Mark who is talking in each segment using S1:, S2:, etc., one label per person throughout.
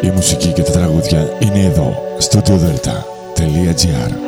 S1: Η μουσική και τα τραγούδια είναι εδώ, στο studiodelta.gr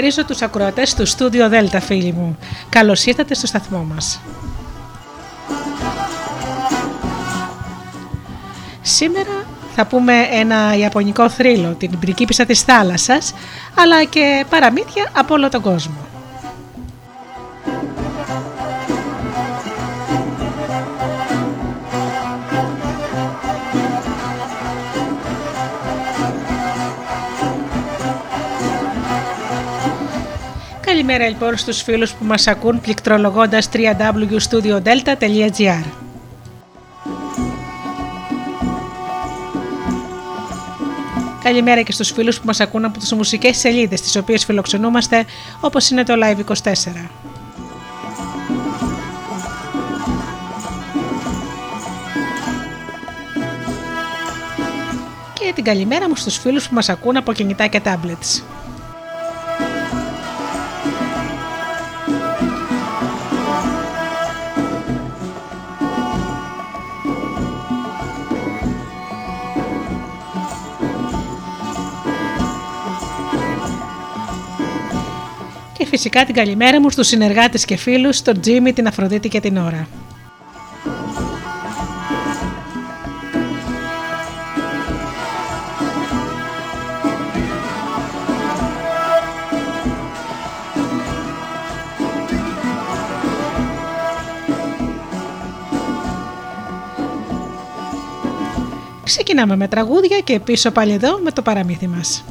S2: Καλημερίζω τους ακροατές του Studio Delta φίλοι μου. Καλώς ήρθατε στο σταθμό μας. Σήμερα θα πούμε ένα ιαπωνικό θρύλο, την πριγκίπισσα της θάλασσας, αλλά και παραμύθια από όλο τον κόσμο. Καλημέρα λοιπόν στους φίλους που μας ακούν πληκτρολογώντας www.studiodelta.gr Καλημέρα και στους φίλους που μας ακούν από τις μουσικές σελίδες τις οποίες φιλοξενούμαστε όπως είναι το Live24. Και την καλημέρα μου στους φίλους που μας ακούν από κινητά και tablets. Φυσικά την καλημέρα μου στους συνεργάτες και φίλους, τον Τζίμι, την Αφροδίτη και την Ωρα. Ξεκινάμε με τραγούδια και πίσω πάλι εδώ με το παραμύθι μας.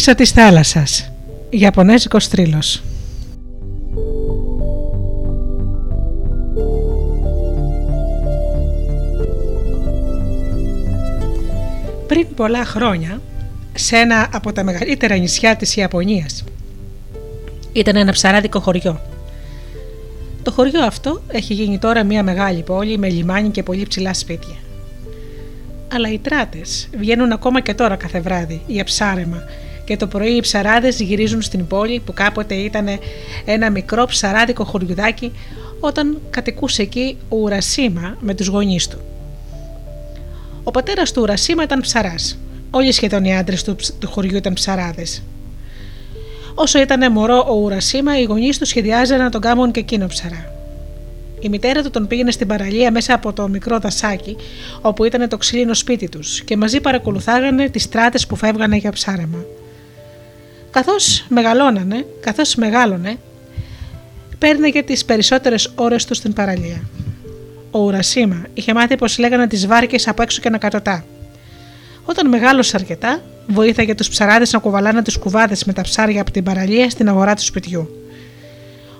S2: Κήπησα της θάλασσας. Ιαπωνέζικος θρύλος. Πριν πολλά χρόνια, σε ένα από τα μεγαλύτερα νησιά της Ιαπωνίας, ήταν ένα ψαράδικο χωριό. Το χωριό αυτό έχει γίνει τώρα μια μεγάλη πόλη με λιμάνι και πολύ ψηλά σπίτια. Αλλά οι τράτες βγαίνουν ακόμα και τώρα κάθε βράδυ για ψάρεμα και το πρωί οι ψαράδες γυρίζουν στην πόλη που κάποτε ήταν ένα μικρό ψαράδικο χωριουδάκι όταν κατοικούσε εκεί ο Ουρασίμα με τους γονείς του. Ο πατέρας του Ουρασίμα ήταν ψαράς. Όλοι σχεδόν οι άντρες του, του χωριού ήταν ψαράδες. Όσο ήταν μωρό ο Ουρασίμα, οι γονείς του σχεδιάζαν να τον κάνουν και εκείνο ψαρά. Η μητέρα του τον πήγαινε στην παραλία μέσα από το μικρό δασάκι, όπου ήταν το ξύλινο σπίτι τους, και μαζί παρακολουθάγανε τις στράτες που φεύγανε για ψάρεμα. Καθώς μεγαλώνανε, καθώς μεγάλωνε, παίρνεγε τις περισσότερες ώρες του στην παραλία. Ο Ουρασίμα είχε μάθει πως λέγανε τις βάρκες από έξω και ανακατοτά. Όταν μεγάλωσε αρκετά, βοήθαγε τους ψαράδες να κουβαλάνε τους κουβάδες με τα ψάρια από την παραλία στην αγορά του σπιτιού.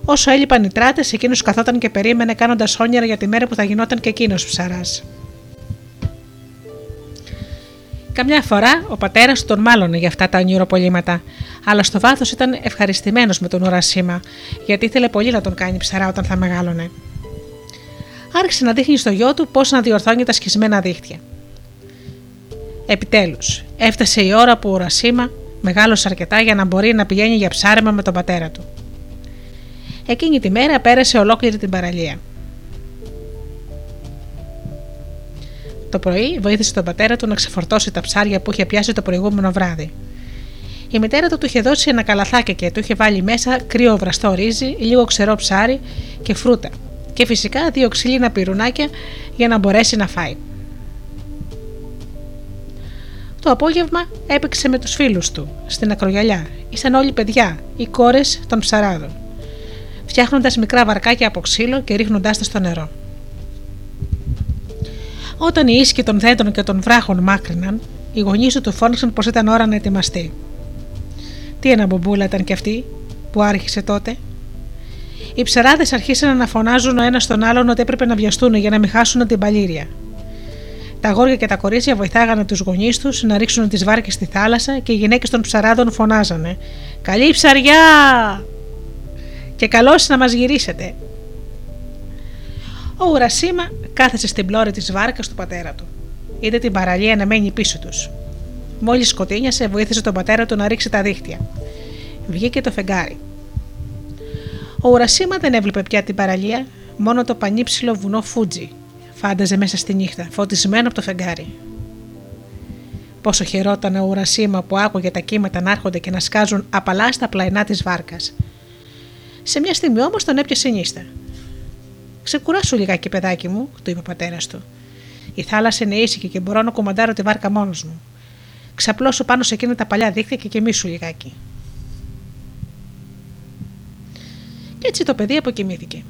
S2: Όσο έλειπαν οι τράτες, εκείνος καθόταν και περίμενε κάνοντας όνειρα για τη μέρα που θα γινόταν και εκείνος ψαράς. Καμιά φορά ο πατέρας του τον μάλωνε για αυτά τα ονειροπολίματα, αλλά στο βάθος ήταν ευχαριστημένος με τον Ουρασίμα, γιατί ήθελε πολύ να τον κάνει ψαρά όταν θα μεγάλωνε. Άρχισε να δείχνει στο γιο του πώς να διορθώνει τα σκισμένα δίχτυα. Επιτέλους, έφτασε η ώρα που ο Ρασίμα μεγάλωσε αρκετά για να μπορεί να πηγαίνει για ψάρεμα με τον πατέρα του. Εκείνη τη μέρα πέρασε ολόκληρη την παραλία. Το πρωί βοήθησε τον πατέρα του να ξεφορτώσει τα ψάρια που είχε πιάσει το προηγούμενο βράδυ. Η μητέρα του του είχε δώσει ένα καλαθάκι και του είχε βάλει μέσα κρύο βραστό ρύζι, λίγο ξερό ψάρι και φρούτα. Και φυσικά δύο ξύλινα πυρουνάκια για να μπορέσει να φάει. Το απόγευμα έπαιξε με τους φίλους του στην ακρογιαλιά. Ήσαν όλοι παιδιά, οι κόρες των ψαράδων. Φτιάχνοντας μικρά βαρκάκια από ξύλο και ρίχνοντάς τα στο νερό. Όταν οι ίσκοι των δέντρων και των βράχων μάκρυναν, οι γονείς του του φώναξαν πως ήταν ώρα να ετοιμαστεί. Τι ένα μπομπούλα ήταν κι αυτή που άρχισε τότε. Οι ψαράδες αρχίσαν να φωνάζουν ο ένας τον άλλον ότι έπρεπε να βιαστούν για να μην χάσουν την παλήρια. Τα αγόρια και τα κορίτσια βοηθάγανε τους γονείς τους να ρίξουν τις βάρκες στη θάλασσα και οι γυναίκες των ψαράδων φωνάζανε: Καλή ψαριά! Και καλώς να μας γυρίσετε. Ο Ουρασίμα κάθεσε στην πλώρη της βάρκας του πατέρα του. Είδε την παραλία να μένει πίσω τους. Μόλις σκοτίνιασε, βοήθησε τον πατέρα του να ρίξει τα δίχτυα. Βγήκε το φεγγάρι. Ο Ουρασίμα δεν έβλεπε πια την παραλία, μόνο το πανύψηλο βουνό Φούτζι φάνταζε μέσα στη νύχτα, φωτισμένο από το φεγγάρι. Πόσο χαιρόταν ο Ουρασίμα που άκουγε τα κύματα να έρχονται και να σκάζουν απαλά στα πλαϊνά της βάρκας. Σε μια στιγμή όμως τον έπιασε νύστα. Ξεκουράσου λιγάκι, παιδάκι μου, του είπε ο πατέρας του. Η θάλασσα είναι ήσυχη και μπορώ να κουμαντάρω τη βάρκα μόνος μου. Ξαπλώσου πάνω σε εκείνα τα παλιά δίχτυα και κοιμήσου λιγάκι. Και έτσι το παιδί αποκοιμήθηκε.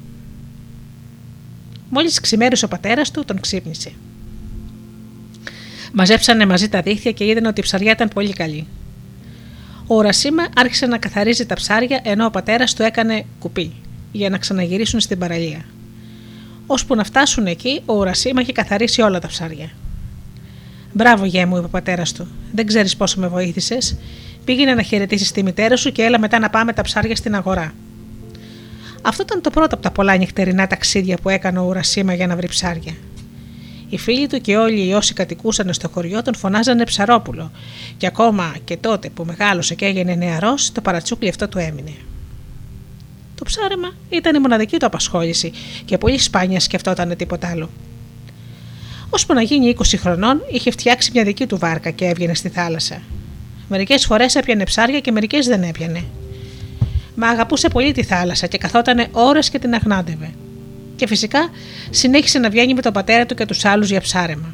S2: Μόλις ξημέρωσε ο πατέρας του, τον ξύπνησε. Μαζέψανε μαζί τα δίχτυα και είδαν ότι η ψαριά ήταν πολύ καλή. Ο Ουρασίμα άρχισε να καθαρίζει τα ψάρια ενώ ο πατέρας του έκανε κουπί για να ξαναγυρίσουν στην παραλία. Ώσπου να φτάσουν εκεί, ο Ουρασίμα είχε καθαρίσει όλα τα ψάρια. Μπράβο, γέ μου, είπε ο πατέρας του. Δεν ξέρεις πόσο με βοήθησες. Πήγαινε να χαιρετήσεις τη μητέρα σου και έλα μετά να πάμε τα ψάρια στην αγορά. Αυτό ήταν το πρώτο από τα πολλά νυχτερινά ταξίδια που έκανε ο Ουρασίμα για να βρει ψάρια. Οι φίλοι του και όλοι οι όσοι κατοικούσαν στο χωριό τον φωνάζανε ψαρόπουλο, και ακόμα και τότε που μεγάλωσε και έγινε νεαρός, το παρατσούκλι αυτό του έμεινε. Το ψάρεμα ήταν η μοναδική του απασχόληση και πολύ σπάνια σκεφτόταν τίποτα άλλο. Ώσπου να γίνει 20 χρονών, είχε φτιάξει μια δική του βάρκα και έβγαινε στη θάλασσα. Μερικές φορές έπιανε ψάρια και μερικές δεν έπιανε μα αγαπούσε πολύ τη θάλασσα και καθόταν ώρες και την αγνάντευε. Και φυσικά συνέχισε να βγαίνει με τον πατέρα του και τους άλλους για ψάρεμα.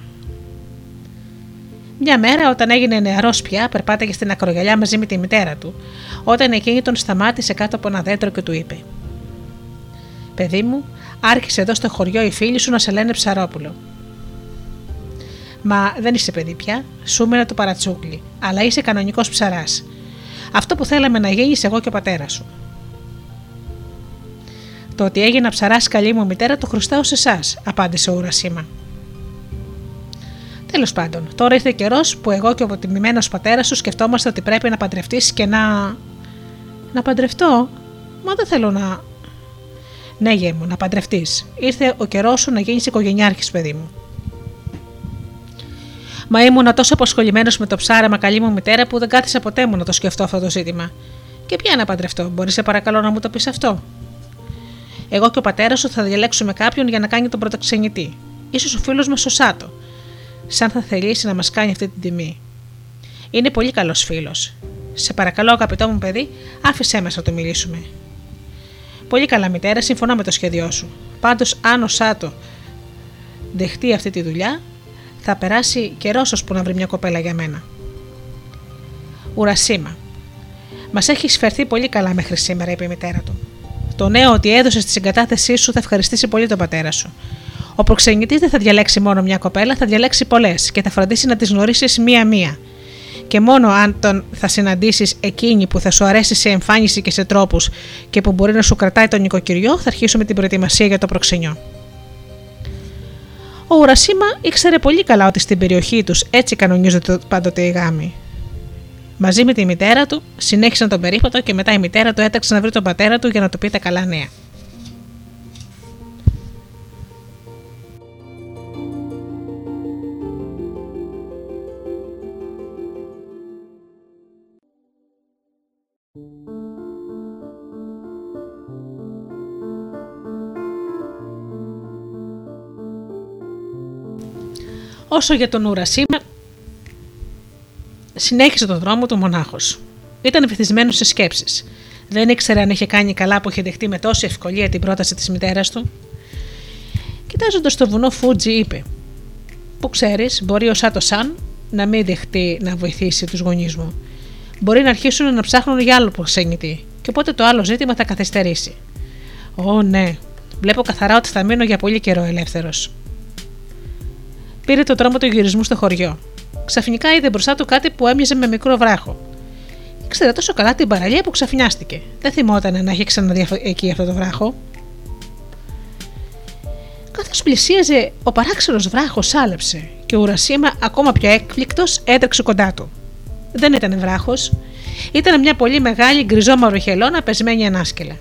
S2: Μια μέρα, όταν έγινε νεαρός πια, περπάταγε στην ακρογιαλιά μαζί με τη μητέρα του, όταν εκείνη τον σταμάτησε κάτω από ένα δέντρο και του είπε: Παιδί μου, άρχισε εδώ στο χωριό οι φίλοι σου να σε λένε ψαρόπουλο. Μα δεν είσαι παιδί πια, σου το παρατσούκλι, αλλά είσαι κανονικός ψαράς. Αυτό που θέλαμε να γίνεις εγώ και ο πατέρας σου. Το ότι έγινα ψαράς καλή μου μητέρα το χρωστάω σε εσάς, απάντησε ο Ουρασίμα. Τέλος πάντων, τώρα ήρθε καιρός που εγώ και ο αποτιμημένος πατέρας σου σκεφτόμαστε ότι πρέπει να παντρευτείς και να. Να παντρευτώ. Μα δεν θέλω να. Ναι, γε μου, να παντρευτείς. Ήρθε ο καιρός σου να γίνεις οικογενειάρχης, παιδί μου. Μα ήμουνα τόσο αποσχολημένο με το ψάρεμα καλή μου μητέρα που δεν κάθισα ποτέ μου να το σκεφτώ αυτό το ζήτημα. Και ποια να παντρευτώ, μπορείς σε παρακαλώ να μου το πεις αυτό; Εγώ και ο πατέρας σου θα διαλέξουμε κάποιον για να κάνει τον πρωτοξενητή. σω ο φίλος μας ο Σάτο, σαν θα θελήσει να μας κάνει αυτή την τιμή. Είναι πολύ καλός φίλος. Σε παρακαλώ, αγαπητό μου παιδί, άφησέ μας να το μιλήσουμε. Πολύ καλά, μητέρα, συμφωνώ με το σχέδιό σου. Πάντως, αν ο Σάτο δεχτεί αυτή τη δουλειά, θα περάσει καιρός που να βρει μια κοπέλα για μένα. Ουρασίμα. Μας έχει φερθεί πολύ καλά μέχρι σήμερα, είπε η μητέρα του. Το νέο ότι έδωσες τη συγκατάθεσή σου θα ευχαριστήσει πολύ τον πατέρα σου. Ο προξενητής δεν θα διαλέξει μόνο μια κοπέλα, θα διαλέξει πολλές και θα φροντίσει να τις γνωρίσεις μία-μία. Και μόνο αν τον θα συναντήσεις εκείνη που θα σου αρέσει σε εμφάνιση και σε τρόπους και που μπορεί να σου κρατάει τον νοικοκυριό, θα αρχίσουμε την προετοιμασία για το προξενιό. Ο Ουρασίμα ήξερε πολύ καλά ότι στην περιοχή τους έτσι κανονίζονται πάντοτε οι γάμοι. Μαζί με τη μητέρα του συνέχισαν τον περίπατο και μετά η μητέρα του έταξε να βρει τον πατέρα του για να του πει τα καλά νέα. Όσο για τον Ουρασίμα, συνέχισε τον δρόμο του μονάχος. Ήταν βυθισμένος σε σκέψεις. Δεν ήξερε αν είχε κάνει καλά που είχε δεχτεί με τόση ευκολία την πρόταση της μητέρας του. Κοιτάζοντας το βουνό Φούτζι, είπε: Που ξέρεις, μπορεί ο Σάτο Σαν να μην δεχτεί να βοηθήσει τους γονείς μου. Μπορεί να αρχίσουν να ψάχνουν για άλλο προξενητή, και οπότε το άλλο ζήτημα θα καθυστερήσει. Ω, ναι, βλέπω καθαρά ότι θα μείνω για πολύ καιρό ελεύθερος. Πήρε το τρόμο του γυρισμού στο χωριό. Ξαφνικά είδε μπροστά του κάτι που έμοιαζε με μικρό βράχο. Ήξερε τόσο καλά την παραλία που ξαφνιάστηκε. Δεν θυμόταν να έχει ξαναδεί εκεί αυτό το βράχο. Καθώς πλησίαζε, ο παράξενος βράχος άλεψε και ο Ουρασίμα, ακόμα πιο έκπληκτος, έτρεξε κοντά του. Δεν ήταν βράχος, ήταν μια πολύ μεγάλη γκριζόμαυρο χελώνα πεσμένη ανάσκελα.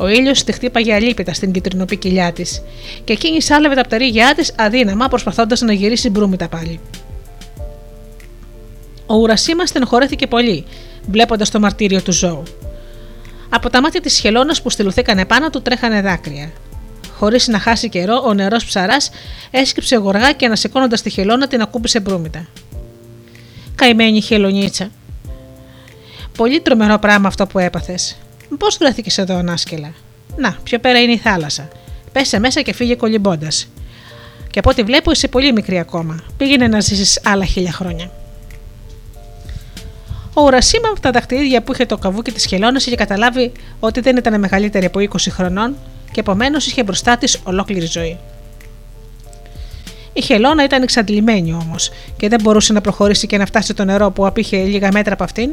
S2: Ο ήλιος τη χτύπαγε αλίπητα στην κυτρινοπή κοιλιά της και εκείνη σάλευε τα πτερίγια της αδύναμα προσπαθώντας να γυρίσει μπρούμητα πάλι. Ο Ουρασίμα στενοχωρέθηκε πολύ, βλέποντας το μαρτύριο του ζώου. Από τα μάτια της χελώνας που στυλουθήκαν επάνω του τρέχανε δάκρυα. Χωρίς να χάσει καιρό, ο νερό ψαράς έσκυψε γοργά και ανασηκώνοντας τη χελώνα την ακούμπησε μπρούμητα. Καημένη χελονίτσα. Πολύ τρομερό πράγμα αυτό που έπαθες. Πώς βρέθηκες εδώ, ανάσκελα; Να, πιο πέρα είναι η θάλασσα. Πέσε μέσα και φύγε κολυμπώντας. Και από ό,τι βλέπω είσαι πολύ μικρή ακόμα. Πήγαινε να ζήσεις άλλα χίλια χρόνια. Ο Ουρασίμα από τα δαχτυλίδια που είχε το καβούκι της χελώνα είχε καταλάβει ότι δεν ήταν μεγαλύτερη από 20 χρονών και επομένως είχε μπροστά της ολόκληρη ζωή. Η χελώνα ήταν εξαντλημένη όμως και δεν μπορούσε να προχωρήσει και να φτάσει στο νερό που απήχε λίγα μέτρα από αυτήν,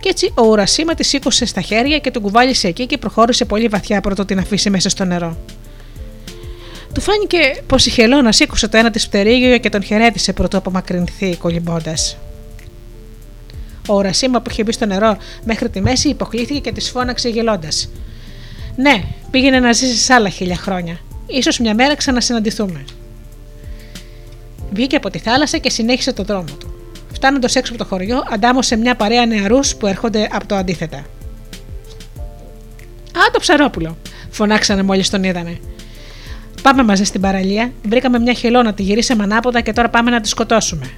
S2: και έτσι ο Ουρασίμα τη σήκωσε στα χέρια και τον κουβάλισε εκεί και προχώρησε πολύ βαθιά πρωτό την αφήσει μέσα στο νερό. Του φάνηκε πως η χελώνα σήκωσε το ένα της πτερίγιο και τον χαιρέτησε πρωτό απομακρυνθεί κολυμπώντας. Ο Ουρασίμα που είχε μπει στο νερό μέχρι τη μέση υποκλήθηκε και της φώναξε γελώντας. Ναι, πήγαινε να ζήσεις άλλα χίλια χρόνια. σω μια μέρα ξανασυναντηθούμε. Βγήκε από τη θάλασσα και συνέχισε το δρόμο του. Φτάνοντας έξω από το χωριό, αντάμωσε μια παρέα νεαρούς που έρχονται από το αντίθετα. Α, το ψαρόπουλο! φωνάξανε μόλις τον είδανε. Πάμε μαζί στην παραλία. Βρήκαμε μια χελώνα, τη γυρίσαμε ανάποδα και τώρα πάμε να τη σκοτώσουμε.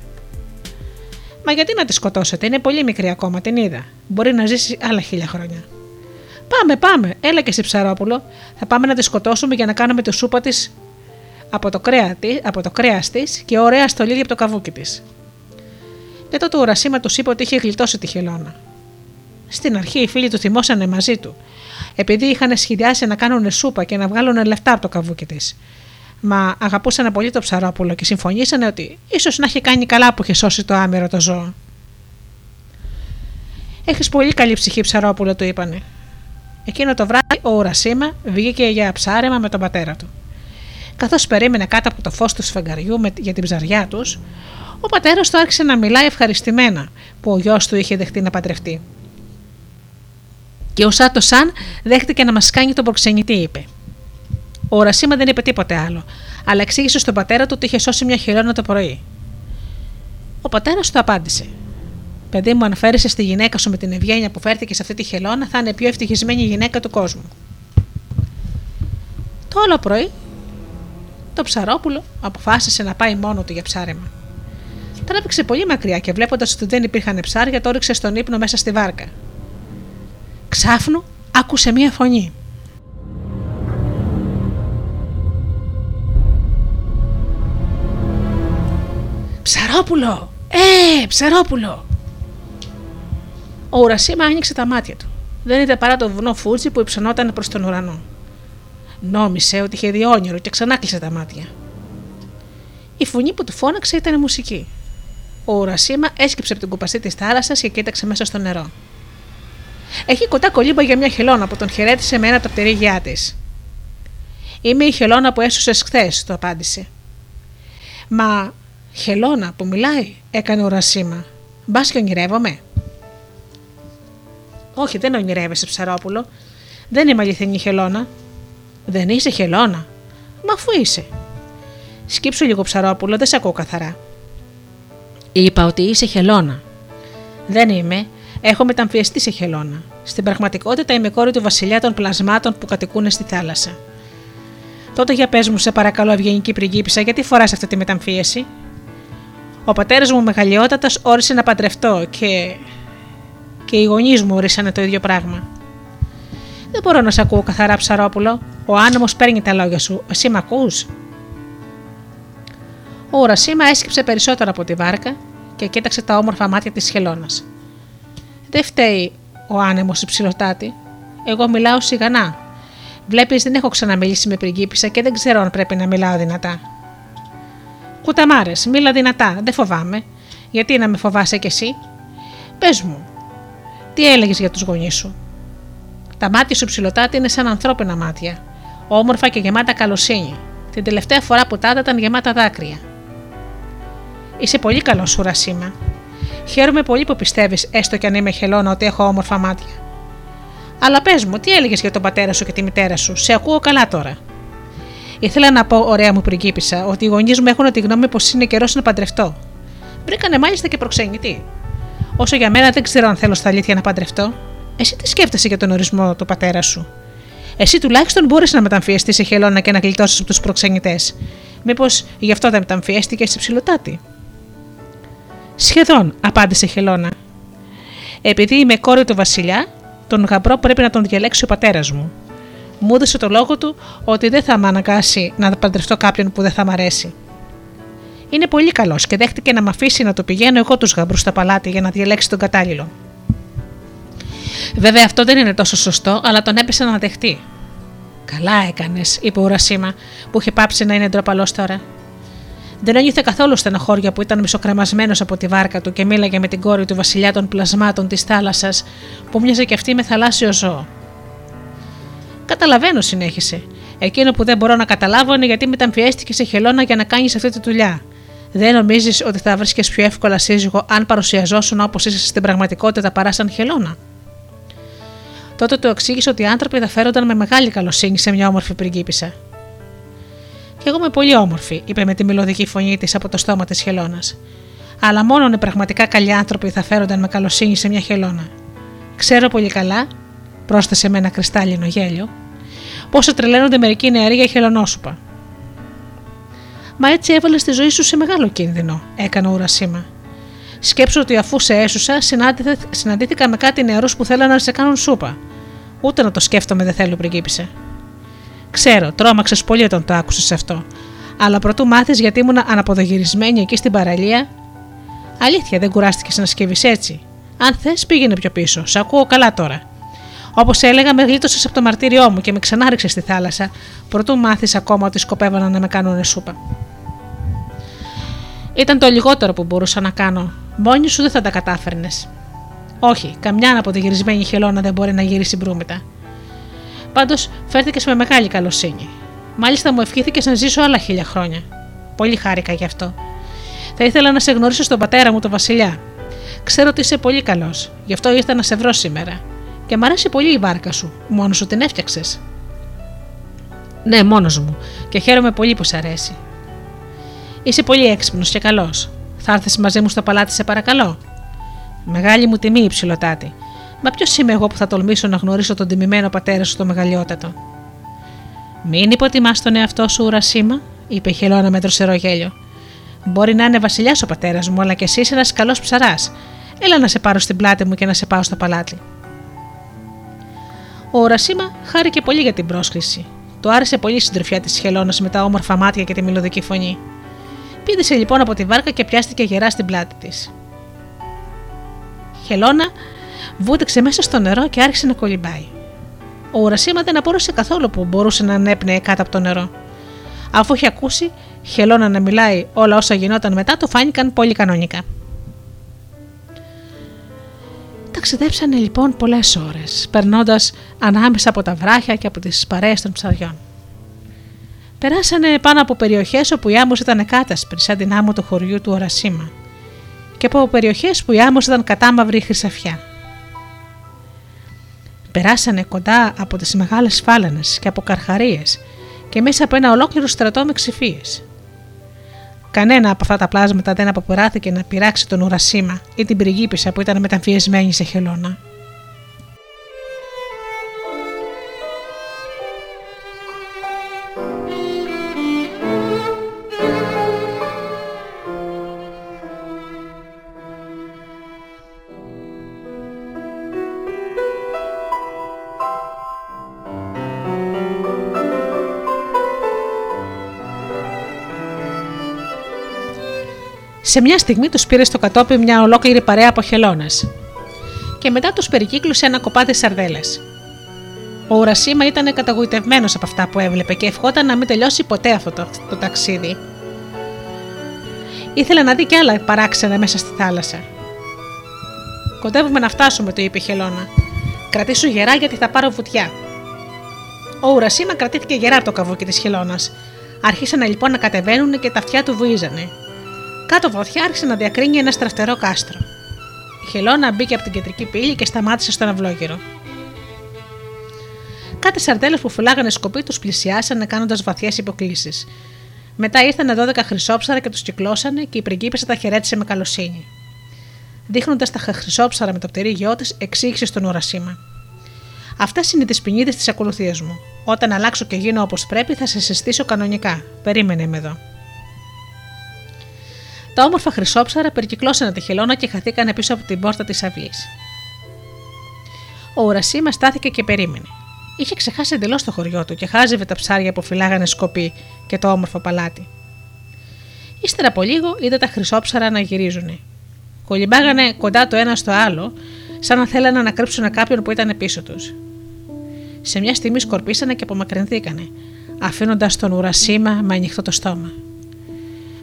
S2: Μα γιατί να τη σκοτώσετε, είναι πολύ μικρή ακόμα, την είδα. Μπορεί να ζήσει άλλα χίλια χρόνια. Πάμε, πάμε, έλα και εσύ ψαρόπουλο. Θα πάμε να τη σκοτώσουμε για να κάνουμε τη σούπα της από το κρέας της και ωραία στολίδια από το καβούκι της. Και τότε ο Ρασίμα τους είπε ότι είχε γλιτώσει τη χελώνα. Στην αρχή οι φίλοι τους θυμώσανε μαζί του, επειδή είχαν σχεδιάσει να κάνουν σούπα και να βγάλουν λεφτά από το καβούκι της. Μα αγαπούσαν πολύ το ψαρόπουλο και συμφωνήσανε ότι ίσως να έχει κάνει καλά που είχε σώσει το άμερο το ζώο. Έχεις πολύ καλή ψυχή, ψαρόπουλο, του είπανε. Εκείνο το βράδυ ο Ουρασίμα βγήκε για ψάρεμα με τον πατέρα του. Καθώς περίμενε κάτω από το φως του σφαγγαριού για την ψαριά τους, ο πατέρας του άρχισε να μιλάει ευχαριστημένα που ο γιος του είχε δεχτεί να παντρευτεί. Και ο Σάτος Σαν δέχτηκε να μας κάνει τον προξενητή, είπε. Ο Ουρασίμα δεν είπε τίποτε άλλο, αλλά εξήγησε στον πατέρα του ότι είχε σώσει μια χειρόνα το πρωί. Ο πατέρας του απάντησε: Παιδί μου, αν φέρεσαι στη γυναίκα σου με την ευγένεια που φέρθηκε σε αυτή τη χελώνα, θα είναι η πιο ευτυχισμένη γυναίκα του κόσμου. Το όλο πρωί, το ψαρόπουλο αποφάσισε να πάει μόνο του για ψάρεμα. Τράβηξε πολύ μακριά και βλέποντας ότι δεν υπήρχαν ψάρια, το ρίξε στον ύπνο μέσα στη βάρκα. Ξάφνου άκουσε μία φωνή. Ψαρόπουλο! Ε, ψαρόπουλο! Ο Ουρασίμα άνοιξε τα μάτια του. Δεν ήταν παρά το βουνό Φούτζι που υψωνόταν προς τον ουρανό. Νόμισε ότι είχε δει όνειρο και ξανά κλείσε τα μάτια. Η φωνή που του φώναξε ήταν μουσική. Ο Ουρασίμα έσκυψε από την κουπαστή της θάλασσας και κοίταξε μέσα στο νερό. Έχει κοντά κολύμπα για μια χελώνα που τον χαιρέτησε με ένα από τα πτερίγια της. Είμαι η χελώνα που έσωσε χθες, το απάντησε. Μα χελώνα που μιλάει, έκανε ο Ρασίμα. Μπας και ονειρεύομαι. Όχι, δεν ονειρεύεσαι, ψαρόπουλο. Δεν είμαι αληθινή χελώνα. Δεν είσαι χελώνα. Μα αφού είσαι. Σκύψου λίγο ψαρόπουλο, δεν σε ακούω καθαρά. Είπα ότι είσαι χελώνα. Δεν είμαι. Έχω μεταμφιεστεί σε χελώνα. Στην πραγματικότητα είμαι κόρη του βασιλιά των πλασμάτων που κατοικούν στη θάλασσα. Τότε για πες μου, σε παρακαλώ, ευγενική πριγκίπισσα, γιατί φοράς αυτή τη μεταμφίεση; Ο πατέρας μου μεγαλειότατας όρισε να παντρευτώ και. και οι γονείς μου ορίσανε το ίδιο πράγμα. Δεν μπορώ να σε ακούω καθαρά, ψαρόπουλο. Ο άνεμος παίρνει τα λόγια σου. Εσύ με ακούς; Ο Ουρασίμα έσκυψε περισσότερο από τη βάρκα και κοίταξε τα όμορφα μάτια της χελώνας. Δεν φταίει ο άνεμος υψηλοτάτη. Εγώ μιλάω σιγανά. Βλέπεις, δεν έχω ξαναμιλήσει με πριγκίπισσα και δεν ξέρω αν πρέπει να μιλάω δυνατά. Κουταμάρες, μίλα δυνατά, δεν φοβάμαι. Γιατί να με φοβάσαι κι εσύ; Πες μου, τι έλεγες για τους γονείς σου; Τα μάτια σου ψηλοτάτη είναι σαν ανθρώπινα μάτια. Όμορφα και γεμάτα καλοσύνη. Την τελευταία φορά που τα ήταν γεμάτα δάκρυα. Είσαι πολύ καλός, Ουρασίμα. Χαίρομαι πολύ που πιστεύεις, έστω κι αν είμαι χελώνα, ότι έχω όμορφα μάτια. Αλλά πες μου, τι έλεγες για τον πατέρα σου και τη μητέρα σου, σε ακούω καλά τώρα. Ήθελα να πω, ωραία μου πριγκίπισσα, ότι οι γονείς μου έχουν τη γνώμη πως είναι καιρός να παντρευτώ. Βρήκανε μάλιστα και προξενητή. Όσο για μένα δεν ξέρω αν θέλω στα αλήθεια να παντρευτώ. Εσύ τι σκέφτεσαι για τον ορισμό του πατέρα σου; Εσύ τουλάχιστον μπορείς να μεταμφιεστείς σε χελώνα και να γλιτώσεις από τους προξενητές. Μήπως γι' αυτό δεν μεταμφιέστηκες σε ψηλοτάτη. Σχεδόν, απάντησε η Χελώνα. Επειδή είμαι κόρη του Βασιλιά, τον γαμπρό πρέπει να τον διαλέξει ο πατέρας μου. Μου έδωσε το λόγο του ότι δεν θα με αναγκάσει να παντρευτώ κάποιον που δεν θα μ' αρέσει. Είναι πολύ καλός και δέχτηκε να με αφήσει να το πηγαίνω εγώ τους γαμπρούς στα παλάτι για να διαλέξει τον κατάλληλο. Βέβαια αυτό δεν είναι τόσο σωστό, αλλά τον έπεσε να δεχτεί. Καλά έκανες, είπε ο Ρασίμα, που είχε πάψει να είναι ντροπαλός τώρα. Δεν ένιωθε καθόλου στενοχώρια που ήταν μισοκρεμασμένος από τη βάρκα του και μίλαγε με την κόρη του βασιλιά των πλασμάτων της θάλασσας, που μοιάζε και αυτή με θαλάσσιο ζώο. Καταλαβαίνω, συνέχισε. Εκείνο που δεν μπορώ να καταλάβω είναι γιατί μεταμφιέστηκε σε χελώνα για να κάνεις αυτή τη δουλειά. Δεν νομίζεις ότι θα βρίσκε πιο εύκολα σύζυγο αν παρουσιαζόσουν όπως είσαι στην πραγματικότητα παρά σαν χελώνα; Τότε του εξήγησε ότι οι άνθρωποι θα φέρονταν με μεγάλη καλοσύνη σε μια όμορφη πριγκίπισσα. Κι εγώ είμαι πολύ όμορφη, είπε με τη μελωδική φωνή της από το στόμα της χελώνας. Αλλά μόνο οι πραγματικά καλοί άνθρωποι θα φέρονταν με καλοσύνη σε μια χελώνα. Ξέρω πολύ καλά, πρόσθεσε με ένα κρυστάλλινο γέλιο, πόσο τρελαίνονται μερικοί νεαροί για χελωνόσουπα. Μα έτσι έβαλε τη ζωή σου σε μεγάλο κίνδυνο, έκανε ο Ουρασίμα. Σκέψω ότι αφού σε έσουσα, συναντήθηκα με κάτι νεαρούς που θέλανε να σε κάνουν σούπα. Ούτε να το σκέφτομαι δεν θέλω, πριγκίπισε. Ξέρω, τρόμαξες πολύ όταν το άκουσες αυτό. Αλλά προτού μάθεις γιατί ήμουν αναποδογυρισμένη εκεί στην παραλία. Αλήθεια, δεν κουράστηκες να σκύβει έτσι. Αν θες, πήγαινε πιο πίσω. Σ' ακούω καλά τώρα. Όπως έλεγα, με γλίτωσες από το μαρτύριό μου και με ξανάριξες στη θάλασσα, προτού μάθεις ακόμα ότι σκοπεύαν να με κάνουν σούπα. Ήταν το λιγότερο που μπορούσα να κάνω. Μόνη σου δεν θα τα κατάφερνες. Όχι, καμιά από τη γυρισμένη χελώνα δεν μπορεί να γυρίσει μπρούμητα. Πάντως φέρθηκες με μεγάλη καλοσύνη. Μάλιστα μου ευχήθηκες να ζήσω άλλα χίλια χρόνια. Πολύ χάρηκα γι' αυτό. Θα ήθελα να σε γνωρίσω στον πατέρα μου, τον Βασιλιά. Ξέρω ότι είσαι πολύ καλός, γι' αυτό ήρθα να σε βρω σήμερα. Και μ' αρέσει πολύ η βάρκα σου, μόνος σου την έφτιαξες. Ναι, μόνος μου, και χαίρομαι πολύ που σ' αρέσει. Είσαι πολύ έξυπνος και καλός. Θα έρθεις μαζί μου στο παλάτι, σε παρακαλώ. Μεγάλη μου τιμή, υψηλοτάτη. Μα ποιος είμαι εγώ που θα τολμήσω να γνωρίσω τον τιμημένο πατέρα σου το μεγαλειότατο; Μην υποτιμάς τον εαυτό σου, Ουρασίμα, είπε η Χελώνα με τροσερό γέλιο. Μπορεί να είναι βασιλιάς ο πατέρας μου, αλλά και εσύ είσαι ένας καλός ψαράς. Έλα να σε πάρω στην πλάτη μου και να σε πάω στο παλάτι. Ο Ουρασίμα χάρηκε πολύ για την πρόσκληση. Του άρεσε πολύ η συντροφιά της Χελώνας με τα όμορφα μάτια και τη μελωδική φωνή. Πήδησε λοιπόν από τη βάρκα και πιάστηκε γερά στην πλάτη της. Χελώνα βούτυξε μέσα στο νερό και άρχισε να κολυμπάει. Ο Ουρασίμα δεν απόρρωσε καθόλου που μπορούσε να ανέπνεε κάτω από το νερό. Αφού είχε ακούσει Χελώνα να μιλάει όλα όσα γινόταν μετά, του φάνηκαν πολύ κανονικά. Ταξιδέψανε λοιπόν πολλές ώρες, περνώντας ανάμεσα από τα βράχια και από τις παρέες των ψαριών. Περάσανε πάνω από περιοχές όπου η άμμος ήταν κάτασπρη, σαν την άμμο του χωριού του Ορασίμα, και από περιοχές που η άμμος ήταν κατάμαυρη χρυσαφιά. Περάσανε κοντά από τις μεγάλες φάλανε και από καρχαρίες και μέσα από ένα ολόκληρο στρατό με ξυφίε. Κανένα από αυτά τα πλάσματα δεν αποπεράθηκε να πειράξει τον Ουρασίμα ή την πριγκίπισσα που ήταν μεταμφιεσμένη σε χελώνα. Σε μια στιγμή τους πήρε στο κατόπι μια ολόκληρη παρέα από χελώνες. Και μετά τους περικύκλωσε ένα κοπάδι σαρδέλες. Ο Ουρασίμα ήταν καταγοητευμένος από αυτά που έβλεπε και ευχόταν να μην τελειώσει ποτέ αυτό το, το ταξίδι. Ήθελε να δει κι άλλα παράξενα μέσα στη θάλασσα. Κοντεύουμε να φτάσουμε, του είπε η Χελώνα. Κρατήσου γερά γιατί θα πάρω βουτιά. Ο Ουρασίμα κρατήθηκε γερά από το καβούκι της Χελώνας. Άρχισαν λοιπόν να κατεβαίνουν και τα αυτιά του βουίζανε. Κάτω βαθιά άρχισε να διακρίνει ένα στραφτερό κάστρο. Η Χελώνα μπήκε από την κεντρική πύλη και σταμάτησε στον αυλόγυρο. Κάτι σαρτέλες που φυλάγανε σκοπή τους πλησιάσανε κάνοντας βαθιές υποκλήσεις. Μετά ήρθαν 12 χρυσόψαρα και τους κυκλώσανε και η πριγκίπισσα τα χαιρέτησε με καλοσύνη. Δείχνοντας τα χρυσόψαρα με το πτερί γιο της, εξήγησε στον Ουρασίμα. Αυτές είναι τι ποινίδε της ακολουθίας μου. Όταν αλλάξω και γίνω όπως πρέπει, θα σε συστήσω κανονικά. Περίμενε με εδώ. Τα όμορφα χρυσόψαρα περικυκλώσανε τη χελώνα και χαθήκανε πίσω από την πόρτα της αυλής. Ο Ουρασίμα στάθηκε και περίμενε. Είχε ξεχάσει εντελώς το χωριό του και χάζευε τα ψάρια που φυλάγανε σκοπή και το όμορφο παλάτι. Ύστερα από λίγο είδε τα χρυσόψαρα να γυρίζουν. Κολυμπάγανε κοντά το ένα στο άλλο, σαν να θέλανε να κρύψουν κάποιον που ήταν πίσω τους. Σε μια στιγμή σκορπίσανε και απομακρυνθήκανε, αφήνοντας τον ουρασίμα με ανοιχτό το στόμα.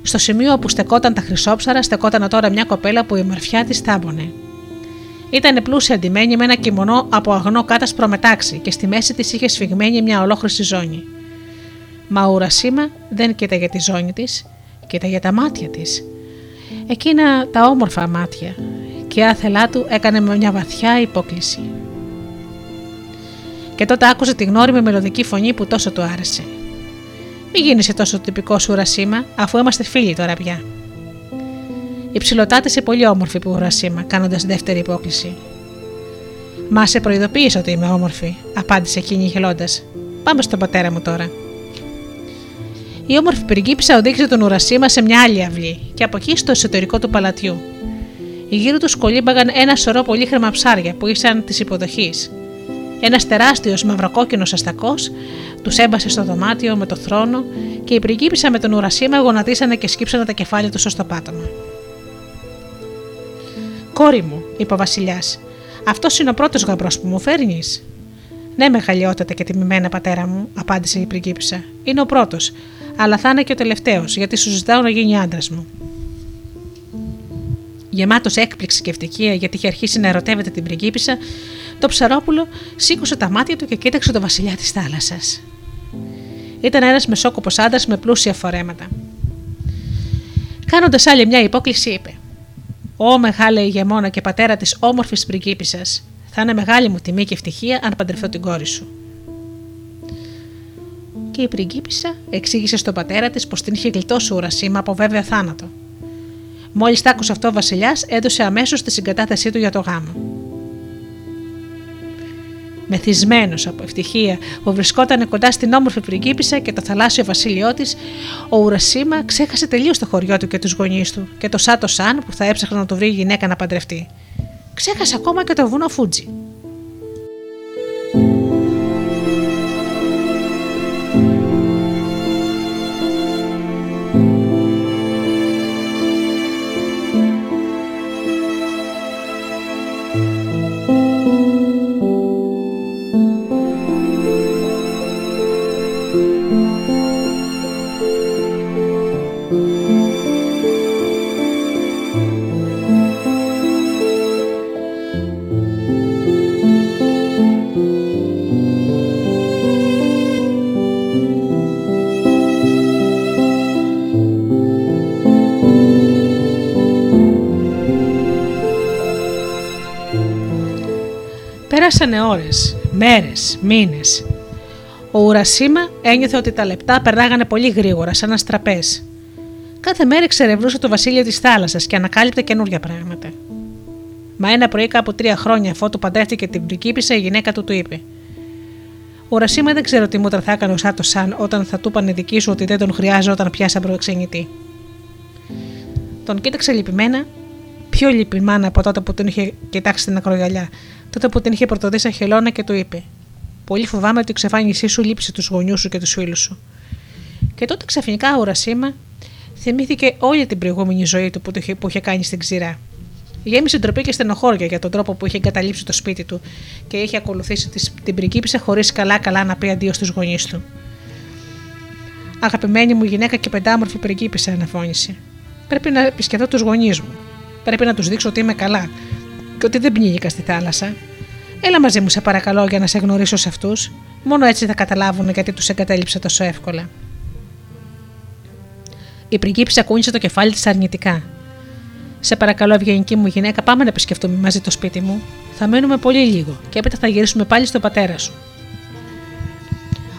S2: Στο σημείο όπου στεκόταν τα χρυσόψαρα, στεκόταν τώρα μια κοπέλα που η μορφιά της τάμπονε. Ήταν πλούσια αντιμένη με ένα κιμονό από αγνό κάτασπρο μετάξι και στη μέση της είχε σφιγμένη μια ολόχρηση ζώνη. Μα ο Ουρασίμα δεν κοίταγε τη ζώνη της, κοίταγε τα μάτια της. Εκείνα τα όμορφα μάτια και άθελά του έκανε με μια βαθιά υπόκληση. Και τότε άκουσε τη γνώριμη μελωδική φωνή που τόσο του άρεσε. Μην γίνεσαι τόσο τυπικός σου Ρασίμα, αφού είμαστε φίλοι τώρα πια. Η ψηλοτάτη είσαι πολύ όμορφη που Ρασίμα, κάνοντας δεύτερη υπόκληση. Μα σε προειδοποίησα ότι είμαι όμορφη, απάντησε εκείνη γελώντας. Πάμε στον πατέρα μου τώρα. Η όμορφη πριγκίπισσα οδήγησε τον Ουρασίμα σε μια άλλη αυλή και από εκεί στο εσωτερικό του παλατιού. Γύρω του κολύμπαγαν ένα σωρό πολύχρωμα ψάρια που ήσαν της υποδοχής. Ένας τεράστιος μαυροκόκκινος αστακός τους έμπασε στο δωμάτιο με το θρόνο και η πριγκίπισσα με τον ουρασίμα γονατίσανε και σκύψανε τα κεφάλια τους στο πάτωμα. Κόρη μου, είπε ο Βασιλιάς, αυτός είναι ο πρώτος γαμπρός που μου φέρνεις. Ναι, μεγαλειότατα και τιμημένα πατέρα μου, απάντησε η πριγκίπισσα. Είναι ο πρώτος, αλλά θα είναι και ο τελευταίος, γιατί σου ζητάω να γίνει άντρας μου. Γεμάτος έκπληξη και ευτυχία γιατί είχε αρχίσει να ερωτεύεται την πριγκίπισσα, το ψαρόπουλο σήκωσε τα μάτια του και κοίταξε το βασιλιά της θάλασσας. Ήταν ένας μεσόκοπος άντρας με πλούσια φορέματα. Κάνοντας άλλη μια υπόκληση, είπε: Ω μεγάλη ηγεμόνα και πατέρα της όμορφης πριγκίπισσας, θα είναι μεγάλη μου τιμή και ευτυχία αν παντρευτώ την κόρη σου. Και η πριγκίπισσα εξήγησε στον πατέρα της πως την είχε γλιτώσει ουρασίμα από βέβαιο θάνατο. Μόλις τ' άκουσε αυτό ο Βασιλιάς, έδωσε αμέσως τη συγκατάθεσή του για το γάμο. Μεθυσμένος από ευτυχία που βρισκόταν κοντά στην όμορφη πριγκίπισσα και το θαλάσσιο βασίλειό της, ο Ουρασίμα ξέχασε τελείως το χωριό του και τους γονείς του και το Σάτο Σαν που θα έψαχνε να του βρει γυναίκα να παντρευτεί. Ξέχασε ακόμα και το βουνό Φούτζι. Πέρασανε ώρες, μέρες, μήνες. Ο Ουρασίμα ένιωθε ότι τα λεπτά περνάγανε πολύ γρήγορα, σαν ένα τραπέ. Κάθε μέρα εξερευνούσε το βασίλειο της θάλασσας και ανακάλυπτε καινούργια πράγματα. Μα ένα πρωί, κάπου τρία χρόνια αφότου παντρεύτηκε την πριγκίπισσα, η γυναίκα του του είπε: Ουρασίμα δεν ξέρω τι μούτρα θα έκανε ο Σάτος Σαν όταν θα του είπαν δική σου ότι δεν τον χρειάζεται όταν σαν προεξενητή. Τον κοίταξε λυπημένα, πιο λυπημένα από τότε που τον είχε κοιτάξει στην ακρογιαλιά, τότε που την είχε πρωτοδεί σαν χελώνα και του είπε: Πολύ φοβάμαι ότι η εξαφάνισή σου λείψει τους γονιούς σου και τους φίλους σου. Και τότε ξαφνικά ο Ρασίμα θυμήθηκε όλη την προηγούμενη ζωή του που, είχε, που είχε κάνει στην ξηρά. Γέμισε ντροπή και στενοχώρια για τον τρόπο που είχε εγκαταλείψει το σπίτι του και είχε ακολουθήσει την πριγκίπισσα χωρίς καλά-καλά να πει αντίο στους γονείς του. Αγαπημένη μου γυναίκα και πεντάμορφη πριγκίπισσα, αναφώνησε. Πρέπει να επισκεφτώ τους γονείς μου. Πρέπει να τους δείξω ότι είμαι καλά, και ότι δεν πνίγηκα στη θάλασσα. Έλα μαζί μου, σε παρακαλώ, για να σε γνωρίσω σε αυτούς. Μόνο έτσι θα καταλάβουν γιατί τους εγκατέλειψα τόσο εύκολα. Η πριγκίπισσα κούνησε το κεφάλι της αρνητικά. Σε παρακαλώ, ευγενική μου γυναίκα, πάμε να επισκεφτούμε μαζί το σπίτι μου. Θα μένουμε πολύ λίγο και έπειτα θα γυρίσουμε πάλι στον πατέρα σου.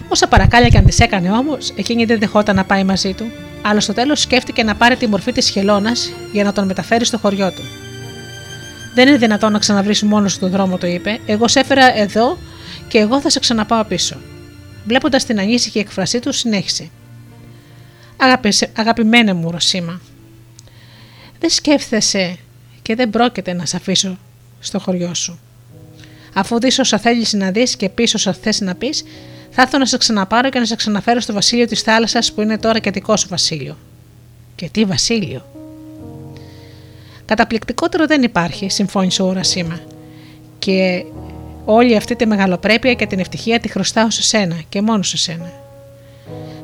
S2: Όσα παρακάλια και αν τη έκανε όμως, εκείνη δεν δεχόταν να πάει μαζί του, αλλά στο τέλος σκέφτηκε να πάρει τη μορφή της χελώνας για να τον μεταφέρει στο χωριό του. Δεν είναι δυνατόν να ξαναβρεις μόνος στον δρόμο, το είπε. Εγώ σε έφερα εδώ και εγώ θα σε ξαναπάω πίσω. Βλέποντας την ανήσυχη εκφρασή του, συνέχισε. Αγαπημένε μου, Ρωσίμα, δεν σκέφτεσαι και δεν πρόκειται να σε αφήσω στο χωριό σου. Αφού δεις όσα θέλεις να δεις και πεις όσα θες να πεις, θα έρθω να σε ξαναπάρω και να σε ξαναφέρω στο βασίλειο της θάλασσας που είναι τώρα και δικό σου βασίλειο. Και τι βασίλειο, Καταπληκτικότερο δεν υπάρχει, συμφώνησε ο Ουρασίμα. Και όλη αυτή τη μεγαλοπρέπεια και την ευτυχία τη χρωστάω σε σένα και μόνο σε σένα.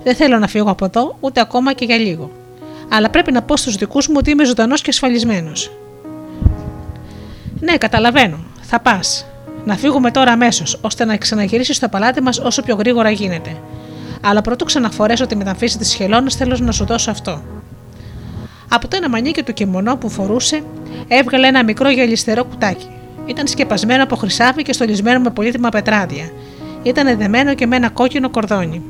S2: Δεν θέλω να φύγω από εδώ ούτε ακόμα και για λίγο. Αλλά πρέπει να πω στους δικούς μου ότι είμαι ζωντανός και ασφαλισμένος. Ναι, καταλαβαίνω. Θα πας. Να φύγουμε τώρα αμέσως, ώστε να ξαναγυρίσει στο παλάτι μας όσο πιο γρήγορα γίνεται. Αλλά πρωτού ξαναφορέσω τη μεταμφίση της χελώνα, θέλω να σου δώσω αυτό. Από το ένα μανίκι του κιμονό που φορούσε έβγαλε ένα μικρό γυαλιστερό κουτάκι. Ήταν σκεπασμένο από χρυσάβι και στολισμένο με πολύτιμα πετράδια. Ήταν δεμένο και με ένα κόκκινο κορδόνι.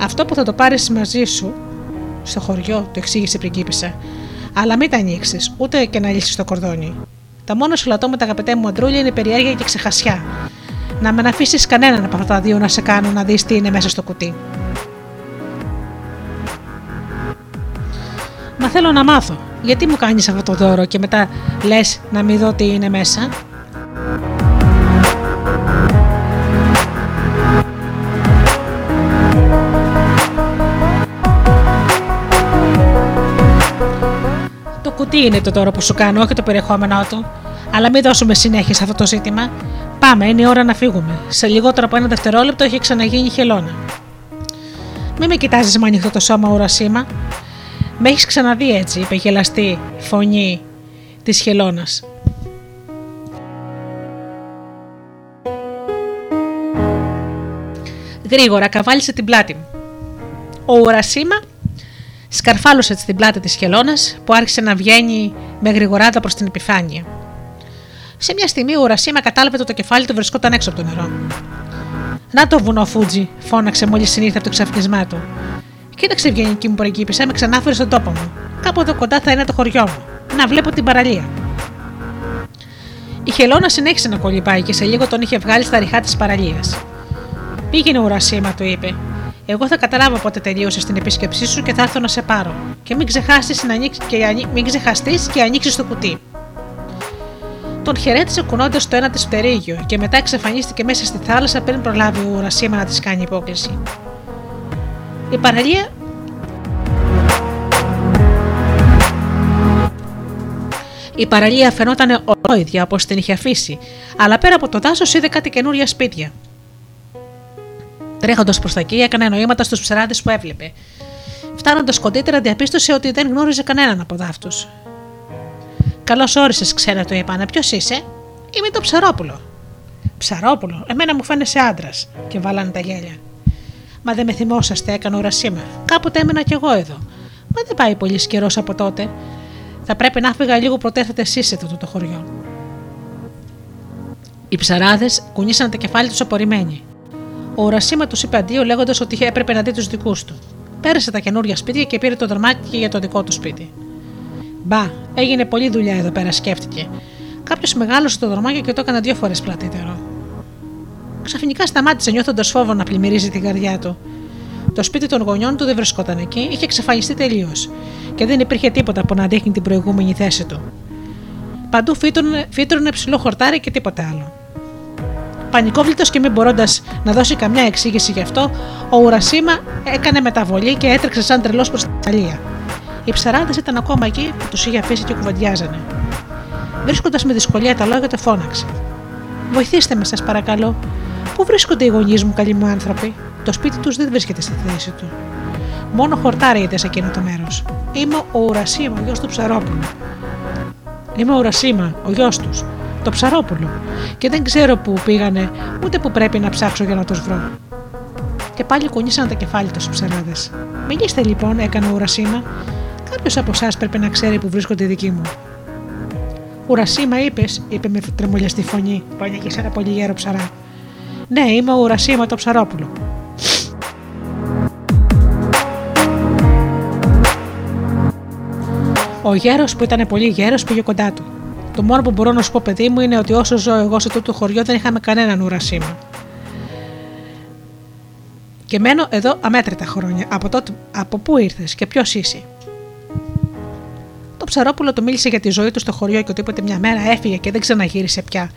S2: Αυτό που θα το πάρεις μαζί σου στο χωριό, το εξήγησε η πριγκίπισσα. Αλλά μην τα ανοίξεις, ούτε και να λύσεις το κορδόνι. Τα μόνα σου λατώματα, αγαπητέ μου αντρούλια, είναι περιέργεια και ξεχασιά. Να με αφήσεις κανέναν από αυτά τα δύο να σε κάνω να δεις τι είναι μέσα στο κουτί. Μα θέλω να μάθω. Γιατί μου κάνεις αυτό το δώρο και μετά λες να μην δω τι είναι μέσα; Κουτί είναι το δώρο που σου κάνω, όχι το περιεχόμενό του. Αλλά μην δώσουμε συνέχεια σε αυτό το ζήτημα. Πάμε, είναι η ώρα να φύγουμε. Σε λιγότερο από ένα δευτερόλεπτο έχει ξαναγίνει χελώνα. Μην με κοιτάζεις με ανοιχτό το σώμα, ουρασίμα. Με έχεις ξαναδεί έτσι, είπε γελαστή φωνή της χελώνας. Γρήγορα καβάλισε την πλάτη μου. Ο Ουρασίμα σκαρφάλωσε την πλάτη της χελώνας που άρχισε να βγαίνει με γρηγοράδα προς την επιφάνεια. Σε μια στιγμή ο Ουρασίμα κατάλαβε ότι το κεφάλι του βρισκόταν έξω από το νερό. Να το βουνό Φούτζι, φώναξε μόλις συνήρθε από το ξαφνισμά του. Κοίταξε ευγενική μου πριγκίπισσα, με ξανάφερε στον τόπο μου. Κάπου εδώ κοντά θα είναι το χωριό μου. Να βλέπω την παραλία. Η χελώνα συνέχισε να κολυμπάει και σε λίγο τον είχε βγάλει στα ριχά της παραλίας. Πήγαινε ουρασίμα, του είπε. Εγώ θα καταλάβω πότε τελείωσε την επίσκεψή σου και θα έρθω να σε πάρω. Και μην ξεχάσεις να ανοίξει και, μην ξεχαστείς και ανοίξεις το κουτί. Τον χαιρέτησε κουνώντας το ένα της φτερίγιο και μετά εξαφανίστηκε μέσα στη θάλασσα πριν προλάβει ο Ουρασίμα να της κάνει υπόκληση. Η παραλία Η παραλία φαινόταν ολόιδια όπως την είχε αφήσει, αλλά πέρα από το δάσος είδε κάτι καινούρια σπίτια. Τρέχοντας προς τα εκεί, έκανε νοήματα στους ψαράδες που έβλεπε. Φτάνοντας κοντύτερα, διαπίστωσε ότι δεν γνώριζε κανέναν από δάφτους. Καλώς όρισες, ξένα του είπανε. Ποιος είσαι, Είμαι το ψαρόπουλο. Ψαρόπουλο, εμένα μου φαίνεσαι άντρας, και βάλανε τα γέλια. Μα δεν με θυμόσαστε, έκανε ώρα σήμερα. Κάποτε έμενα κι εγώ εδώ. Μα δεν πάει πολύς καιρός από τότε. Θα πρέπει να φύγα λίγο πρωτέ θα εσεί αυτό το χωριό. Οι ψαράδες κουνήσαν τα κεφάλι τους απορριμμένοι. Ο Ρασίμα του είπε αντίο λέγοντας ότι έπρεπε να δει τους δικούς του. Πέρασε τα καινούργια σπίτια και πήρε το δρομάκι για το δικό του σπίτι. Μπα, έγινε πολλή δουλειά εδώ πέρα, σκέφτηκε. Κάποιος μεγάλωσε το δρομάκι και το έκανε δύο φορές πλατύτερο. Ξαφνικά σταμάτησε νιώθοντας φόβο να πλημμυρίζει την καρδιά του. Το σπίτι των γονιών του δεν βρισκόταν εκεί, είχε εξαφανιστεί τελείως και δεν υπήρχε τίποτα που να δείχνει την προηγούμενη θέση του. Παντού φύτρωνε ψηλό χορτάρι και τίποτα άλλο. Πανικόβλητος και μην μπορώντας να δώσει καμιά εξήγηση γι' αυτό, ο Ουρασίμα έκανε μεταβολή και έτρεξε σαν τρελός προς την Ιταλία. Οι ψαράδες ήταν ακόμα εκεί που τους είχε αφήσει και κουβεντιάζανε. Βρίσκοντας με δυσκολία τα λόγια, το φώναξε. Βοηθήστε με, σας παρακαλώ. Πού βρίσκονται οι γονείς μου, καλοί μου άνθρωποι; Το σπίτι τους δεν βρίσκεται στη θέση του. Μόνο χορτάρι είδε σε εκείνο το μέρος. Είμαι ο Ουρασίμα, ο γιος του Ψαρόπουλου. Είμαι ο Ουρασίμα, ο γιος τους το ψαρόπουλο, και δεν ξέρω πού πήγανε, ούτε που πρέπει να ψάξω για να τους βρω. Και πάλι κουνήσαν τα κεφάλια τους ψαράδες. Μιλήστε λοιπόν, έκανε ο Ουρασίμα. Κάποιος από εσάς πρέπει να ξέρει που βρίσκονται οι δικοί μου. Ουρασίμα, είπες, είπε με τρεμολιαστή φωνή που σε ένα πολύ γέρο ψαρά. Ναι, είμαι ο Ουρασίμα το ψαρόπουλο. Ο γέρος που ήταν πολύ γέρος πήγε κοντά του. Το μόνο που μπορώ να σου πω, παιδί μου, είναι ότι όσο ζω εγώ σε τούτο χωριό δεν είχαμε κανέναν ουρασίμα. Και μένω εδώ αμέτρητα χρόνια. Από, τότε, από πού ήρθες και ποιος είσαι; Το ψαρόπουλο του μίλησε για τη ζωή του στο χωριό και ότι είπε μια μέρα έφυγε και δεν ξαναγύρισε πια.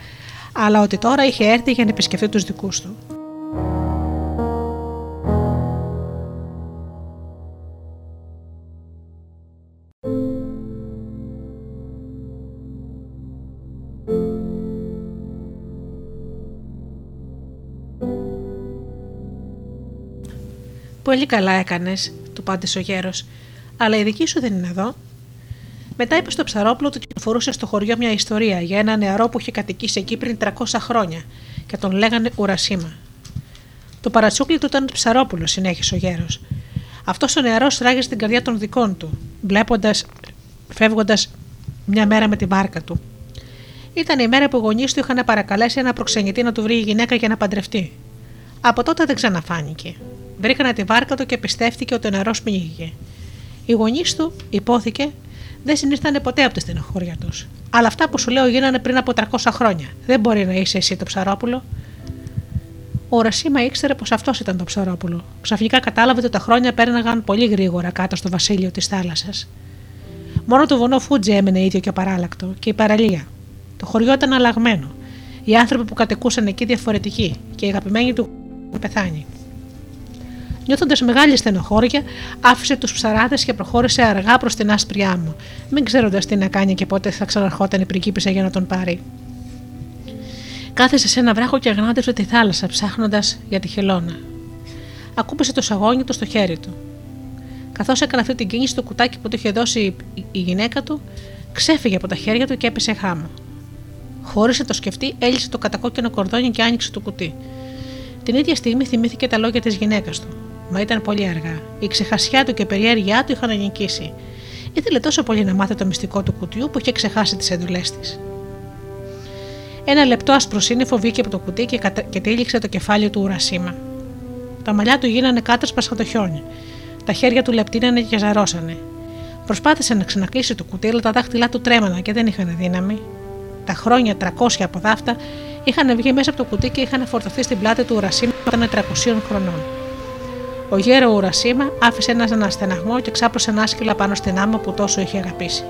S2: Αλλά ότι τώρα είχε έρθει για να επισκεφτεί τους δικούς του. Πολύ καλά έκανες, του πάντησε ο γέρος, αλλά η δική σου δεν είναι εδώ. Μετά είπε στο ψαρόπλο ότι κυκλοφορούσε στο χωριό μια ιστορία για ένα νεαρό που είχε κατοικήσει εκεί πριν 300 χρόνια και τον λέγανε Ουρασίμα. Το παρατσούκλι του ήταν ψαρόπουλο, συνέχισε ο γέρος. Αυτός ο νεαρός ράγιζε την καρδιά των δικών του, βλέποντας, φεύγοντας μια μέρα με τη βάρκα του. Ήταν η μέρα που οι γονείς του είχαν παρακαλέσει ένα προξενητή να του βρει γυναίκα για να παντρευτεί. Από τότε δεν ξαναφάνηκε. Βρήκανε τη βάρκα του και πιστεύτηκε ότι ο νερός πνίγηκε. Οι γονείς του, υπόθηκε, δεν συνήρθανε ποτέ από τη στενοχώρια τους. Αλλά αυτά που σου λέω γίνανε πριν από 300 χρόνια. Δεν μπορεί να είσαι εσύ το ψαρόπουλο. Ο Ρασίμα ήξερε πως αυτός ήταν το ψαρόπουλο. Ξαφνικά κατάλαβε ότι τα χρόνια πέρναγαν πολύ γρήγορα κάτω στο βασίλειο της θάλασσας. Μόνο το βουνό Φούτζι έμενε ίδιο και απαράλλακτο και η παραλία. Το χωριό ήταν αλλαγμένο. Οι άνθρωποι που κατοικούσαν εκεί διαφορετικοί και οι αγαπημένοι του πεθάνει. Νιώθοντας μεγάλη στενοχώρια, άφησε τους ψαράδες και προχώρησε αργά προς την άσπρη άμμο, μην ξέροντας τι να κάνει και πότε θα ξαναρχόταν η πριγκίπισσα για να τον πάρει. Κάθεσε σε ένα βράχο και αγνάντευσε τη θάλασσα, ψάχνοντας για τη χελώνα. ακούπησε το σαγόνι του στο χέρι του. Καθώς έκανε αυτή την κίνηση, το κουτάκι που του είχε δώσει η γυναίκα του ξέφυγε από τα χέρια του και έπεσε χάμα. Χωρίς να το σκεφτεί, έλυσε το κατακόκκινο κορδόνι και άνοιξε το κουτί. Την ίδια στιγμή θυμήθηκε τα λόγια της γυναίκας του. Μα ήταν πολύ αργά. Η ξεχασιά του και η περιέργειά του είχαν νικήσει. Ήθελε τόσο πολύ να μάθει το μυστικό του κουτιού που είχε ξεχάσει τις εντολές της. Ένα λεπτό άσπρο σύννεφο βγήκε από το κουτί και, κατα... και τύλιξε το κεφάλι του ουρασίμα. Τα μαλλιά του γίνανε κάτρασπα σαν το χιόνι. Τα χέρια του λεπτύνανε και ζαρώσανε. Προσπάθησε να ξανακλείσει το κουτί, αλλά τα δάχτυλά του τρέμαναν και δεν είχαν δύναμη. Τα χρόνια 300 από δάφτα είχαν βγει μέσα από το κουτί και είχαν φορτωθεί στην πλάτη του Ουρασίμα όταν 300 χρονών. Ο γέρο Ουρασίμα άφησε ένα αναστεναγμό και ξάπλωσε ένα άσκυλα πάνω στην άμμο που τόσο είχε αγαπήσει.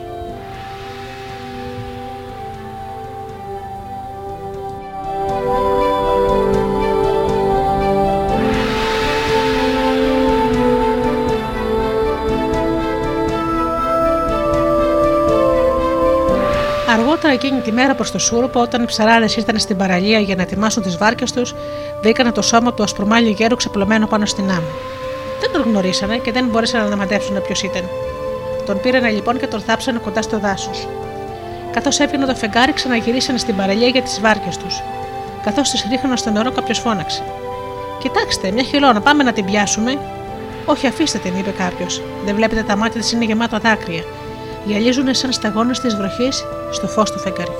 S2: Αργότερα εκείνη τη μέρα προς το Σούρουπο, όταν οι ψαράδες ήταν στην παραλία για να ετοιμάσουν τις βάρκες τους, βρήκαν το σώμα του ασπρομάλιου γέρου ξεπλωμένο πάνω στην άμμο. Δεν τον γνωρίσανε και δεν μπόρεσαν να αναμαντεύσουν ποιος ήταν. Τον πήραν λοιπόν και τον θάψανε κοντά στο δάσος. Καθώς έβγαινε το φεγγάρι, ξαναγυρίσανε στην παραλία για τις βάρκες τους. Καθώς τις ρίχναν στο νερό, κάποιος φώναξε. Κοιτάξτε, μια χελώνα, πάμε να την πιάσουμε. Όχι, αφήστε την, είπε κάποιος. Δεν βλέπετε τα μάτια της είναι γεμάτα δάκρυα γυαλίζουν σαν σταγόνες της βροχής στο φως του φεγγαριού.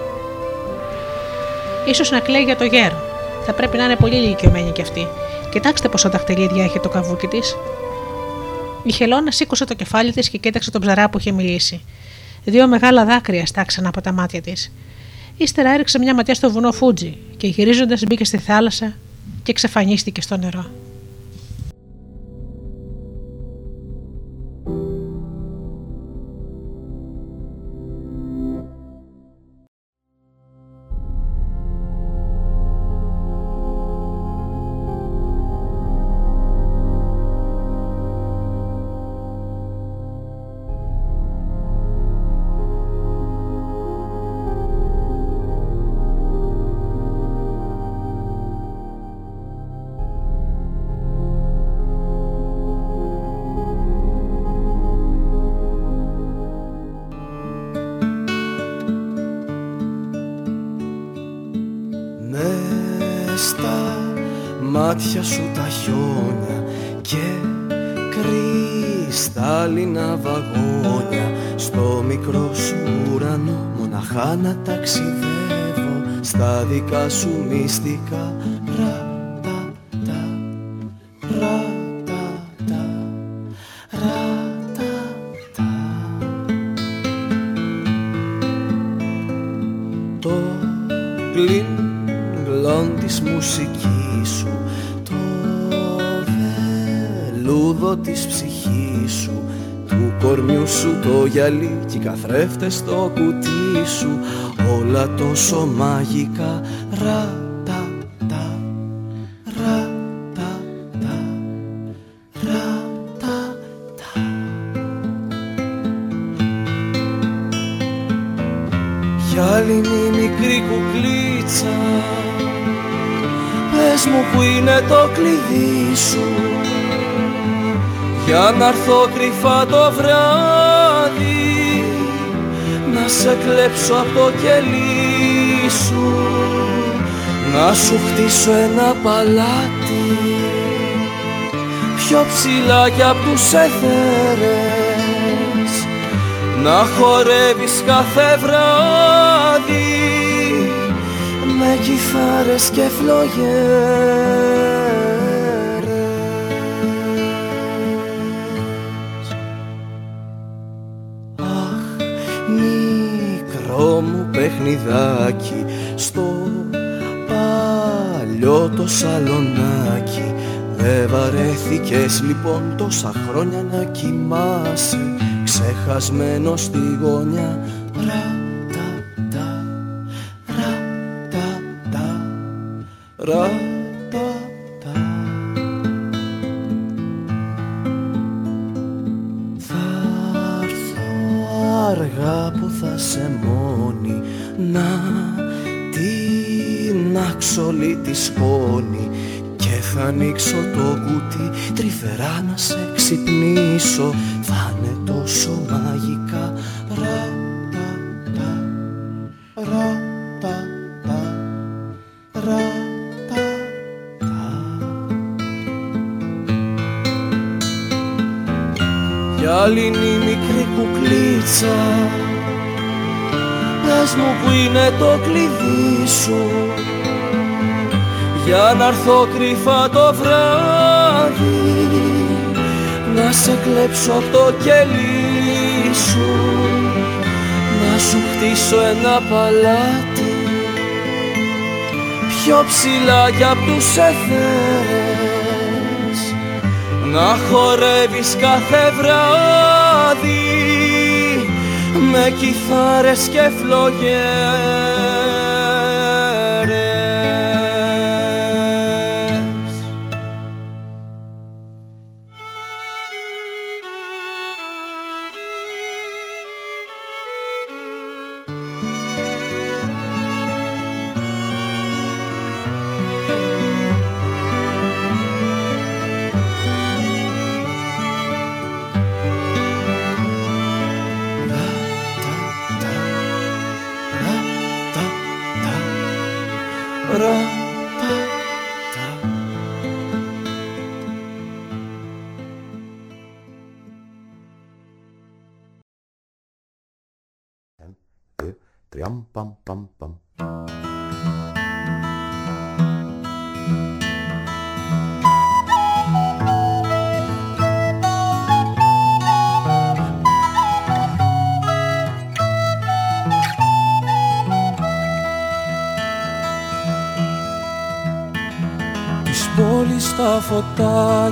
S2: σω να κλαίει για το γέρο. Θα πρέπει να είναι πολύ ηλικιωμένη κι αυτή. Κοιτάξτε πόσο δαχτυλίδια έχει το καβούκι της. Η Χελώνα σήκωσε το κεφάλι της και κοίταξε τον ψαρά που είχε μιλήσει. Δύο μεγάλα δάκρυα στάξαν από τα μάτια της. Ύστερα έριξε μια ματιά στο βουνό Φούτζι και γυρίζοντας μπήκε στη θάλασσα και εξαφανίστηκε στο νερό.
S3: Γυαλί και καθρέφτες στο κουτί σου. Όλα τόσο μαγικά. Ρα τα τα. Ρα τα τα. Ρα τα τα. Γυάλινη μικρή κουκλίτσα. Πες μου που είναι το κλειδί σου. Για να έρθω κρυφά το βράδυ να σε κλέψω από το κελί σου. Να σου χτίσω ένα παλάτι πιο ψηλά κι απ' τους εθέρες. Να χορεύεις κάθε βράδυ με κιθάρες και φλογές παιχνιδάκι στο παλιό το σαλονάκι. Δεν βαρέθηκες λοιπόν τόσα χρόνια να κοιμάσαι ξεχασμένο στη γωνιά Γυάλινη μικρή κουκλίτσα. Πες μου που είναι το κλειδί σου. Για να έρθω κρυφά το βράδυ να σε κλέψω από το κελί σου. Να σου χτίσω ένα παλάτι πιο ψηλά για απ' τους εθέρες να χορεύεις κάθε βράδυ με κιθάρες και φλογές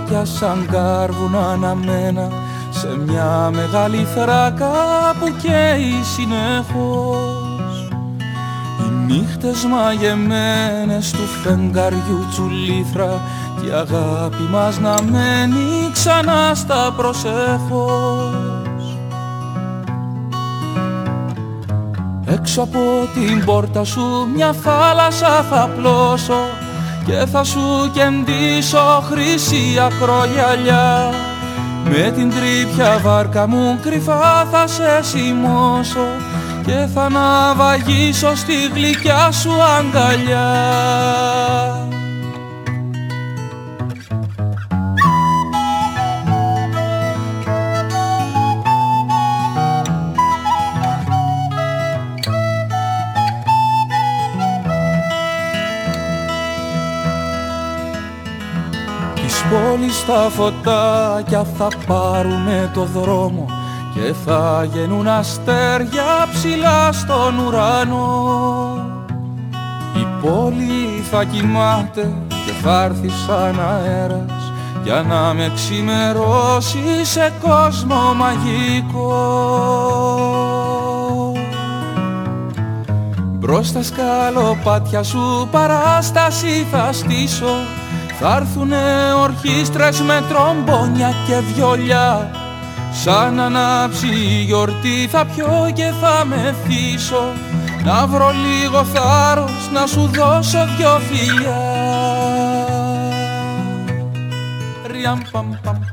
S4: φωτάκια σαν κάρβουνα αναμένα σε μια μεγάλη θράκα που καίει συνεχώς. Οι νύχτες μαγεμένες του φεγγαριού τσουλήθρα και η αγάπη μας να μένει ξανά στα προσέχως Έξω από την πόρτα σου μια θάλασσα θα πλώσω και θα σου κεντήσω χρυσή ακρογιαλιά. Με την τρύπια βάρκα μου κρυφά θα σε σημώσω και θα ναυαγίσω στη γλυκιά σου αγκαλιά πόλης τα φωτάκια θα πάρουνε το δρόμο και θα γεννούν αστέρια ψηλά στον ουρανό. Η πόλη θα κοιμάται και θα έρθει σαν αέρας για να με ξημερώσει σε κόσμο μαγικό. Μπρος στα σκαλοπάτια σου παράσταση θα στήσω θα έρθουνε ορχήστρες με τρομπόνια και βιολιά Σαν ανάψει η γιορτή θα πιω και θα μεθύσω Να βρω λίγο θάρρος να σου δώσω δυο φιλιά. Ριαμ παμ παμ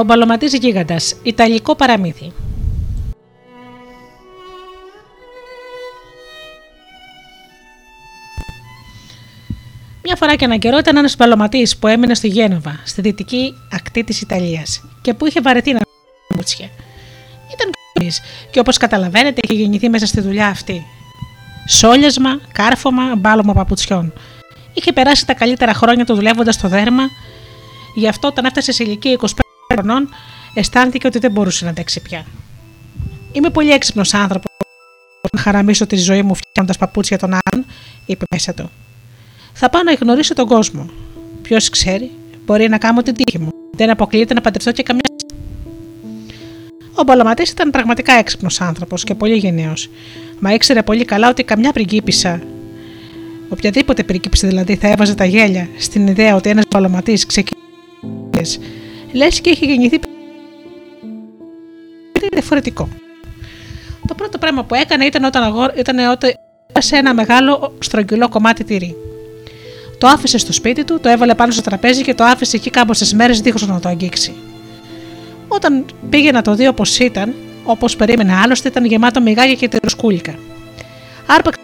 S2: Ο μπαλωματής γίγαντας. Ιταλικό παραμύθι. Μια φορά και έναν καιρό ήταν ένας μπαλωματής που έμεινε στη Γένοβα, στη δυτική ακτή της Ιταλίας, και που είχε βαρεθεί να μουτσια. Ήταν και όπως καταλαβαίνετε είχε γεννηθεί μέσα στη δουλειά αυτή. Σόλιασμα, κάρφωμα, μπάλωμα παπουτσιών. Είχε περάσει τα καλύτερα χρόνια του δουλεύοντας στο δέρμα, γι' αυτό όταν έφτασε σε ηλικία 25 χρονών αισθάνθηκε ότι δεν μπορούσε να αντέξει πια. Είμαι πολύ έξυπνος άνθρωπος να χαραμίσω τη ζωή μου φτιάχνοντας παπούτσια των άλλων, είπε μέσα του. Θα πάω να γνωρίσω τον κόσμο. Ποιος ξέρει, μπορεί να κάνω την τύχη μου. Δεν αποκλείεται να παντρευτώ και καμιά. Ο Μπολοματή ήταν πραγματικά έξυπνος άνθρωπος και πολύ γενναίος. Μα ήξερε πολύ καλά ότι καμιά πριγκίπισσα, οποιαδήποτε πριγκίπισσα δηλαδή, θα έβαζε τα γέλια στην ιδέα ότι ένας Μπολοματή ξεκίνησε. Λες και είχε γεννηθεί διαφορετικό. Το πρώτο πράγμα που έκανε ήταν όταν, αγόρ... ήταν όταν σε ένα μεγάλο στρογγυλό κομμάτι τυρί. Το άφησε στο σπίτι του, το έβαλε πάνω στο τραπέζι και το άφησε εκεί κάμποσε μέρες δίχως να το αγγίξει. Όταν πήγε να το δει όπως ήταν, όπως περίμενε άλλωστε, ήταν γεμάτο μυγάκια και τεροσκούλικα. Άρπαξε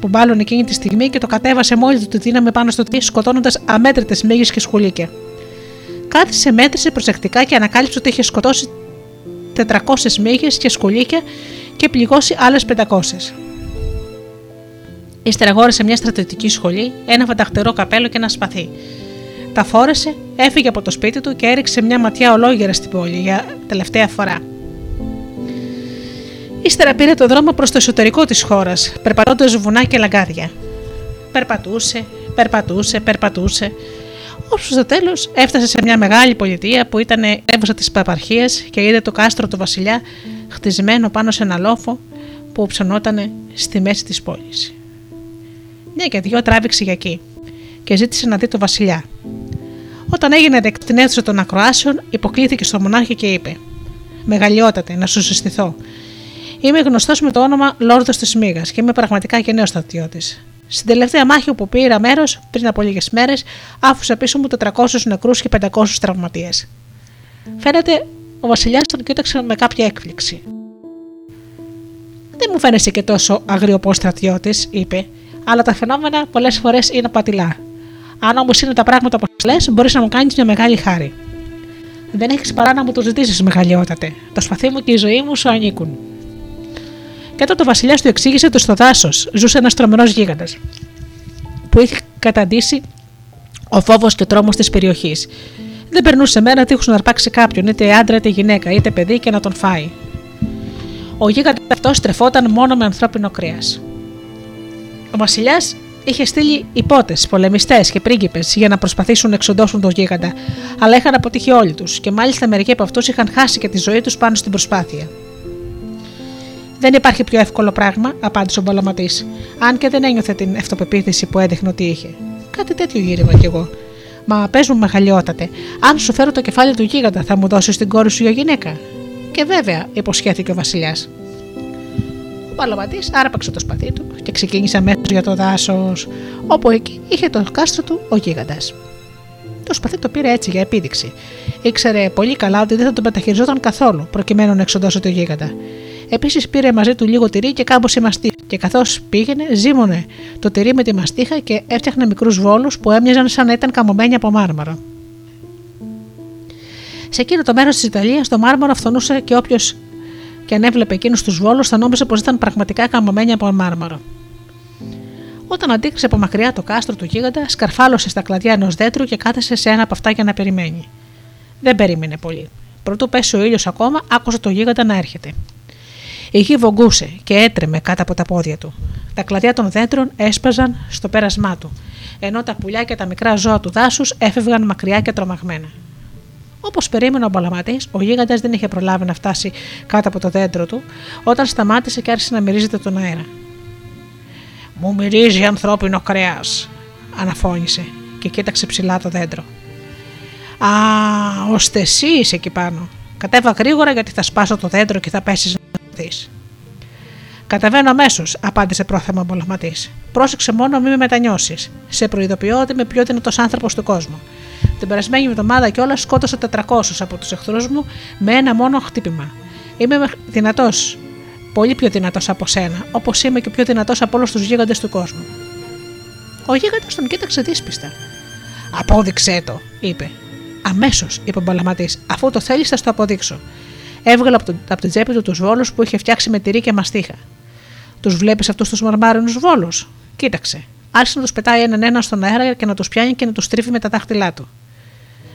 S2: που μπάλωνε εκείνη τη στιγμή και το κατέβασε μόλις του τη δύναμη πάνω στο τί, σκοτώνοντας αμέτρητες μύγες και σκουλίκια. Κάθισε, μέτρησε προσεκτικά και ανακάλυψε ότι είχε σκοτώσει 400 μύγες και σκουλίκια και πληγώσει άλλες 500. Ύστερα αγόρασε μια στρατιωτική σχολή, ένα φανταχτερό καπέλο και ένα σπαθί. Τα φόρεσε, έφυγε από το σπίτι του και έριξε μια ματιά ολόγερα στην πόλη για τελευταία φορά. Ύστερα πήρε το δρόμο προς το εσωτερικό της χώρας, περπατώντας βουνά και λαγκάδια. Περπατούσε, περπατούσε, περπατούσε, ώσπου στο τέλος έφτασε σε μια μεγάλη πολιτεία που ήταν έβουσα τη παπαρχία και είδε το κάστρο του Βασιλιά χτισμένο πάνω σε ένα λόφο που ψωνόταν στη μέση της πόλης. Μια και δυο τράβηξε για εκεί και ζήτησε να δει το Βασιλιά. Όταν έγινε δεκτή στην αίθουσα των ακροάσεων, υποκλήθηκε στο μονάρχη και είπε: Μεγαλειότατε, να σου συστηθώ. Είμαι γνωστός με το όνομα Λόρδος της Μίγα και είμαι πραγματικά και νέο στρατιώτης. Στην τελευταία μάχη όπου πήρα μέρος πριν από λίγες μέρες, άφησα πίσω μου 400 νεκρούς και 500 τραυματίες. Φαίνεται ο Βασιλιάς τον κοίταξε με κάποια έκπληξη. Δεν μου φαίνεσαι και τόσο αγριοπό στρατιώτη, είπε, αλλά τα φαινόμενα πολλές φορές είναι πατηλά. Αν όμως είναι τα πράγματα όπω λες, μπορείς να μου κάνεις μια μεγάλη χάρη. Δεν έχεις παρά να μου το ζητήσεις, μεγαλειότατε. Το σπαθί μου και η ζωή μου σου ανήκουν. Και τότε ο Βασιλιάς του εξήγησε ότι στο δάσος ζούσε ένας τρομερός γίγαντας που είχε καταντήσει ο φόβος και τρόμος της περιοχής. Δεν περνούσε μέρα τείχου να αρπάξει κάποιον, είτε άντρα είτε γυναίκα, είτε παιδί και να τον φάει. Ο γίγαντας αυτός στρεφόταν μόνο με ανθρώπινο κρέας. Ο Βασιλιάς είχε στείλει υπότες, πολεμιστές και πρίγκιπες για να προσπαθήσουν να εξοντώσουν τον γίγαντα, αλλά είχαν αποτύχει όλοι τους και μάλιστα μερικοί από αυτούς είχαν χάσει και τη ζωή τους πάνω στην προσπάθεια. Δεν υπάρχει πιο εύκολο πράγμα, απάντησε ο Μπαλαματής, αν και δεν ένιωθε την αυτοπεποίθηση που έδειχνε ότι είχε. Κάτι τέτοιο γύριμα κι εγώ. Μα πες μου μεγαλειότατε, αν σου φέρω το κεφάλι του γίγαντα, θα μου δώσεις την κόρη σου για γυναίκα; Και βέβαια, υποσχέθηκε ο Βασιλιάς. Ο Παλαματή άρπαξε το σπαθί του και ξεκίνησε αμέσως για το δάσος, όπου εκεί είχε το κάστρο του ο γίγαντας. Το σπαθί το πήρε έτσι για επίδειξη. Ήξερε πολύ καλά ότι δεν θα τον μεταχειριζόταν καθόλου προκειμένου να εξοντώσει το γίγαντα. Επίσης πήρε μαζί του λίγο τυρί και κάμποσε μαστίχα. Και καθώς πήγαινε, ζύμωνε το τυρί με τη μαστίχα και έφτιαχνε μικρούς βόλους που έμοιαζαν σαν να ήταν καμωμένοι από μάρμαρο. Σε εκείνο το μέρος της Ιταλίας το μάρμαρο αυθονούσε και όποιος και αν έβλεπε εκείνους τους βόλους θα νόμιζε πως ήταν πραγματικά καμωμένοι από μάρμαρο. Όταν αντίκρισε από μακριά το κάστρο του γίγαντα, σκαρφάλωσε στα κλαδιά ενός δέντρου και κάθεσε σε ένα από αυτά για να περιμένει. Δεν περίμενε πολύ. Προτού πέσει ο ήλιος ακόμα, άκουσε το γίγαντα να έρχεται. Η γη βογκούσε και έτρεμε κάτω από τα πόδια του. Τα κλαδιά των δέντρων έσπαζαν στο πέρασμά του, ενώ τα πουλιά και τα μικρά ζώα του δάσους έφευγαν μακριά και τρομαγμένα. Όπως περίμενε ο Μπαλαματή, ο γίγαντας δεν είχε προλάβει να φτάσει κάτω από το δέντρο του, όταν σταμάτησε και άρχισε να μυρίζεται τον αέρα. Μου μυρίζει ανθρώπινο κρέας, αναφώνησε και κοίταξε ψηλά το δέντρο. Α, ώστε εσύ είσαι εκεί πάνω. Κατέβα γρήγορα γιατί θα σπάσω το δέντρο και θα πέσεις να δεις. Καταβαίνω αμέσως, απάντησε πρόθεμα ο Μπολαματή. Πρόσεξε μόνο, μην με μετανιώσεις. Σε προειδοποιώ ότι είμαι πιο δυνατό άνθρωπος του κόσμου. Την περασμένη εβδομάδα κιόλας σκότωσα 400 από τους εχθρούς μου με ένα μόνο χτύπημα. Είμαι δυνατός, πολύ πιο δυνατός από σένα, όπως είμαι και πιο δυνατός από όλους τους γίγαντες του κόσμου. Ο γίγαντας τον κοίταξε δύσπιστα. Απόδειξέ το, είπε. Αμέσως, είπε ο Μπαλαματή, αφού το θέλεις, θα στο αποδείξω. Έβγαλε από, το, από την τσέπη του τους βόλους που είχε φτιάξει με τυρί και μαστίχα. Τους βλέπεις αυτούς τους μαρμάρινους βόλους. Κοίταξε. Άρχισε να τους πετάει έναν ένα στον αέρα και να τους πιάνει και να τους τρίβει με τα δάχτυλά του.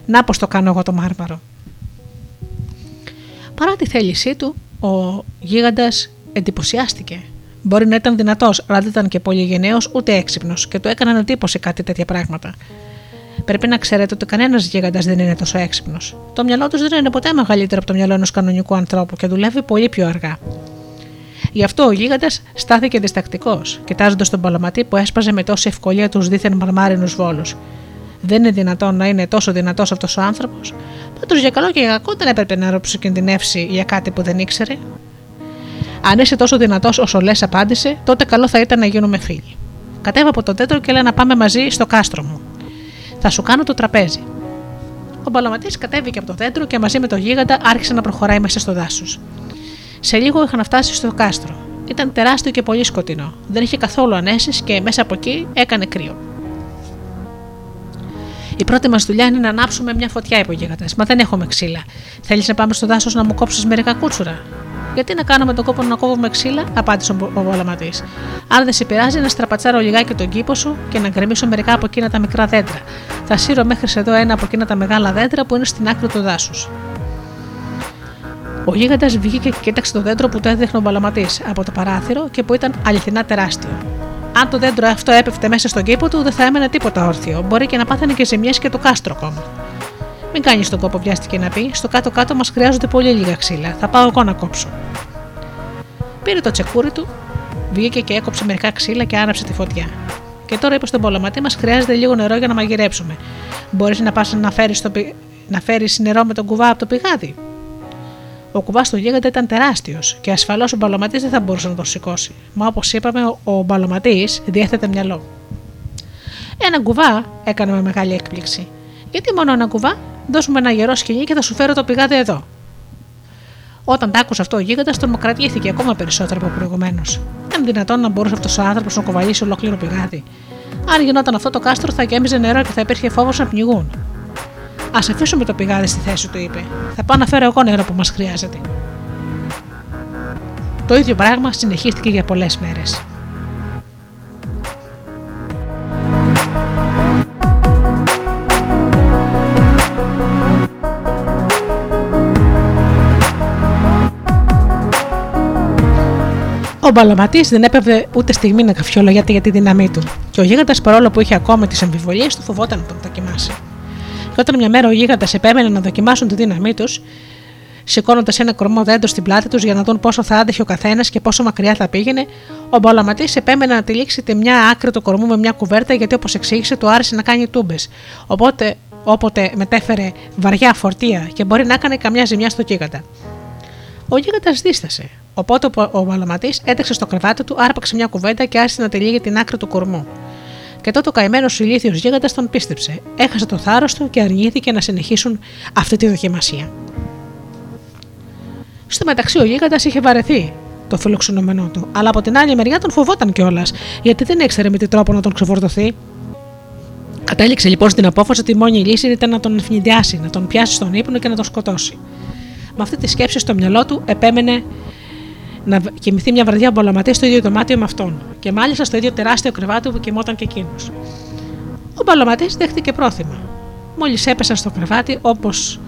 S2: Να πώς το κάνω εγώ το μάρμαρο. Παρά τη θέλησή του, ο γίγαντας εντυπωσιάστηκε. Μπορεί να ήταν δυνατός, αλλά δεν ήταν και πολύ γενναίος ούτε έξυπνος και του έκαναν εντύπωση κάτι τέτοια πράγματα. Πρέπει να ξέρετε ότι κανένας γίγαντας δεν είναι τόσο έξυπνος. Το μυαλό τους δεν είναι ποτέ μεγαλύτερο από το μυαλό ενός κανονικού ανθρώπου και δουλεύει πολύ πιο αργά. Γι' αυτό ο γίγαντας στάθηκε διστακτικός, κοιτάζοντας τον παλαματή που έσπαζε με τόση ευκολία τους δίθεν μαρμάρινους βόλους. Δεν είναι δυνατόν να είναι τόσο δυνατός αυτός ο άνθρωπος; Πάντως για καλό και για κακό δεν έπρεπε να ροψοκινδυνεύσει για κάτι που δεν ήξερε. Αν είσαι τόσο δυνατός όσο λες, απάντησε, τότε καλό θα ήταν να γίνουμε φίλοι. Κατέβα από το τέτρο και λέει να πάμε μαζί στο κάστρο μου. Θα σου κάνω το τραπέζι. Ο μπαλαματής κατέβηκε από το δέντρο και μαζί με τον γίγαντα άρχισε να προχωράει μέσα στο δάσος. Σε λίγο είχαν φτάσει στο κάστρο. Ήταν τεράστιο και πολύ σκοτεινό. Δεν είχε καθόλου ανέσεις και μέσα από εκεί έκανε κρύο. Η πρώτη μας δουλειά είναι να ανάψουμε μια φωτιά, είπε ο γίγαντας. Μα δεν έχουμε ξύλα. Θέλεις να πάμε στο δάσος να μου κόψεις μερικά κούτσουρα. Γιατί να κάνουμε τον κόπο να κόβουμε ξύλα, απάντησε ο Βολαματή. Αν δεν σε πειράζει, να στραπατσάρω λιγάκι τον κήπο σου και να γκρεμίσω μερικά από εκείνα τα μικρά δέντρα. Θα σύρω μέχρι εδώ ένα από εκείνα τα μεγάλα δέντρα που είναι στην άκρη του δάσους. Ο γίγαντας βγήκε και κοίταξε το δέντρο που το έδειχνε ο Μπαλαματή από το παράθυρο και που ήταν αληθινά τεράστιο. Αν το δέντρο αυτό έπεφτε μέσα στον κήπο του, δεν θα έμενε τίποτα όρθιο. Μπορεί και να πάθανε και ζημιές και το κάστρο ακόμα. Μην κάνεις τον κόπο, βιάστηκε να πει. Στο κάτω-κάτω μας χρειάζονται πολύ λίγα ξύλα. Θα πάω εγώ να κόψω. Πήρε το τσεκούρι του, βγήκε και έκοψε μερικά ξύλα και άναψε τη φωτιά. Και τώρα είπε στον πολεματή μας: Χρειάζεται λίγο νερό για να μαγειρέψουμε. Μπορείς να πας να φέρεις πι... φέρεις νερό με τον κουβά από το πηγάδι. Ο κουβάς του γίγαντα ήταν τεράστιος και ασφαλώς ο μπαλωματής δεν θα μπορούσε να τον σηκώσει. Μα όπως είπαμε, ο, ο μπαλωματής διέθετε μυαλό. Ένα κουβά έκανε με μεγάλη έκπληξη. Γιατί μόνο ένα κουβά, δώσουμε ένα γερό σκηνή και θα σου φέρω το πηγάδι εδώ. Όταν τα άκουσε αυτό ο γίγαντας, τον κρατήθηκε ακόμα περισσότερο από προηγουμένως. Αν δυνατόν να μπορούσε αυτός ο άνθρωπος να κοβαλήσει ολόκληρο πηγάδι. Αν γινόταν αυτό το κάστρο, θα γέμιζε νερό και θα υπήρχε φόβος να πνιγούν. Α αφήσουμε το πηγάδι στη θέση του, είπε. Θα πάω να φέρω εγώ νερό που μας χρειάζεται. Το ίδιο πράγμα συνεχίστηκε για πολλές μέρες. Μπαλαματής δεν έπεβε ούτε στιγμή να καφιολογιάται για τη δύναμή του, και ο γίγαντας παρόλο που είχε ακόμα τις αμφιβολίες του, φοβόταν να τον δοκιμάσει. Και όταν μια μέρα ο γίγαντας επέμενε να δοκιμάσουν τη δύναμή τους, σηκώνοντας ένα κορμό δέντρο στην πλάτη τους για να δουν πόσο θα άντεχε ο καθένας και πόσο μακριά θα πήγαινε, ο Μπαλαματής επέμενε να τυλίξει τη μια άκρη του κορμού με μια κουβέρτα γιατί όπως εξήγησε του άρεσε να κάνει τούμπες. Οπότε όποτε μετέφερε βαριά φορτία και μπορεί να έκανε καμιά ζημιά στο γίγαντα. Ο γίγαντας δίστασε. Οπότε ο Μπαλαματή έτρεξε στο κρεβάτι του, άρπαξε μια κουβέντα και άρχισε να τυλίγει την άκρη του κορμού. Και τότε ο καημένος ηλίθιος γίγαντας τον πίστεψε. Έχασε το θάρρος του και αρνήθηκε να συνεχίσουν αυτή τη δοκιμασία. Στο μεταξύ ο γίγαντας είχε βαρεθεί το φιλοξενούμενό του, αλλά από την άλλη μεριά τον φοβόταν κιόλας, γιατί δεν ήξερε με τι τρόπο να τον ξεφορτωθεί. Κατέληξε λοιπόν στην απόφαση ότι η μόνη λύση ήταν να τον ευνηδιάσει, να τον πιάσει στον ύπνο και να τον σκοτώσει. Με αυτή τη σκέψη στο μυαλό του επέμενε να κοιμηθεί μια βραδιά μπολαματή στο ίδιο δωμάτιο με αυτόν, και μάλιστα στο ίδιο τεράστιο κρεβάτι που κοιμόταν και εκείνος. Ο μπαλωματή δέχτηκε πρόθυμα. Μόλις έπεσαν στο κρεβάτι, όπως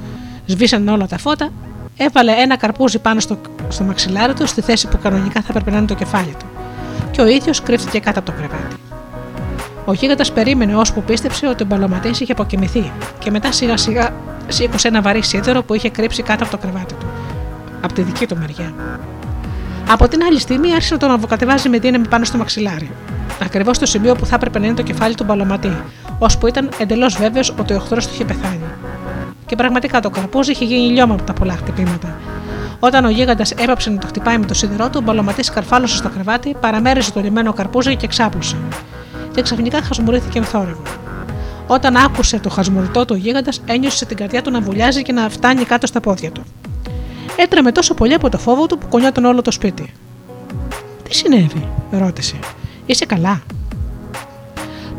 S2: σβήσαν όλα τα φώτα, έβαλε ένα καρπούζι πάνω στο, στο μαξιλάρι του στη θέση που κανονικά θα έπρεπε να είναι το κεφάλι του, και ο ίδιος κρύφτηκε κάτω από το κρεβάτι. Ο γίγαντας περίμενε ώσπου πίστεψε ότι ο μπαλωματή είχε αποκοιμηθεί, και μετά σιγά σιγά σήκωσε ένα βαρύ σίδερο που είχε κρύψει κάτω από το κρεβάτι του, από τη δική του μεριά. Από την άλλη στιγμή άρχισε να τον αβοκατεβάζει με δύναμη πάνω στο μαξιλάρι. Ακριβώς στο σημείο που θα έπρεπε να είναι το κεφάλι του μπαλωματή, ώσπου ήταν εντελώς βέβαιος ότι ο εχθρός του είχε πεθάνει. Και πραγματικά το καρπούζι είχε γίνει λιώμα από τα πολλά χτυπήματα. Όταν ο γίγαντας έπαψε να το χτυπάει με το σίδερό του, ο μπαλωματής καρφάλωσε στο κρεβάτι, παραμέρισε το λιμένο καρπούζι και ξάπλωσε. Και ξαφνικά χασμουρήθηκε με θόρυβο. Όταν άκουσε το χασμουριτό του γίγαντας, ένιωσε την καρδιά του να βουλιάζει και να φτάνει κάτω στα πόδια του. Έτρεμε τόσο πολύ από το φόβο του που κονιόταν όλο το σπίτι. Τι συνέβη, ρώτησε. Είσαι καλά;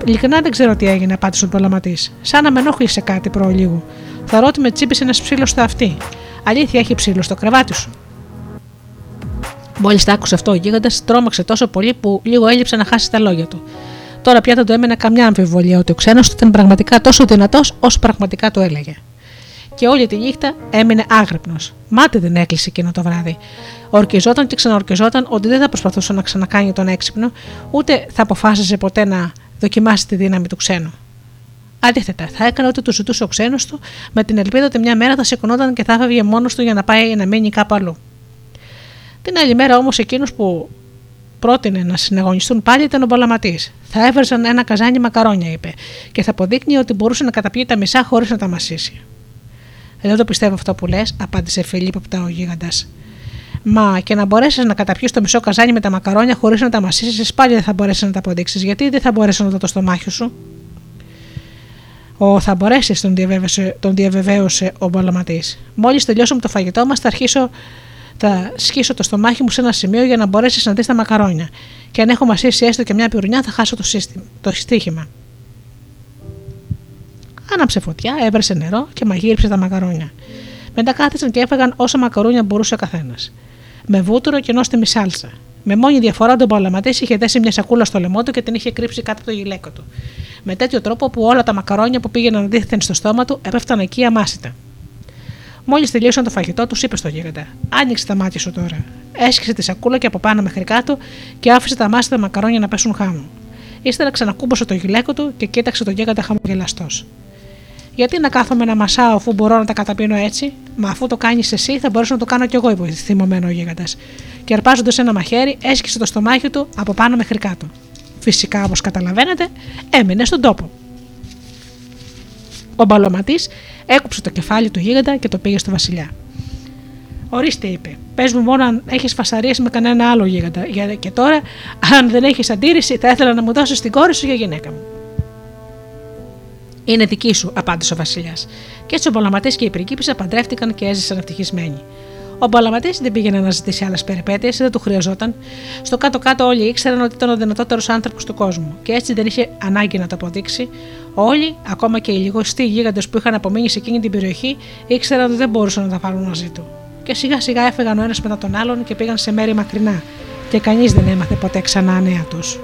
S2: Ειλικρινά δεν ξέρω τι έγινε, απάντησε ο Πολαματή. Σαν να με ενόχλησε κάτι προλίγου. Θα ότι με τσίπησε ένας ψήλος στο αυτή. Αλήθεια, έχει ψήλο στο κρεβάτι σου. Μόλις τα άκουσε αυτό, ο γίγαντας τρόμαξε τόσο πολύ που λίγο έλειψε να χάσει τα λόγια του. Τώρα πια δεν του έμενε καμιά αμφιβολία ότι ο ξένος του ήταν πραγματικά τόσο δυνατός όσο πραγματικά του έλεγε. Και όλη τη νύχτα έμεινε άγρυπνος. Μάτι δεν έκλεισε εκείνο το βράδυ. Ορκιζόταν και ξαναορκιζόταν ότι δεν θα προσπαθούσε να ξανακάνει τον έξυπνο, ούτε θα αποφάσισε ποτέ να δοκιμάσει τη δύναμη του ξένου. Αντίθετα, θα έκανε ό,τι του ζητούσε ο ξένος του, με την ελπίδα ότι μια μέρα θα σηκωνόταν και θα έφευγε μόνος του για να πάει να μείνει κάπου αλλού. Την άλλη μέρα όμως εκείνος που πρότεινε να συναγωνιστούν πάλι ήταν ο Πολαματή. Θα έβραζαν ένα καζάνι μακαρόνια, είπε, και θα αποδείκνει ότι μπορούσε να καταπιεί τα μισά χωρίς να τα μασίσει. «Ε, δεν το πιστεύω αυτό που λες, απάντησε Φιλίπποπτα ο γίγαντας. Μα και να μπορέσεις να καταπιείς το μισό καζάνι με τα μακαρόνια χωρίς να τα μασίσεις, πάλι δεν θα μπορέσεις να τα αποδείξεις. Γιατί δεν θα μπορέσει να δω το στομάχι σου; Ο θα μπορέσεις, τον, τον διαβεβαίωσε ο Μπολαματή. Μόλις τελειώσουμε το φαγητό μας, θα αρχίσω. Θα σκίσω το στομάχι μου σε ένα σημείο για να μπορέσεις να δεις τα μακαρόνια. Και αν έχω μασίσει έστω και μια πυρουνιά, θα χάσω το, σύστημα, το στοίχημα. Άναψε φωτιά, έβρεσε νερό και μαγείριψε τα μακαρόνια. Μετά κάθισαν και έφαγαν όσα μακαρόνια μπορούσε ο καθένας. Με βούτυρο και νόστιμη σάλτσα. Με μόνη διαφορά τον Παλαματή είχε δέσει μια σακούλα στο λαιμό του και την είχε κρύψει κάτω από το γυλαίκο του. Με τέτοιο τρόπο που όλα τα μακαρόνια που πήγαιναν αντίθετα στο στόμα του έπεφταν εκεί αμάσιτα. Μόλις τελείωσαν το φαγητό, τους είπε στο γίγαντα: Άνοιξε τα μάτια σου τώρα. Έσκησε τη σακούλα και από πάνω μέχρι κάτω και άφησε τα μάσιτα μακαρόνια να πέσουν χάμου. Ύστερα ξανακούμπωσε το γυλαίκο του και κοίταξε τον γίγαντα χαμογελαστός. Γιατί να κάθομαι να μασάω αφού μπορώ να τα καταπίνω έτσι, μα αφού το κάνεις εσύ, θα μπορέσω να το κάνω κι εγώ, είπε θυμωμένο ο γίγαντας. Και αρπάζοντας ένα μαχαίρι, έσκησε το στομάχι του από πάνω μέχρι κάτω. Φυσικά, όπως καταλαβαίνετε, έμεινε στον τόπο. Ο μπαλωματής έκοψε το κεφάλι του γίγαντα και το πήγε στο Βασιλιά. Ορίστε, είπε, πες μου μόνο αν έχεις φασαρίες με κανένα άλλο γίγαντα. Και τώρα, αν δεν έχεις αντίρρηση, θα ήθελα να μου δώσεις την κόρη σου για γυναίκα μου. Είναι δική σου, απάντησε ο Βασιλιάς. Και έτσι ο Μπολαματή και η πριγκίπισσα παντρεύτηκαν και έζησαν ευτυχισμένοι. Ο Μπολαματή δεν πήγαινε να ζητήσει άλλες περιπέτειες, δεν του χρειαζόταν. Στο κάτω-κάτω όλοι ήξεραν ότι ήταν ο δυνατότερος άνθρωπος του κόσμου και έτσι δεν είχε ανάγκη να το αποδείξει. Όλοι, ακόμα και οι λιγοστοί γίγαντες που είχαν απομείνει σε εκείνη την περιοχή, ήξεραν ότι δεν μπορούσαν να τα βάλουν μαζί του. Και σιγά σιγά έφεγαν ο ένας μετά τον άλλον και πήγαν σε μέρη μακρινά, και κανείς δεν έμαθε ποτέ ξανά νέα τους.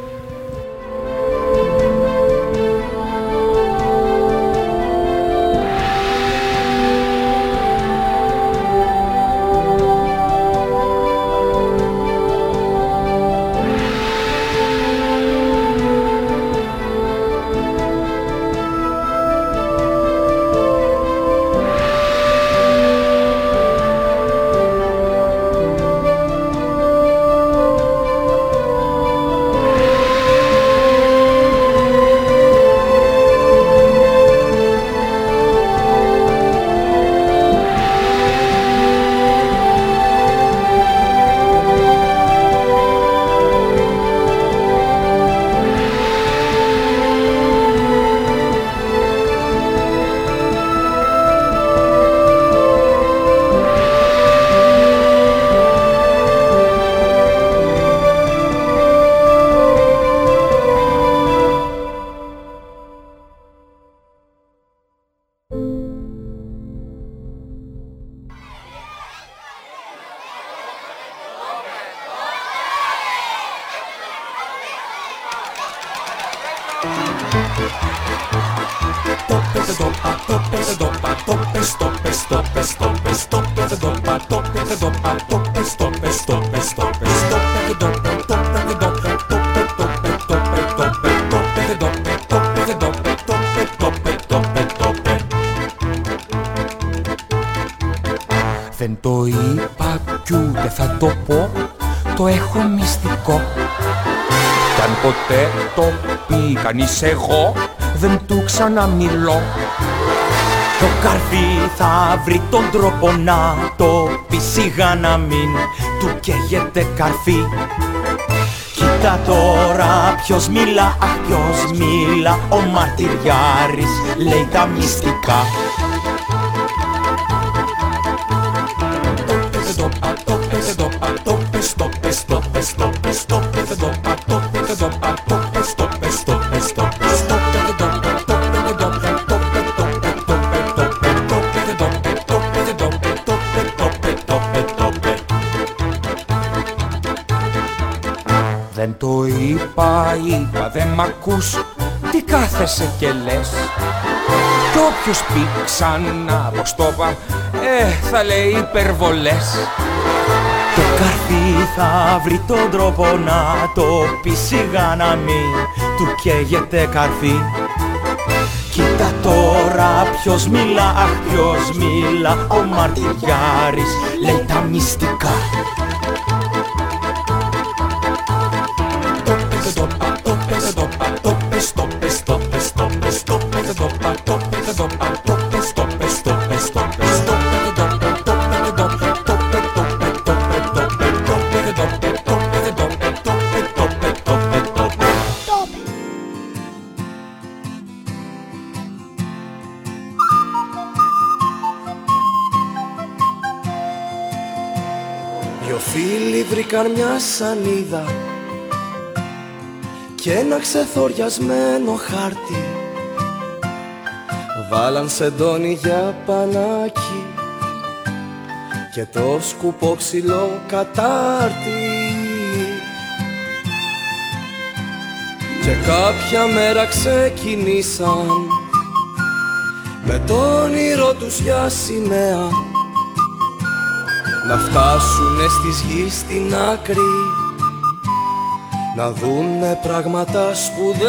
S5: Κανείς εγώ δεν του ξαναμιλώ. Το καρφί θα βρει τον τρόπο να το πει σιγά να μην του καίγεται καρφί. Κι Κοίτα τώρα ποιος μιλά, αχ ποιος μιλά. Ο μαρτυριάρης λέει τα μυστικά ακούς Τι κάθεσαι και λες. Κι όποιος πει ξανά πως το είπα Ε, θα λέει υπερβολές. Το καρφί θα βρει τον τρόπο να το πει σιγά να μην του καίγεται καρφί. Κοίτα τώρα ποιος μιλά, αχ ποιος μιλά Ο μαρτυριάρης λέει τα μυστικά
S3: σανίδα και ένα ξεθοριασμένο χάρτη. Βάλαν σεντόνι για πανάκι και το σκουπό ξυλό κατάρτι. Και κάποια μέρα ξεκινήσαν με το όνειρο τους για σημαία να φτάσουνε στις γης στην άκρη να δούνε πράγματα σπουδαία.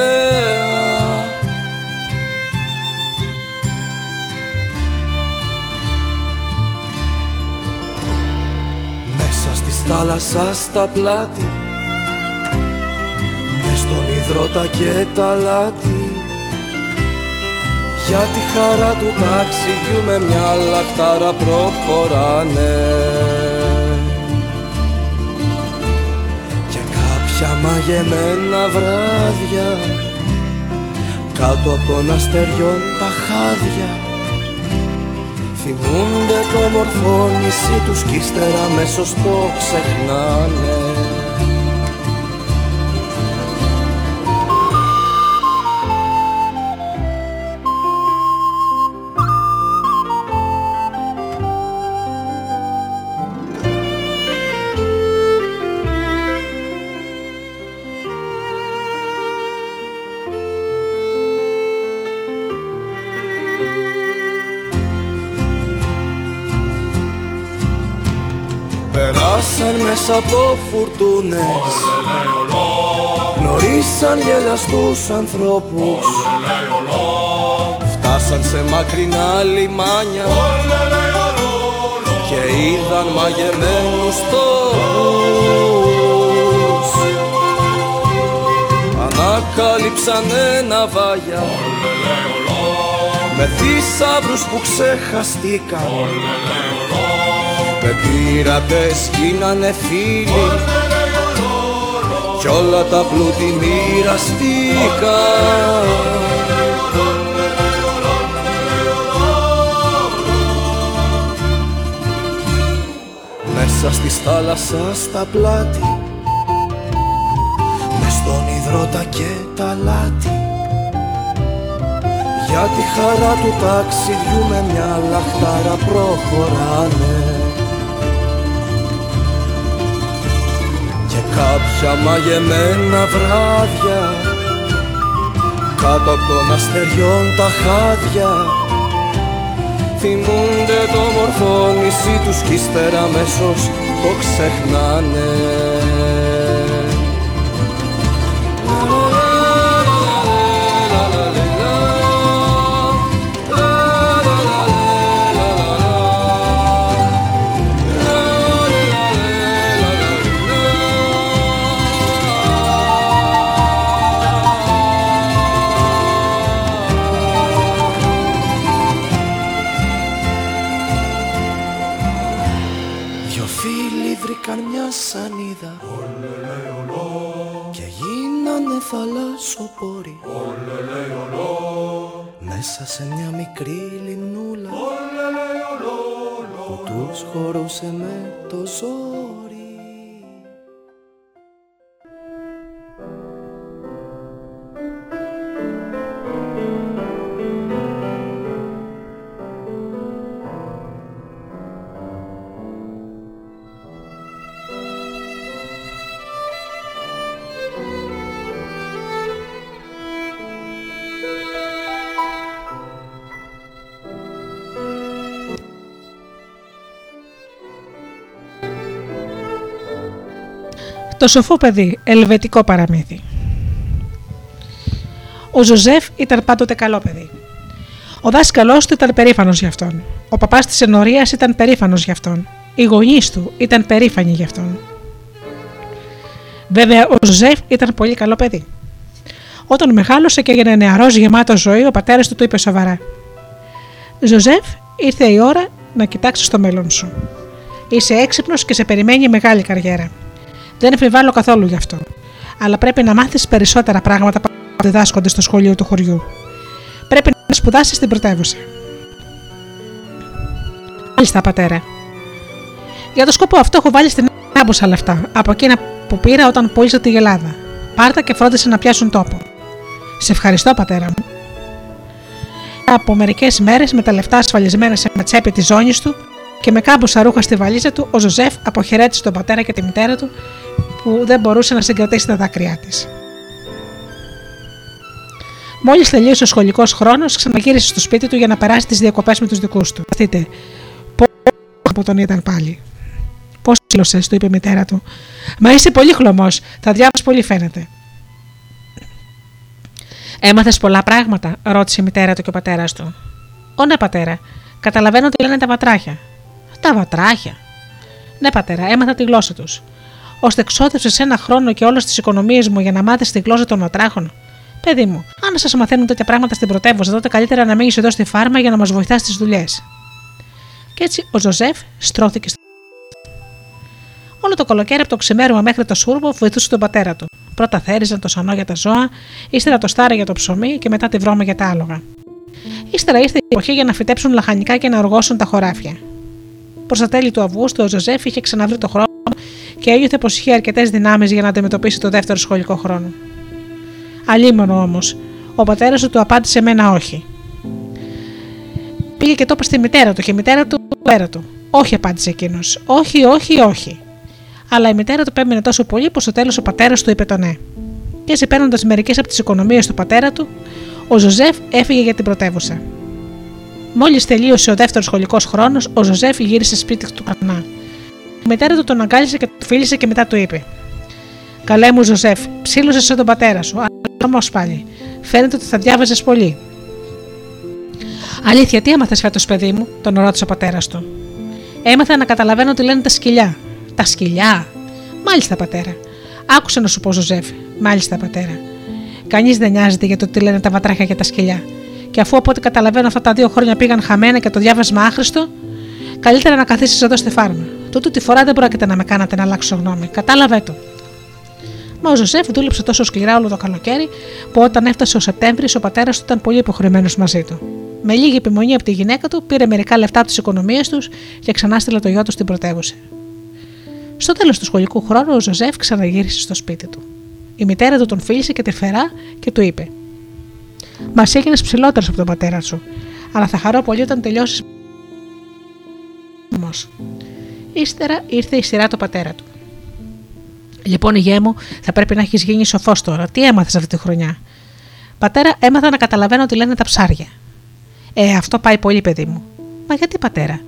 S3: Μέσα στη θάλασσα στα πλάτη Μες στον υδρότα και τα λάτι. Για τη χαρά του ταξιδιού με μια λαχτάρα προχωράνε μαγεμένα βράδια κάτω από των αστεριών τα χάδια. Θυμούνται το μορφό νησί τους κι ύστερα μέσω το ξεχνάνε από φουρτούνες. Γνωρίσαν γελαστούς ανθρώπους. Φτάσαν σε μακρινά λιμάνια. Και είδαν μαγεμένους τόπους. Ανακάλυψαν ένα βάγια. Με θησαύρους που ξεχαστήκαν με πειρατές γίνανε φίλοι. Κι όλα τα πλούτη μοιραστήκα. Μέσα στη θάλασσας στα πλάτη Μες στον υδρότα και τα λάτι. Για τη χαρά του ταξιδιού με μια λαχτάρα προχωράνε κάποια μαγεμένα βράδια. Κάτω από των αστεριών τα χάδια. Θυμούνται το μορφό νησί τους κι ύστερα αμέσως το ξεχνάνε Μέσα σε μια μικρή λιμνούλα Που τους χωρούσε με το ζόρι
S2: Το σοφό παιδί, ελβετικό παραμύθι. Ο Ζωζεφ ήταν πάντοτε καλό παιδί. Ο δάσκαλός του ήταν περήφανος γι' αυτόν. Ο παπάς της ενορίας ήταν περήφανος γι' αυτόν. Οι γονείς του ήταν περήφανοι γι' αυτόν. Βέβαια, ο Ζωζεφ ήταν πολύ καλό παιδί. Όταν μεγάλωσε και έγινε νεαρός γεμάτος ζωή, ο πατέρας του του είπε σοβαρά: Ζωζεφ, ήρθε η ώρα να κοιτάξεις το μέλλον σου. Είσαι έξυπνος και σε περιμένει μεγάλη καριέρα. Δεν εμφιβάλλω καθόλου γι' αυτό. Αλλά πρέπει να μάθεις περισσότερα πράγματα που διδάσκονται στο σχολείο του χωριού. Πρέπει να σπουδάσεις στην πρωτεύουσα. Μάλιστα, πατέρα. Για το σκοπό αυτό έχω βάλει στην άμποσα λεφτά από εκείνα που πήρα όταν πούλησα τη γελάδα. Πάρτα και φρόντισε να πιάσουν τόπο. Σε ευχαριστώ, πατέρα μου. Από μερικές μέρες με τα λεφτά ασφαλισμένα σε ένα τσέπη της ζώνης του και με κάμποσα ρούχα στη βαλίζα του, ο Ζωζεφ αποχαιρέτησε τον πατέρα και τη μητέρα του που δεν μπορούσε να συγκρατήσει τα δάκρυά της. Μόλις τελείωσε ο σχολικός χρόνος, ξαναγύρισε στο σπίτι του για να περάσει τις διακοπές με τους δικούς του. Δείτε, πώ από τον ήταν πάλι. Πώς ψήλωσες, του είπε η μητέρα του. Μα είσαι πολύ χλωμός, θα διάβασες πολύ φαίνεται. Έμαθες πολλά πράγματα, ρώτησε η μητέρα του και ο πατέρας του. Ω ναι, πατέρα, καταλαβαίνω τι λένε τα βατράχια. Τα βατράχια. Ναι, πατέρα, έμαθα τη γλώσσα τους ώστε ξόδεψες ένα χρόνο και όλες τις οικονομίες μου για να μάθεις τη γλώσσα των βατράχων. Παιδί μου, αν σας μαθαίνουν τέτοια πράγματα στην πρωτεύουσα, τότε καλύτερα να μείνεις εδώ στη φάρμα για να μας βοηθάς στις δουλειές. Και έτσι ο Ζωζεφ στρώθηκε στη Όλο το καλοκαίρι από το ξημέρωμα μέχρι το σούρουπο βοηθούσε τον πατέρα του. Πρώτα θέριζαν το σανό για τα ζώα, ύστερα το στάρι για το ψωμί και μετά τη βρώμα για τα άλογα. Ύστερα ήρθε η εποχή για να φυτέψουν λαχανικά και να οργώσουν τα χωράφια. Προ τα τέλη του Αυγούστου, ο Ζωζέφ είχε ξαναβρει το χρόνο και ένιωθε πως είχε αρκετές δυνάμεις για να αντιμετωπίσει το δεύτερο σχολικό χρόνο. Αλίμονο όμως, ο πατέρας του του απάντησε με ένα όχι. Πήγε και το είπε στη μητέρα του και η μητέρα του πέρα του. Όχι, απάντησε εκείνος. Όχι, όχι, όχι. Αλλά η μητέρα του επέμεινε τόσο πολύ που στο τέλος ο πατέρας του είπε το ναι. Και έτσι παίρνοντας μερικές από τις οικονομίες του πατέρα του, ο Ζωζεφ έφυγε για την πρωτεύουσα. Μόλις τελείωσε ο δεύτερος σχολικός χρόνος, ο Ζωζεφ γύρισε σπίτι του ξανά. Η μητέρα του τον αγκάλιασε και τον φίλησε και μετά του είπε: Καλέ μου, Ζωζεφ, ψήλωσες σαν τον πατέρα σου. Αλλά όμως πάλι. Φαίνεται ότι θα διάβαζες πολύ. Αλήθεια, τι έμαθες φέτος, παιδί μου, τον ρώτησε ο πατέρας του. Έμαθα να καταλαβαίνω τι λένε τα σκυλιά. Τα σκυλιά. Μάλιστα, πατέρα. Άκουσε να σου πω, Ζωζεφ. Μάλιστα, πατέρα. Κανείς δεν νοιάζεται για το τι λένε τα βατράχια και τα σκυλιά. Και αφού από ό,τι καταλαβαίνω αυτά τα δύο χρόνια πήγαν χαμένα και το διάβασμα άχρηστο, καλύτερα να καθίσεις εδώ στη φάρμα. Τούτη τη φορά δεν πρόκειται να με κάνετε να αλλάξω γνώμη. Κατάλαβε το. Μα ο Ζωσέφ δούλεψε τόσο σκληρά όλο το καλοκαίρι, που όταν έφτασε ο Σεπτέμβρης, ο πατέρας του ήταν πολύ υποχρεωμένος μαζί του. Με λίγη επιμονή από τη γυναίκα του, πήρε μερικά λεφτά από τις οικονομίες τους και ξανάστειλε το γιο του στην πρωτεύουσα. Στο τέλος του σχολικού χρόνου, ο Ζωζεφ ξαναγύρισε στο σπίτι του. Η μητέρα του τον φίλησε τρυφερά και του είπε: Μα έγινες ψηλότερος από τον πατέρα σου, αλλά θα χαρώ πολύ όταν τελειώσεις. Όμως, ύστερα ήρθε η σειρά του πατέρα του. Λοιπόν, γιε μου, θα πρέπει να έχεις γίνει σοφός τώρα. Τι έμαθες αυτή τη χρονιά; Πατέρα, έμαθα να καταλαβαίνω ότι λένε τα ψάρια. Ε, αυτό πάει πολύ, παιδί μου. Μα γιατί, πατέρα;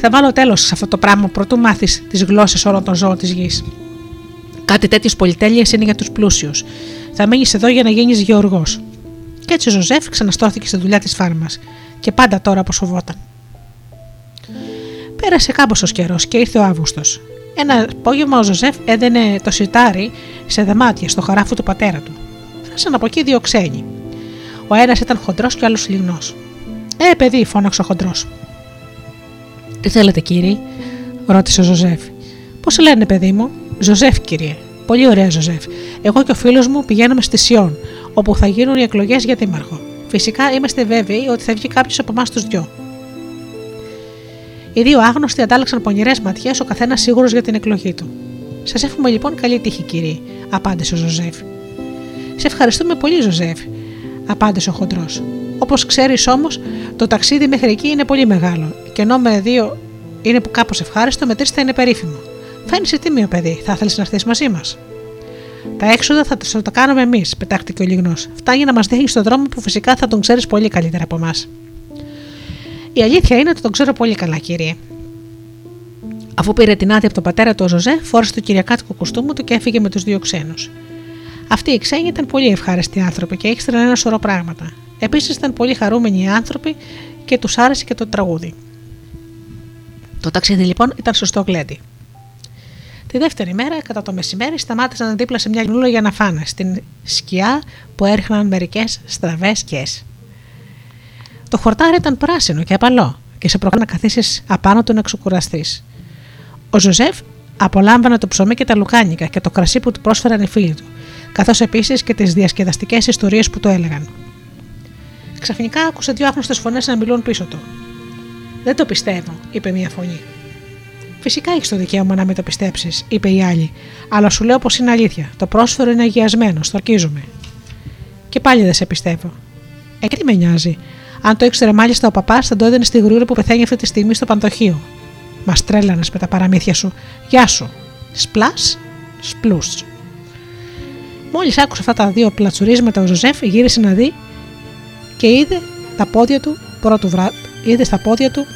S2: Θα βάλω τέλος σε αυτό το πράγμα προτού μάθεις τις γλώσσες όλων των ζώων της γης. Κάτι τέτοιες πολυτέλειες είναι για τους πλούσιους. Θα μείνεις εδώ για να γίνεις γεωργός. Και έτσι ο Ζωζέφ ξαναστρώθηκε στη δουλειά της φάρμας και πάντα τώρα όπως φοβόταν. Πέρασε κάμποσο καιρός και ήρθε ο Αύγουστος. Ένα απόγευμα ο Ζωζέφ έδενε το σιτάρι σε δεμάτια στο χωράφι του πατέρα του. Φτάσαν από εκεί δύο ξένοι. Ο ένας ήταν χοντρός και ο άλλος λιγνός. Ε, παιδί, φώναξε ο χοντρός. Τι θέλετε, κύριε, ρώτησε ο Ζωζέφ. Πώς σε λένε, παιδί μου, Ζωζέφ, κύριε. Πολύ ωραία, Ζωζέφ. Εγώ και ο φίλος μου πηγαίνουμε στη Σιόν, όπου θα γίνουν οι εκλογές για δήμαρχο. Φυσικά είμαστε βέβαιοι ότι θα βγει κάποιος από εμάς τους δυο. Οι δύο άγνωστοι αντάλλαξαν πονηρές ματιές, ο καθένας σίγουρος για την εκλογή του. Σας εύχομαι λοιπόν καλή τύχη, κύριε, απάντησε ο Ζωζέφ. Σε ευχαριστούμε πολύ, Ζωζέφ, απάντησε ο χοντρός. Όπως ξέρεις όμως, το ταξίδι μέχρι εκεί είναι πολύ μεγάλο, και ενώ με δύο είναι που κάπως ευχάριστο, με τρεις θα είναι περίφημο. Φαίνεσαι τίμιο παιδί, θα ήθελε να έρθεις μαζί μας. Τα έξοδα θα τα το κάνουμε εμείς, πετάχτηκε ο λιγνός. Φτάνει να μας δείχνει τον δρόμο που φυσικά θα τον ξέρεις πολύ καλύτερα από εμάς. Η αλήθεια είναι ότι τον ξέρω πολύ καλά, κύριε. Αφού πήρε την άδεια από τον πατέρα του ο Ζωζέ, φόρεσε το κυριακάτικο κουστούμου του και έφυγε με τους δύο ξένους. Αυτοί οι ξένοι ήταν πολύ ευχάριστοι άνθρωποι και ήξεραν ένα σωρό πράγματα. Επίσης ήταν πολύ χαρούμενοι οι άνθρωποι και τους άρεσε και το τραγούδι. Το ταξίδι λοιπόν ήταν σωστό γλέντι. Τη δεύτερη μέρα, κατά το μεσημέρι, σταμάτησαν δίπλα σε μια λιμνούλα για να φάνε, στην σκιά που έριχναν μερικές στραβές ιτιές. Το χορτάρι ήταν πράσινο και απαλό και σε προκαλούσε να καθίσεις απάνω του να ξεκουραστεί. Ο Ζωζεφ απολάμβανε το ψωμί και τα λουκάνικα και το κρασί που του πρόσφεραν οι φίλοι του, καθώς επίσης και τις διασκεδαστικές ιστορίες που του έλεγαν. Ξαφνικά άκουσε δύο άγνωστες φωνές να μιλούν πίσω του. Δεν το πιστεύω, είπε μία φωνή. Φυσικά έχεις το δικαίωμα να μην το πιστέψεις, είπε η άλλη, αλλά σου λέω πως είναι αλήθεια. Το πρόσφερο είναι αγιασμένο, στο αρκίζομαι. Και πάλι δεν σε πιστεύω. Ε, τι με νοιάζει. Αν το ήξερε μάλιστα ο παπάς, θα το έδινε στη γρούρα που πεθαίνει αυτή τη στιγμή στο παντοχείο. Μας τρέλανες με τα παραμύθια σου. Γεια σου. Σπλάς, σπλούς. Μόλις άκουσε αυτά τα δύο πλατσουρίσματα, ο Ζωζέφ γύρισε να δει και είδε τα πόδια του πρώτου βράδυ. Είδε στα πόδια του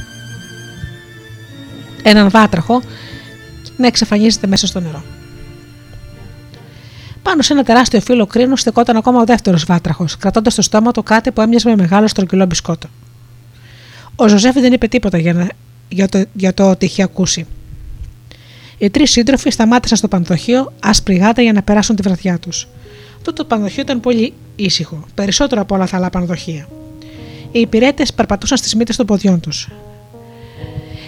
S2: έναν βάτραχο να εξαφανίζεται μέσα στο νερό. Πάνω σε ένα τεράστιο φύλλο κρίνου στεκόταν ακόμα ο δεύτερος βάτραχος, κρατώντας στο στόμα του κάτι που έμοιαζε με μεγάλο στρογγυλό μπισκότο. Ο Ζωζέφ δεν είπε τίποτα για, να, για, το, για το ότι είχε ακούσει. Οι τρεις σύντροφοι σταμάτησαν στο πανδοχείο άσπρη γάτα για να περάσουν τη βραδιά τους. Τότε το πανδοχείο ήταν πολύ ήσυχο, περισσότερο από όλα τα άλλα πανδοχεία. Οι υπηρέτες περπατούσαν στις μύτες των ποδιών τους.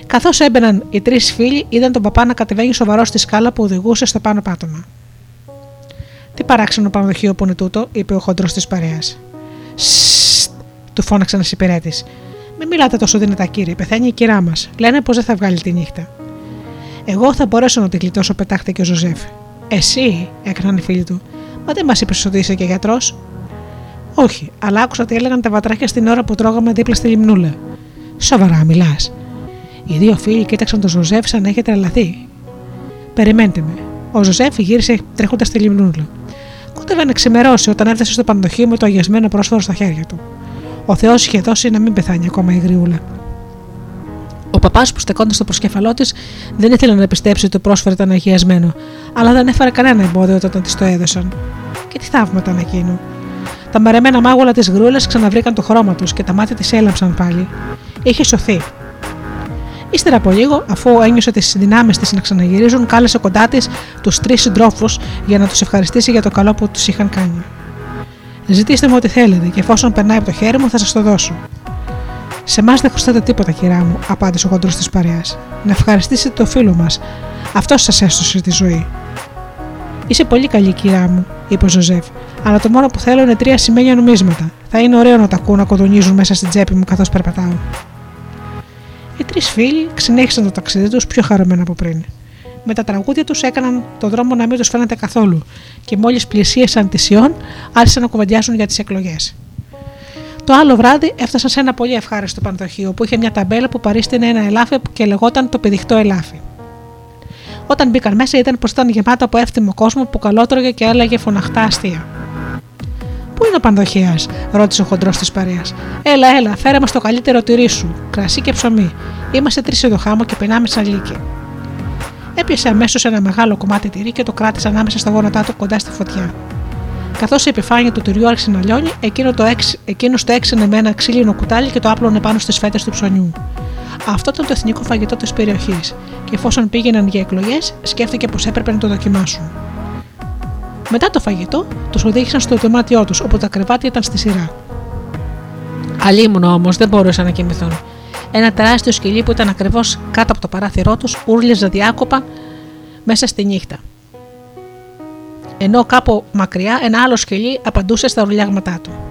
S2: Καθώς έμπαιναν οι τρεις φίλοι, είδαν τον παπά να κατεβαίνει σοβαρός στη σκάλα που οδηγούσε στο πάνω πάτωμα. Τι παράξενο πανδοχείο που είναι τούτο, είπε ο χοντρός της παρέας. Σστ, του φώναξε ένα υπηρέτη. Μην μιλάτε τόσο δυνατά, κύριε, πεθαίνει η κυρά μα. Λένε πως δεν θα βγάλει τη νύχτα. Εγώ θα μπορέσω να τη γλιτώσω, πετάχτηκε ο Ζωζέφ. Εσύ, έκαναν οι φίλοι του. Μα δεν μας είπες ότι είσαι και γιατρός. Όχι, αλλά άκουσα τι έλεγαν τα βατράχια στην ώρα που τρώγαμε δίπλα στη λιμνούλα. Σοβαρά μιλάς. Οι δύο φίλοι κοίταξαν τον Ζωζέφ σαν να έχει τρελαθεί. Περιμένετε με. Ο Ζωζέφ γύρισε τρέχοντας στη λιμνούλα. Κόντευε να ξημερώσει όταν έφτασε στο πανδοχείο με το αγιασμένο πρόσφορο στα χέρια του. Ο Θεός είχε δώσει να μην πεθάνει ακόμα η γριούλα. Ο παπάς που στεκόταν στο προσκεφαλό της δεν ήθελε να πιστέψει ότι το πρόσφαρο ήταν αγιασμένο, αλλά δεν έφερε κανένα εμπόδιο όταν της το έδωσαν. Και τι θαύμα ήταν εκείνο. Τα μαρεμένα μάγουλα της γρούλας ξαναβρήκαν το χρώμα τους και τα μάτια της έλαψαν πάλι. Είχε σωθεί. Ύστερα από λίγο, αφού ένιωσε τις δυνάμεις της να ξαναγυρίζουν, κάλεσε κοντά της τους τρεις συντρόφους για να τους ευχαριστήσει για το καλό που τους είχαν κάνει. Ζητήστε μου ό,τι θέλετε και εφόσον περνάει από το χέρι μου θα σας το δώσω. Σε εμάς δεν χρωστάτε τίποτα, κυρά μου, απάντησε ο χοντρός της παρέας. Να ευχαριστήσετε το φίλο μας. Αυτός σας έσωσε τη ζωή. Είσαι πολύ καλή, κυρά μου, είπε ο Ζωζεφ, αλλά το μόνο που θέλω είναι τρία ασημένια νομίσματα. Θα είναι ωραίο να τα ακούω να κουδουνίζουν μέσα στην τσέπη μου καθώς περπατάω. Οι τρεις φίλοι συνέχισαν το ταξίδι τους πιο χαρούμενα από πριν. Με τα τραγούδια τους έκαναν το δρόμο να μην τους φαίνεται καθόλου και μόλις πλησίασαν τη Σιών άρχισαν να κουβεντιάσουν για τις εκλογές. Το άλλο βράδυ έφτασαν σε ένα πολύ ευχάριστο πανδοχείο που είχε μια ταμπέλα που παρίστηνε ένα ελάφι και λεγόταν το πηδιχτό ελάφι. Όταν μπήκαν μέσα ήταν πως ήταν γεμάτο από εύθυμο κόσμο που καλότρωγε και έλεγε φωναχτά αστεία. Πού είναι ο πανδοχέας, ρώτησε ο χοντρός της παρέας. Έλα, έλα, φέρε μας το καλύτερο τυρί σου, κρασί και ψωμί. Είμαστε τρεις εδώ χάμο και πεινάμε σαν λύκη. Έπιασε αμέσως ένα μεγάλο κομμάτι τυρί και το κράτησε ανάμεσα στα γόνατά του κοντά στη φωτιά. Καθώς η επιφάνεια του τυριού άρχισε να λιώνει, εκείνο το, έξ, εκείνος το έξινε με ένα ξύλινο κουτάλι και το άπλωνε πάνω στις φέτες του ψωνιού. Αυτό ήταν το εθνικό φαγητό της περιοχής, και εφόσον πήγαιναν για εκλογές, σκέφτηκε πως έπρεπε να το δοκιμάσουν. Μετά το φαγητό, τους οδήγησαν στο δωμάτιό τους, όπου τα κρεβάτια ήταν στη σειρά. Αλλήμουν όμως, δεν μπορούσαν να κοιμηθούν. Ένα τεράστιο σκυλί που ήταν ακριβώς κάτω από το παράθυρό τους ούρλιαζε διάκοπα μέσα στη νύχτα. Ενώ κάπου μακριά ένα άλλο σκυλί απαντούσε στα ουρλιάγματά του.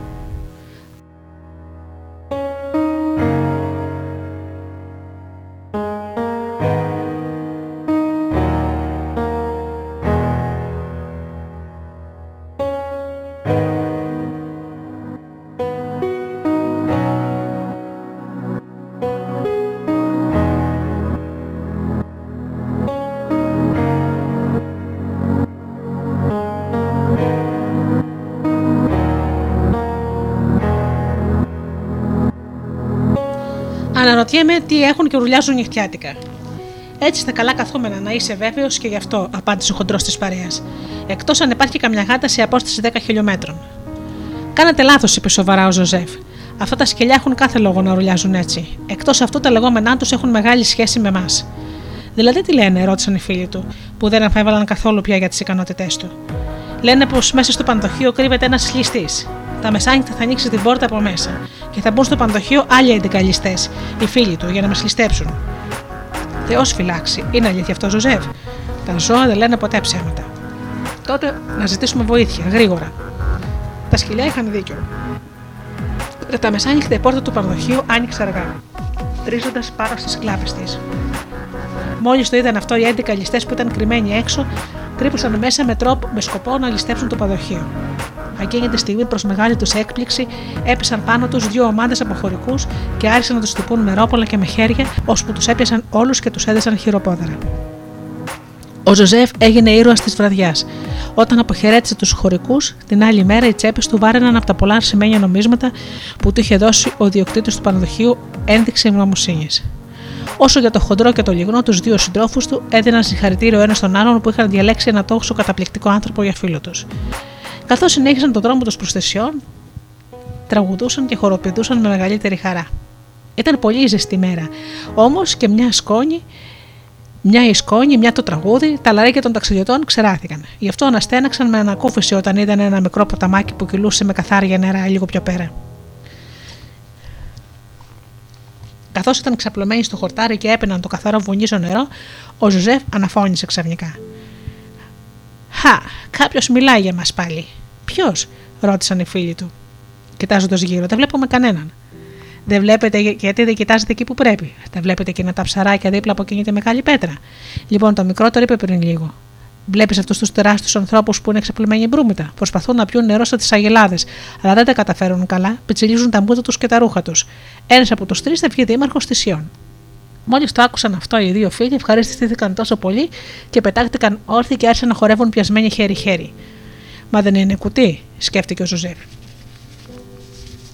S2: Αναρωτιέμαι τι έχουν και ουρλιάζουν νυχτιάτικα. Έτσι στα καλά καθόμενα να είσαι βέβαιος και γι' αυτό, απάντησε ο χοντρός της παρέας. Εκτός αν υπάρχει καμιά γάτα σε απόσταση 10 χιλιόμετρων. Κάνατε λάθος, είπε σοβαρά ο Ζωζεφ. Αυτά τα σκυλιά έχουν κάθε λόγο να ουρλιάζουν έτσι. Εκτός αυτού, τα λεγόμενά τους έχουν μεγάλη σχέση με εμάς. Δηλαδή τι λένε, ρώτησαν οι φίλοι του, που δεν αφέβαλαν καθόλου πια για τις ικανότητές του. Λένε πως μέσα στο πανδοχείο κρύβεται ένας ληστή. Τα μεσάνυχτα θα ανοίξει την πόρτα από μέσα και θα μπουν στο παντοχείο άλλοι εντεκαλιστές, οι φίλοι του, για να μας ληστέψουν. Θεός φυλάξει, είναι αλήθεια αυτό, Ζωζεύ. Τα ζώα δεν λένε ποτέ ψέματα. Τότε να ζητήσουμε βοήθεια, γρήγορα. Τα σκυλιά είχαν δίκιο. Τα μεσάνυχτα η πόρτα του παντοχείου άνοιξε αργά, τρίζοντας πάνω στις κλάπε της. Μόλις το είδαν αυτό, οι 11 ληστέ που ήταν κρυμμένοι έξω τρύπωσαν μέσα με, τρόπο, με σκοπό να ληστέψουν το πανδοχείο. Εκείνη τη στιγμή, προς μεγάλη τους έκπληξη, έπεσαν πάνω τους δύο ομάδες από χωρικούς και άρχισαν να τους χτυπούν με ρόπαλα και με χέρια, ώσπου τους έπιασαν όλους και τους έδεσαν χειροπόδαρα. Ο Ζωζεφ έγινε ήρωας της βραδιάς. Όταν αποχαιρέτησε τους χωρικούς, την άλλη μέρα οι τσέπες του βάρεναν από τα πολλά ασημένια νομίσματα που του είχε δώσει ο ιδιοκτήτης του πανδοχείου ένδειξη ευγνωμοσύνης. Όσο για το χοντρό και το λιγνό, τους δύο συντρόφους του έδιναν συγχαρητήριο ένας στον άλλον που είχαν διαλέξει ένα τόσο καταπληκτικό άνθρωπο για φίλο τους. Καθώς συνέχισαν τον δρόμο τους προς θεσιών, τραγουδούσαν και χοροπηδούσαν με μεγαλύτερη χαρά. Ήταν πολύ ζεστή μέρα, όμως και μια σκόνη, μια η σκόνη, μια το τραγούδι, τα λαρέκια των ταξιδιωτών ξεράθηκαν. Γι' αυτό αναστέναξαν με ανακούφιση όταν είδαν ένα μικρό ποταμάκι που κυλούσε με καθάρια νερά λίγο πιο πέρα. Καθώς ήταν ξαπλωμένοι στο χορτάρι και έπιναν το καθαρό βουνίσιο νερό, ο Ζωζεφ αναφώνησε ξαφνικά. Χα, κάποιος μιλάει για μας πάλι. Ποιος, ρώτησαν οι φίλοι του. Κοιτάζοντας γύρω, δεν βλέπουμε κανέναν. Δεν βλέπετε γιατί δεν κοιτάζετε εκεί που πρέπει. Δεν βλέπετε εκείνα τα ψαράκια δίπλα από εκείνη τη μεγάλη πέτρα. Λοιπόν, το μικρότερο είπε πριν λίγο. Βλέπεις αυτούς τους τεράστιους ανθρώπους που είναι ξαπλωμένοι μπρούμητα. Προσπαθούν να πιούν νερό σαν τις αγελάδες, αλλά δεν τα καταφέρουν καλά, πιτσιλίζουν τα μούτα τους και τα ρούχα τους. Ένας από τους τρεις θα βγει δήμαρχος της Σιών. Μόλις το άκουσαν αυτό, οι δύο φίλοι ευχαρίστηθηκαν τόσο πολύ και πετάχτηκαν όρθιοι και άρχισαν να χορεύουν πιασμένοι χέρι-χέρι. Μα δεν είναι κουτί, σκέφτηκε ο Ζωζεύ.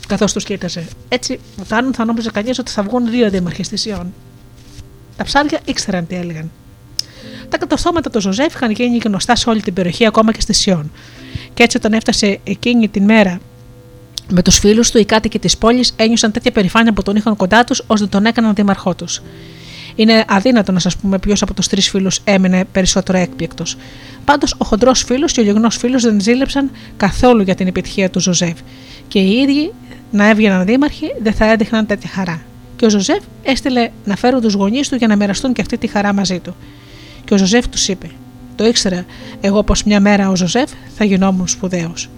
S2: Καθώς τους κοίταζε. Έτσι, φτάνουν θα νόμιζε κανείς ότι θα βγουν δύο δήμαρχοι στη Σιών. Τα ψάρια ήξεραν τι έλεγαν. Τα κατορθώματα του Ζωζεύ είχαν γίνει γνωστά σε όλη την περιοχή, ακόμα και στη Σιών. Και έτσι, όταν έφτασε εκείνη την μέρα με τους φίλους του, οι κάτοικοι της πόλης ένιωσαν τέτοια περηφάνεια που τον είχαν κοντά τους, ώστε τον έκαναν δήμαρχό τους. Είναι αδύνατο να σας πούμε ποιος από τους τρεις φίλους έμενε περισσότερο έκπληκτος. Πάντως, ο χοντρός φίλος και ο λιγνό φίλος δεν ζήλεψαν καθόλου για την επιτυχία του Ζωζεύ. Και οι ίδιοι να έβγαιναν δήμαρχοι δεν θα έδειχναν τέτοια χαρά. Και ο Ζωζεύ έστειλε να φέρουν τους γονείς του για να μοιραστούν και αυτή τη χαρά μαζί του. Και ο Ζωζεύ τους είπε: Το ήξερα εγώ πως μια μέρα ο Ζωζεύ θα γινόμουν
S6: σπουδαίος.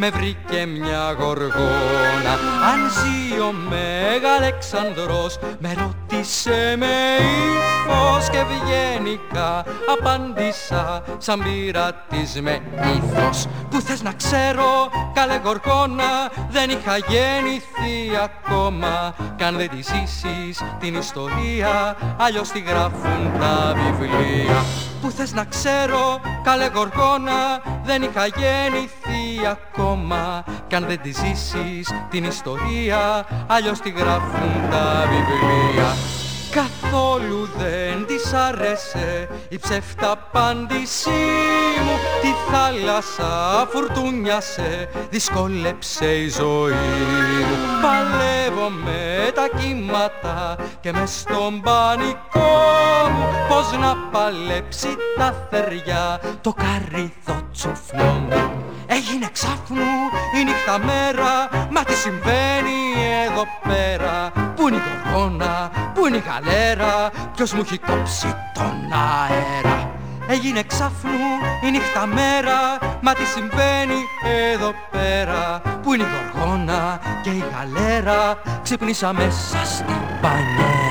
S6: Με βρήκε μια γοργόνα. Αν ζει ο Μέγα Αλεξανδρός με ρώτησε με ύφος και ευγενικά απάντησα σαν πειρατής με ύφος. Που θες να ξέρω καλέ γοργόνα δεν είχα γεννηθεί ακόμα. Κι αν δεν τη ζήσεις την ιστορία αλλιώς τη γράφουν τα βιβλία. Που θες να ξέρω καλέ γοργόνα δεν είχα γεννηθεί ακόμα κι αν δεν τη ζήσεις την ιστορία αλλιώς τη γράφουν τα βιβλία. Καθόλου δεν της άρεσε η ψεύτα απάντησή μου. Τη θάλασσα φουρτούνιασε, δυσκόλεψε η ζωή μου. Παλεύω με τα κύματα και μες στον πανικό μου. Πώς να παλέψει τα θεριά το καρύδο τσουφλό μου Έγινε ξάφνου η νύχτα μέρα Μα τι συμβαίνει εδώ πέρα. Πού είναι η γοργόνα, πού είναι η γαλέρα Ποιος μου έχει κόψει τον αέρα. Έγινε ξάφνου η νύχτα μέρα Μα τι συμβαίνει εδώ πέρα. Πού είναι η γοργόνα και η γαλέρα Ξύπνησα μέσα στην πανέρα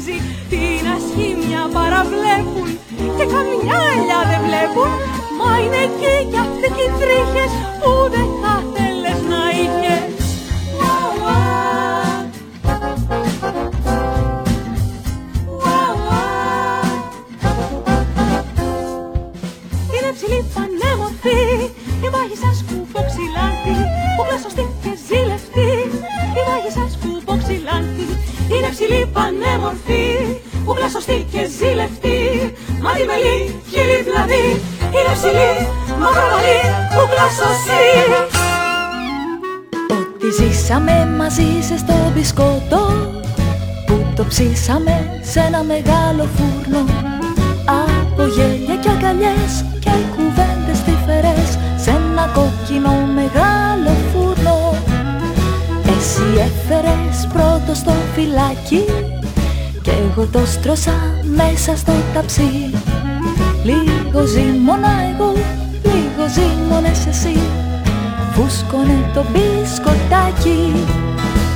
S7: αρχίζει Την ασχήμια παραβλέπουν Και καμιά ελιά δεν βλέπουν. Μα είναι εκεί για αυτοί οι τρίχες που δεν θα ψηλή πανέμορφη, που σωστή και ζηλευτή. Μάτι μελή, χείλη δηλαδή Είναι ψηλή, μαυροβαλή, που σωστή. Ό,τι ζήσαμε μαζί σε στο μπισκότο Που το ψήσαμε σε ένα μεγάλο φούρνο. Από γέλια και αγκαλιές και κουβέντες τυφερές Σε ένα κόκκινο μεγάλο φούρνο. Εσύ έφερες πρώτο στο φυλάκι Κι εγώ το στρώσα μέσα στο ταψί. Λίγο ζήμωνα εγώ, λίγο ζήμωνες εσύ. Φούσκωνε το μπισκοτάκι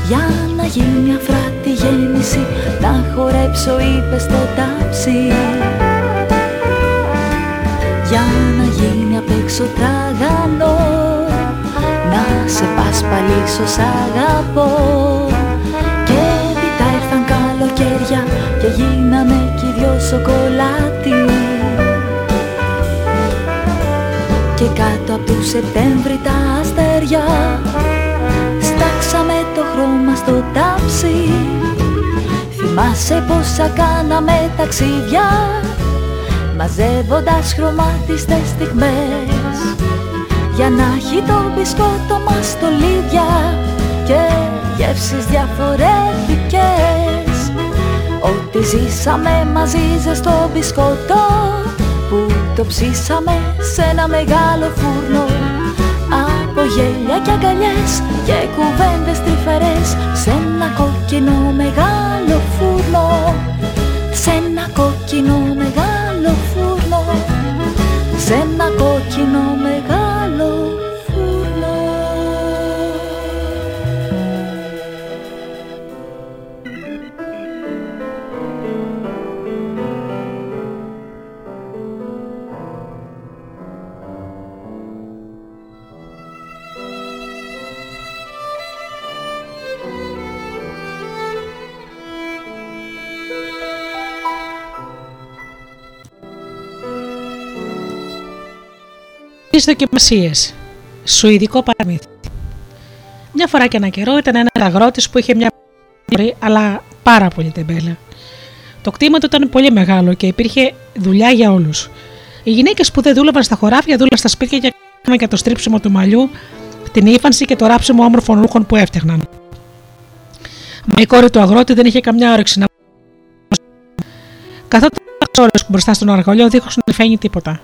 S7: για να γίνει αφράτη γέννηση. Να χορέψω είπες στο τάψι Για να γίνει απ' έξω τραγανό Να σε πασπαλίσω σ' αγαπώ. Και έπειτα ήρθαν καλοκαίρια Και γίναμε κι δυο σοκολάτι. Και κάτω από του Σεπτέμβρη τα αστέρια Στάξαμε το χρώμα στο τάψι. Θυμάσαι πόσα κάναμε ταξίδια Μαζεύοντας χρωμάτιστες στιγμές. Για να έχει το μπισκότο μας στολίδια Και γεύσεις διαφορετικές Ό,τι ζήσαμε μαζί ζεστό μπισκότο Που το ψήσαμε σε ένα μεγάλο φούρνο. Από γέλια και αγκαλιές και κουβέντες τρυφερές σε ένα κόκκινο μεγάλο φούρνο. Σε ένα κόκκινο μεγάλο φούρνο. Σε ένα κόκκινο μεγάλο
S2: Τις δοκιμασίες. Σουηδικό παραμύθι. Μια φορά και ένα καιρό ήταν ένας αγρότης που είχε μια αλλά πάρα πολύ τεμπέλα. Το κτήμα του ήταν πολύ μεγάλο και υπήρχε δουλειά για όλους. Οι γυναίκες που δεν δούλευαν στα χωράφια δούλευαν στα σπίτια και έκαναν και το στρίψιμο του μαλλιού, την ύφανση και το ράψιμο όμορφων ρούχων που έφτιαχναν. Μα η κόρη του αγρότη δεν είχε καμιά όρεξη να. Καθόταν ώρε μπροστά στον αργολιό δίχως να φαίνει τίποτα.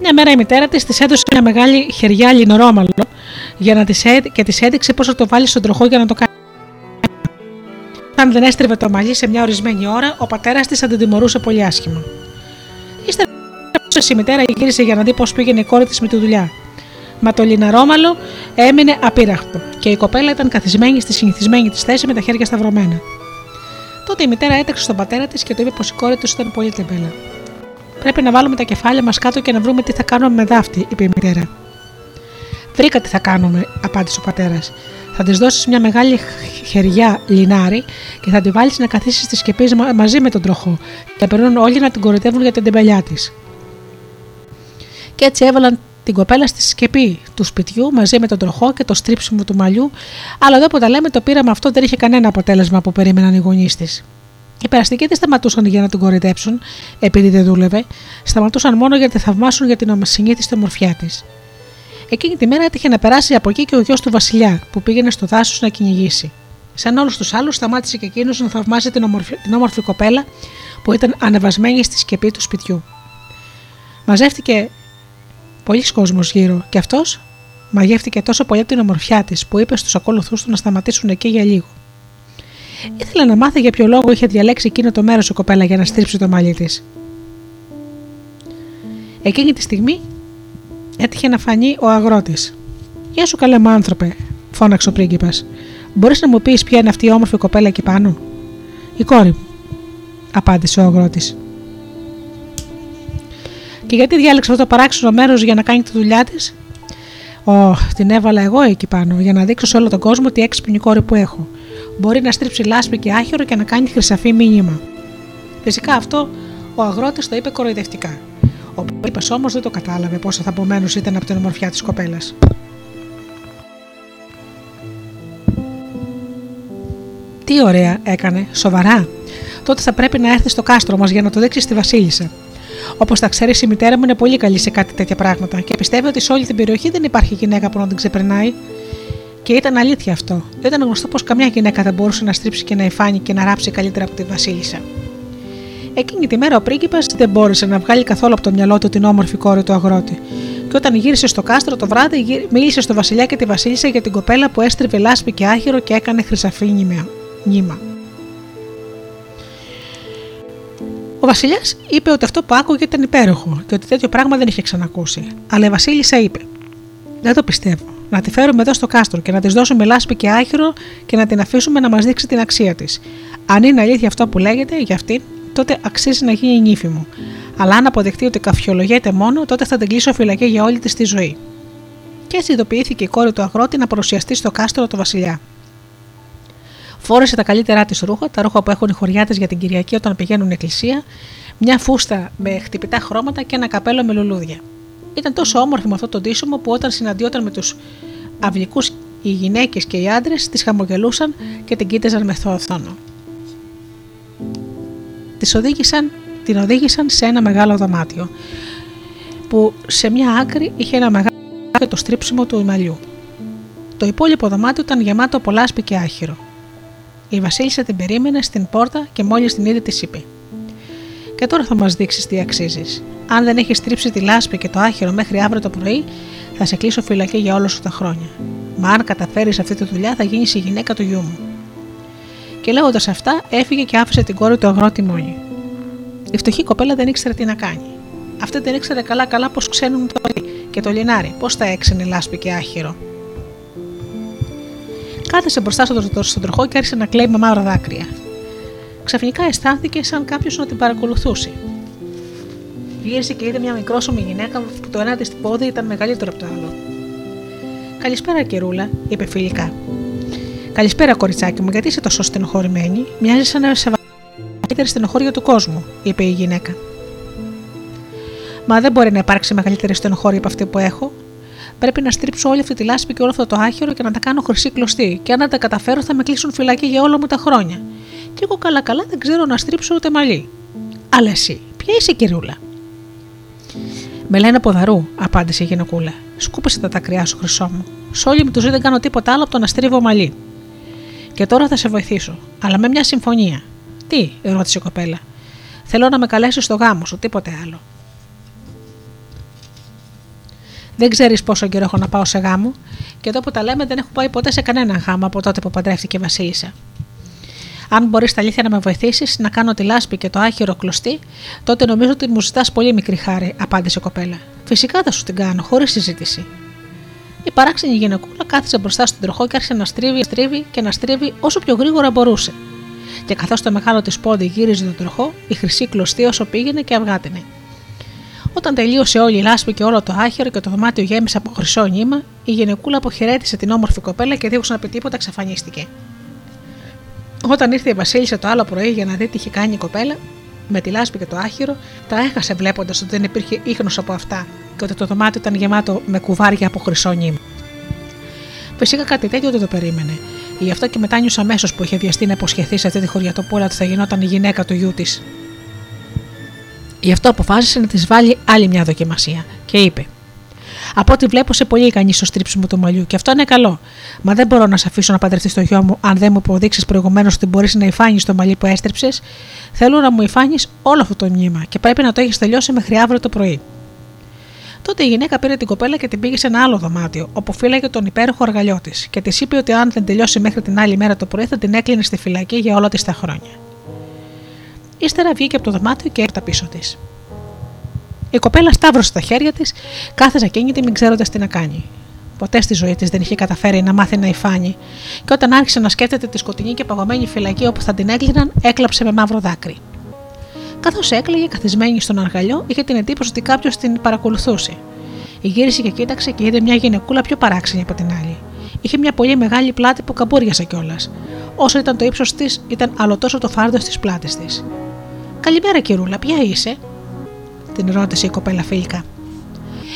S2: Μια μέρα η μητέρα της της έδωσε μια μεγάλη χεριά λινορόμαλο για να της έ... και της έδειξε πώ θα το βάλει στον τροχό για να το κάνει. Αν δεν έστριβε το μαλλί σε μια ορισμένη ώρα, ο πατέρας της θα την τιμωρούσε πολύ άσχημα. Ύστερα η μητέρα γύρισε για να δει πώς πήγαινε η κόρη της με τη δουλειά. Μα το λιναρόμαλο έμεινε απείραχτο και η κοπέλα ήταν καθισμένη στη συνηθισμένη της θέση με τα χέρια σταυρωμένα. Τότε η μητέρα έτρεξε στον πατέρα της και του είπε πως η κόρη τους ήταν πολύ τεμπέλα. Πρέπει να βάλουμε τα κεφάλια μας κάτω και να βρούμε τι θα κάνουμε με δάφτη, είπε η μητέρα. Βρήκα τι θα κάνουμε, απάντησε ο πατέρας. Θα της δώσεις μια μεγάλη χεριά λινάρι και θα τη βάλεις να καθίσει στη σκεπή μαζί με τον τροχό. Και περνούν όλοι να την κοροϊδεύουν για την τεμπελιά της. Και έτσι έβαλαν την κοπέλα στη σκεπή του σπιτιού μαζί με τον τροχό και το στρίψιμο του μαλλιού, αλλά εδώ που τα λέμε το πείραμα αυτό δεν είχε κανένα αποτέλεσμα που περίμεναν οι γονείς της. Οι περαστικοί δεν σταματούσαν για να την κορυδέψουν, επειδή δεν δούλευε, σταματούσαν μόνο για να τη θαυμάσουν για την ομοσυνήθιστη ομορφιά της. Εκείνη τη μέρα έτυχε να περάσει από εκεί και ο γιος του Βασιλιά, που πήγαινε στο δάσος να κυνηγήσει. Σαν όλους τους άλλους, σταμάτησε και εκείνος να θαυμάσει την όμορφη, την όμορφη κοπέλα που ήταν ανεβασμένη στη σκεπή του σπιτιού. Μαζεύτηκε πολλοί κόσμος γύρω και αυτός μαγεύτηκε τόσο πολύ από την ομορφιά της που είπε στους ακολουθούς του να σταματήσουν εκεί για λίγο. Ήθελε να μάθει για ποιο λόγο είχε διαλέξει εκείνο το μέρος η κοπέλα για να στρίψει το μαλλί της. Εκείνη τη στιγμή έτυχε να φανεί ο αγρότης. Γεια σου, καλέ μου άνθρωπε, φώναξε ο πρίγκιπας. Μπορείς να μου πεις ποια είναι αυτή η όμορφη κοπέλα εκεί πάνω; Η κόρη μου, απάντησε ο αγρότης. Και γιατί διάλεξε αυτό το παράξενο μέρος για να κάνει τη δουλειά της, Ω, την έβαλα εγώ εκεί πάνω για να δείξω σε όλο τον κόσμο τι έξυπνη κόρη που έχω μπορεί να στρίψει λάσπη και άχυρο και να κάνει χρυσαφή μήνυμα. Φυσικά αυτό ο αγρότης το είπε κοροϊδευτικά. Ο είπε όμως δεν το κατάλαβε πόσο θα απομένω ήταν από την ομορφιά της κοπέλας. Τι ωραία έκανε, σοβαρά. Τότε θα πρέπει να έρθει στο κάστρο μας για να το δείξει στη Βασίλισσα. Όπως τα ξέρεις, η μητέρα μου είναι πολύ καλή σε κάτι τέτοια πράγματα και πιστεύει ότι σε όλη την περιοχή δεν υπάρχει γυναίκα που να την ξεπερνάει. Και ήταν αλήθεια αυτό. Ήταν γνωστό πως καμιά γυναίκα δεν μπορούσε να στρίψει και να υφάνει και να ράψει καλύτερα από τη Βασίλισσα. Εκείνη τη μέρα ο πρίγκιπας δεν μπόρεσε να βγάλει καθόλου από το μυαλό του την όμορφη κόρη του αγρότη. Και όταν γύρισε στο κάστρο το βράδυ, μίλησε στο Βασιλιά και τη Βασίλισσα για την κοπέλα που έστριβε λάσπη και άχυρο και έκανε χρυσαφή νήμα. Ο Βασιλιάς είπε ότι αυτό που άκουγε ήταν υπέροχο και ότι τέτοιο πράγμα δεν είχε ξανακούσει. Αλλά η Βασίλισσα είπε: Δεν το πιστεύω. Να τη φέρουμε εδώ στο κάστρο και να της δώσουμε λάσπη και άχυρο και να την αφήσουμε να μας δείξει την αξία της. Αν είναι αλήθεια αυτό που λέγεται για αυτήν, τότε αξίζει να γίνει η νύφη μου. Αλλά αν αποδεχτεί ότι καφιολογείται μόνο, τότε θα την κλείσω φυλακή για όλη της τη ζωή. Και έτσι ειδοποιήθηκε η κόρη του αγρότη να παρουσιαστεί στο κάστρο του Βασιλιά. Φόρεσε τα καλύτερά της ρούχα, τα ρούχα που έχουν οι χωριάτες για την Κυριακή όταν πηγαίνουν εκκλησία, μια φούστα με χτυπητά χρώματα και ένα καπέλο με λουλούδια. Ήταν τόσο όμορφη με αυτό το ντύσιμο που όταν συναντιόταν με τους αυλικού οι γυναίκες και οι άντρες τη χαμογελούσαν και την κοίταζαν με θόθωνο. Τις οδήγησαν, την οδήγησαν σε ένα μεγάλο δωμάτιο που σε μια άκρη είχε ένα μεγάλο το στρίψιμο του ημαλιού. Το υπόλοιπο δωμάτιο ήταν γεμάτο από λάσπη και άχυρο. Η Βασίλισσα την περίμενε στην πόρτα και μόλις την είδε, της είπε: Και τώρα θα μας δείξεις τι αξίζεις. Αν δεν έχεις τρίψει τη λάσπη και το άχυρο μέχρι αύριο το πρωί, θα σε κλείσω φυλακή για όλα σου τα χρόνια. Μα αν καταφέρεις αυτή τη δουλειά, θα γίνεις η γυναίκα του γιού μου. Και λέγοντας αυτά, έφυγε και άφησε την κόρη του αγρότη μόνη. Η φτωχή κοπέλα δεν ήξερε τι να κάνει. Αυτή δεν ήξερε καλά-καλά πώς ξένουν το και το λινάρι, πώς θα έξαινε λάσπη και άχυρο. Κάθεσε μπροστά στον τροχό και άρχισε να κλαίει με μαύρα δάκρυα. Ξαφνικά αισθάνθηκε σαν κάποιος να την παρακολουθούσε. Γύρισε και είδε μια μικρόσωμη γυναίκα που το ένα της πόδι ήταν μεγαλύτερο από το άλλο. Καλησπέρα, Κερούλα, είπε φιλικά. Καλησπέρα, κοριτσάκι μου, γιατί είσαι τόσο στενοχωρημένη; Μοιάζει σαν να σε μεγαλύτερη στενοχώρια του κόσμου, είπε η γυναίκα. Μα δεν μπορεί να υπάρξει μεγαλύτερη στενοχώρια από αυτή που έχω, Πρέπει να στρίψω όλη αυτή τη λάσπη και όλο αυτό το άχυρο και να τα κάνω χρυσή κλωστή. Και αν δεν τα καταφέρω, θα με κλείσουν φυλακή για όλα μου τα χρόνια. Και εγώ καλά-καλά δεν ξέρω να στρίψω ούτε μαλλί. Αλλά εσύ, ποια είσαι κυρούλα. Με λένε ποδαρού, απάντησε η γυναικούλα. Σκούπισε τα δάκρυά σου, χρυσό μου. Σ' όλη μου του ζωή δεν κάνω τίποτα άλλο από το να στρίβω μαλλί. Και τώρα θα σε βοηθήσω, αλλά με μια συμφωνία. Τι, ρώτησε η κοπέλα. Θέλω να με καλέσεις στο γάμο σου, τίποτε άλλο. Δεν ξέρεις πόσο καιρό έχω να πάω σε γάμο, και εδώ που τα λέμε δεν έχω πάει ποτέ σε κανένα γάμο από τότε που παντρεύτηκε η Βασίλισσα. Αν μπορείς τα αλήθεια να με βοηθήσεις να κάνω τη λάσπη και το άχυρο κλωστή, τότε νομίζω ότι μου ζητάς πολύ μικρή χάρη, απάντησε η κοπέλα. Φυσικά θα σου την κάνω, χωρίς συζήτηση. Η παράξενη γυναικούλα κάθισε μπροστά στον τροχό και άρχισε να στρίβει, στρίβει και να στρίβει όσο πιο γρήγορα μπορούσε. Και καθώς το μεγάλο της πόδι γύριζε τον τροχό, η χρυσή κλωστή όσο πήγαινε και αυγάτινε. Όταν τελείωσε όλη η λάσπη και όλο το άχυρο και το δωμάτιο γέμισε από χρυσό νήμα, η γυναικούλα αποχαιρέτησε την όμορφη κοπέλα και δίχως να πει τίποτα εξαφανίστηκε. Όταν ήρθε η Βασίλισσα το άλλο πρωί για να δει τι είχε κάνει η κοπέλα, με τη λάσπη και το άχυρο, τα έχασε βλέποντας ότι δεν υπήρχε ίχνος από αυτά και ότι το δωμάτιο ήταν γεμάτο με κουβάρια από χρυσό νήμα. Φυσικά κάτι τέτοιο δεν το περίμενε. Γι' αυτό και μετάνιωσε αμέσως που είχε βιαστεί να υποσχεθεί σε αυτή τη χωριατοπόλα ότι θα γινόταν η γυναίκα του γιού της Γι' αυτό αποφάσισε να της βάλει άλλη μια δοκιμασία και είπε: Από ό,τι βλέπω σε πολύ ικανή στο στρίψιμο του μαλλιού και αυτό είναι καλό. Μα δεν μπορώ να σε αφήσω να παντρευτείς το γιο μου αν δεν μου αποδείξει προηγουμένως ότι μπορείς να υφάνεις το μαλλί που έστρεψες. Θέλω να μου υφάνεις όλο αυτό το μνήμα και πρέπει να το έχεις τελειώσει μέχρι αύριο το πρωί. Τότε η γυναίκα πήρε την κοπέλα και την πήγε σε ένα άλλο δωμάτιο, όπου φύλαγε τον υπέροχο αργαλιό της και της είπε ότι αν δεν τελειώσει μέχρι την άλλη μέρα το πρωί θα την έκλεινε στη φυλακή για όλα της τα χρόνια. Ύστερα βγήκε από το δωμάτιο και έρθα πίσω της. Η κοπέλα σταύρωσε τα χέρια της, κάθεσε ακίνητη, μην ξέροντας τι να κάνει. Ποτέ στη ζωή της δεν είχε καταφέρει να μάθει να υφάνει, και όταν άρχισε να σκέφτεται τη σκοτεινή και παγωμένη φυλακή όπου θα την έκλειναν, έκλαψε με μαύρο δάκρυ. Καθώς έκλαιγε, καθισμένη στον αργαλιό, είχε την εντύπωση ότι κάποιος την παρακολουθούσε. Η γύρισε και κοίταξε και είδε μια γυναικούλα πιο παράξενη από την άλλη. Είχε μια πολύ μεγάλη πλάτη που καμπούριασε κιόλας. Όσο ήταν το ύψος της, ήταν αλλοτόσο το φάρδος της πλάτης της. Καλημέρα, κυρούλα, ποια είσαι, την ρώτησε η κοπέλα φίλικα.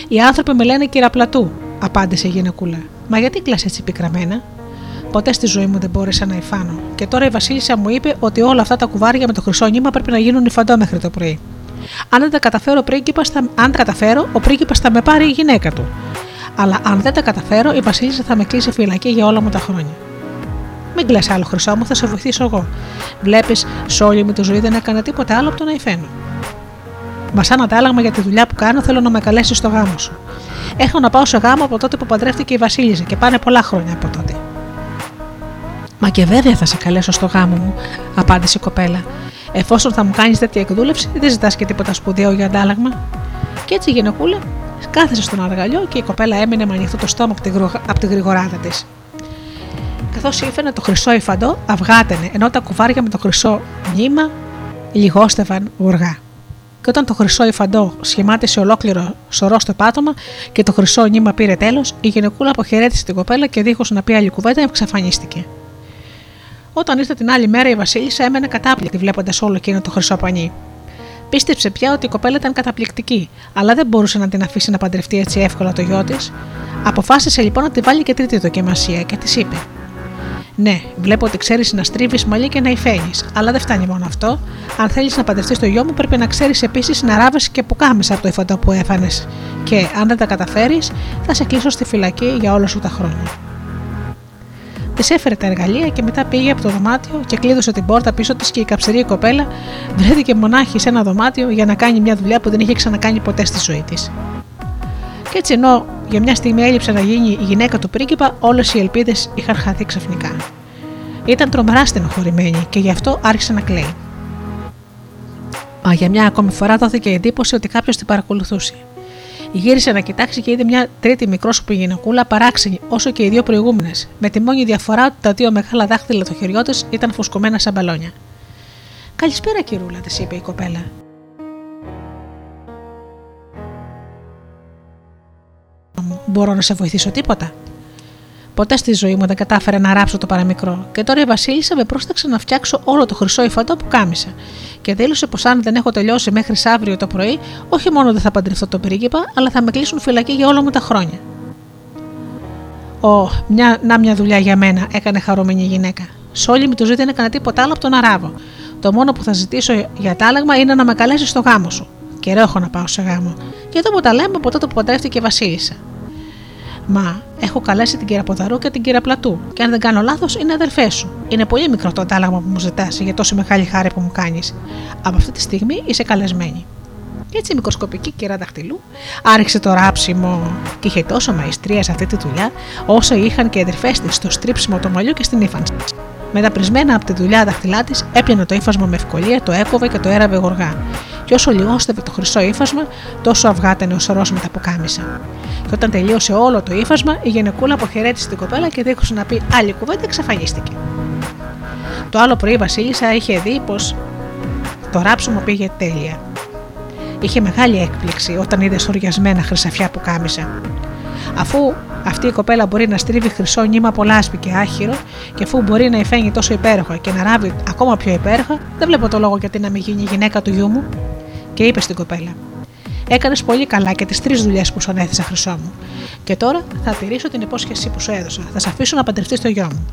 S2: Οι άνθρωποι με λένε κυραπλατού, απάντησε η γυναικούλα. Μα γιατί κλασέ έτσι πικραμένα; Ποτέ στη ζωή μου δεν μπόρεσα να υφάνω. Και τώρα η Βασίλισσα μου είπε ότι όλα αυτά τα κουβάρια με το χρυσό νήμα πρέπει να γίνουν υφαντό μέχρι το πρωί. Αν δεν τα καταφέρω, ο πρίγκιπας θα, αν τα καταφέρω, ο πρίγκιπας θα με πάρει η γυναίκα του. Αλλά αν δεν τα καταφέρω, η Βασίλισσα θα με κλείσει φυλακή για όλα μου τα χρόνια. Μην κλε άλλο χρυσό μου, θα σε βοηθήσω εγώ. Βλέπεις, σε όλη μου τη ζωή δεν έκανα τίποτα άλλο από το να υφαίνω. Μα σαν αντάλλαγμα για τη δουλειά που κάνω, θέλω να με καλέσει στο γάμο σου. Έχω να πάω σε γάμο από τότε που παντρεύτηκε η Βασίλισσα και πάνε πολλά χρόνια από τότε. Μα και βέβαια θα σε καλέσω στο γάμο μου, απάντησε η κοπέλα. Εφόσον θα μου κάνεις τέτοια εκδούλευση, δεν ζητάς και τίποτα σπουδαίο για αντάλλαγμα. Και έτσι η γυναικούλα κάθεσε στον αργαλιό και η κοπέλα έμεινε με ανοιχτό το στόμα από τη γρηγοράδα της. Καθώς ήφαινε το χρυσό υφαντό, αυγάτενε, ενώ τα κουβάρια με το χρυσό νήμα λιγόστευαν ουργά. Και όταν το χρυσό υφαντό σχημάτισε ολόκληρο σωρό στο πάτωμα και το χρυσό νήμα πήρε τέλος, η γυναικούλα αποχαιρέτησε την κοπέλα και δίχως να πει άλλη κουβέντα εξαφανίστηκε. Όταν ήρθε την άλλη μέρα, η Βασίλισσα έμενε κατάπληκτη βλέποντας όλο εκείνο το χρυσό πανί. Πίστεψε πια ότι η κοπέλα ήταν καταπληκτική, αλλά δεν μπορούσε να την αφήσει να παντρευτεί έτσι εύκολα το γιο της. Αποφάσισε λοιπόν να τη βάλει και τρίτη δοκιμασία και της είπε: Ναι, βλέπω ότι ξέρεις να στρίβεις μαλλί και να υφαίνεις, αλλά δεν φτάνει μόνο αυτό. Αν θέλεις να παντρευτείς το γιο μου, πρέπει να ξέρεις επίσης να ράβεις και που κάμεσα από το υφαντό που έφανες. Και αν δεν τα καταφέρεις, θα σε κλείσω στη φυλακή για όλα σου τα χρόνια. Της έφερε τα εργαλεία και μετά πήγε από το δωμάτιο και κλείδωσε την πόρτα πίσω της και η καψερή κοπέλα βρέθηκε μονάχη σε ένα δωμάτιο για να κάνει μια δουλειά που δεν είχε ξανακάνει ποτέ στη ζωή της. Και έτσι ενώ για μια στιγμή έλειψε να γίνει η γυναίκα του πρίγκιπα, όλες οι ελπίδες είχαν χαθεί ξαφνικά. Ήταν τρομερά στενοχωρημένη και γι' αυτό άρχισε να κλαίει. Μα για μια ακόμη φορά δόθηκε η εντύπωση ότι κάποιος την παρακολουθούσε. Γύρισε να κοιτάξει και είδε μια τρίτη μικρόσωπη γυναικούλα παράξενη όσο και οι δύο προηγούμενες, με τη μόνη διαφορά ότι τα δύο μεγάλα δάχτυλα των χεριών τη ήταν φουσκωμένα σαν μπαλόνια. Καλησπέρα, κυρούλα, της είπε η κοπέλα. Μπορώ να σε βοηθήσω τίποτα. Ποτέ στη ζωή μου δεν κατάφερα να ράψω το παραμικρό, και τώρα η Βασίλισσα με πρόσταξε να φτιάξω όλο το χρυσό υφαντό που κάμισα, και δήλωσε πως αν δεν έχω τελειώσει μέχρι αύριο το πρωί, όχι μόνο δεν θα παντρευτώ τον πρίγκιπα, αλλά θα με κλείσουν φυλακή για όλα μου τα χρόνια. Ω, μια, να μια δουλειά για μένα, έκανε χαρούμενη η γυναίκα. Σε όλη μου τη ζωή δεν έκανα τίποτα άλλο από τον Αράβο. Το μόνο που θα ζητήσω για τάλαγμα είναι να με καλέσεις στο γάμο σου. Καιρό έχω να πάω σε γάμο. Και εδώ που τα λέμε από τότε που παντρεύτηκε η Βασίλισσα. Μα έχω καλέσει την κυρία Ποδαρού και την κυρία Πλατού, και αν δεν κάνω λάθος, είναι αδερφέ σου. Είναι πολύ μικρό το αντάλλαγμα που μου ζητάς για τόση μεγάλη χάρη που μου κάνεις. Από αυτή τη στιγμή είσαι καλεσμένη. Και έτσι η μικροσκοπική κυρία Δαχτυλού άρχισε το ράψιμο και είχε τόσο μαϊστρία σε αυτή τη δουλειά, όσο είχαν και οι αδερφέ της στο στρίψιμο του μαλλιού και στην ύφανση. Μεταπρισμένα από τη δουλειά δαχτυλά της, έπιανε το ύφασμα με ευκολία, το έκοβε και το έραβε γοργά. Και όσο λιγόστευε το χρυσό ύφασμα, τόσο αυγάτανε ο σωρός με τα πουκάμισα. Και όταν τελείωσε όλο το ύφασμα, η γενεκούλα αποχαιρέτησε την κοπέλα και δίχως να πει άλλη κουβέντα, εξαφανίστηκε. Το άλλο πρωί η Βασίλισσα είχε δει πως το ράψιμο πήγε τέλεια. Είχε μεγάλη έκπληξη όταν είδε σοριασμένα χρυσαφιά που κάμισα. Αφού αυτή η κοπέλα μπορεί να στρίβει χρυσό νήμα από λάσπη και άχυρο, και αφού μπορεί να υφαίνει τόσο υπέροχα και να ράβει ακόμα πιο υπέροχα, δεν βλέπω το λόγο γιατί να μην γίνει η γυναίκα του γιού μου. Και είπε στην κοπέλα: Έκανες πολύ καλά και τις τρεις δουλειές που σου ανέθεσα, χρυσό μου. Και τώρα θα τηρήσω την υπόσχεσή που σου έδωσα. Θα σε αφήσω να παντρευτείς το γιο μου.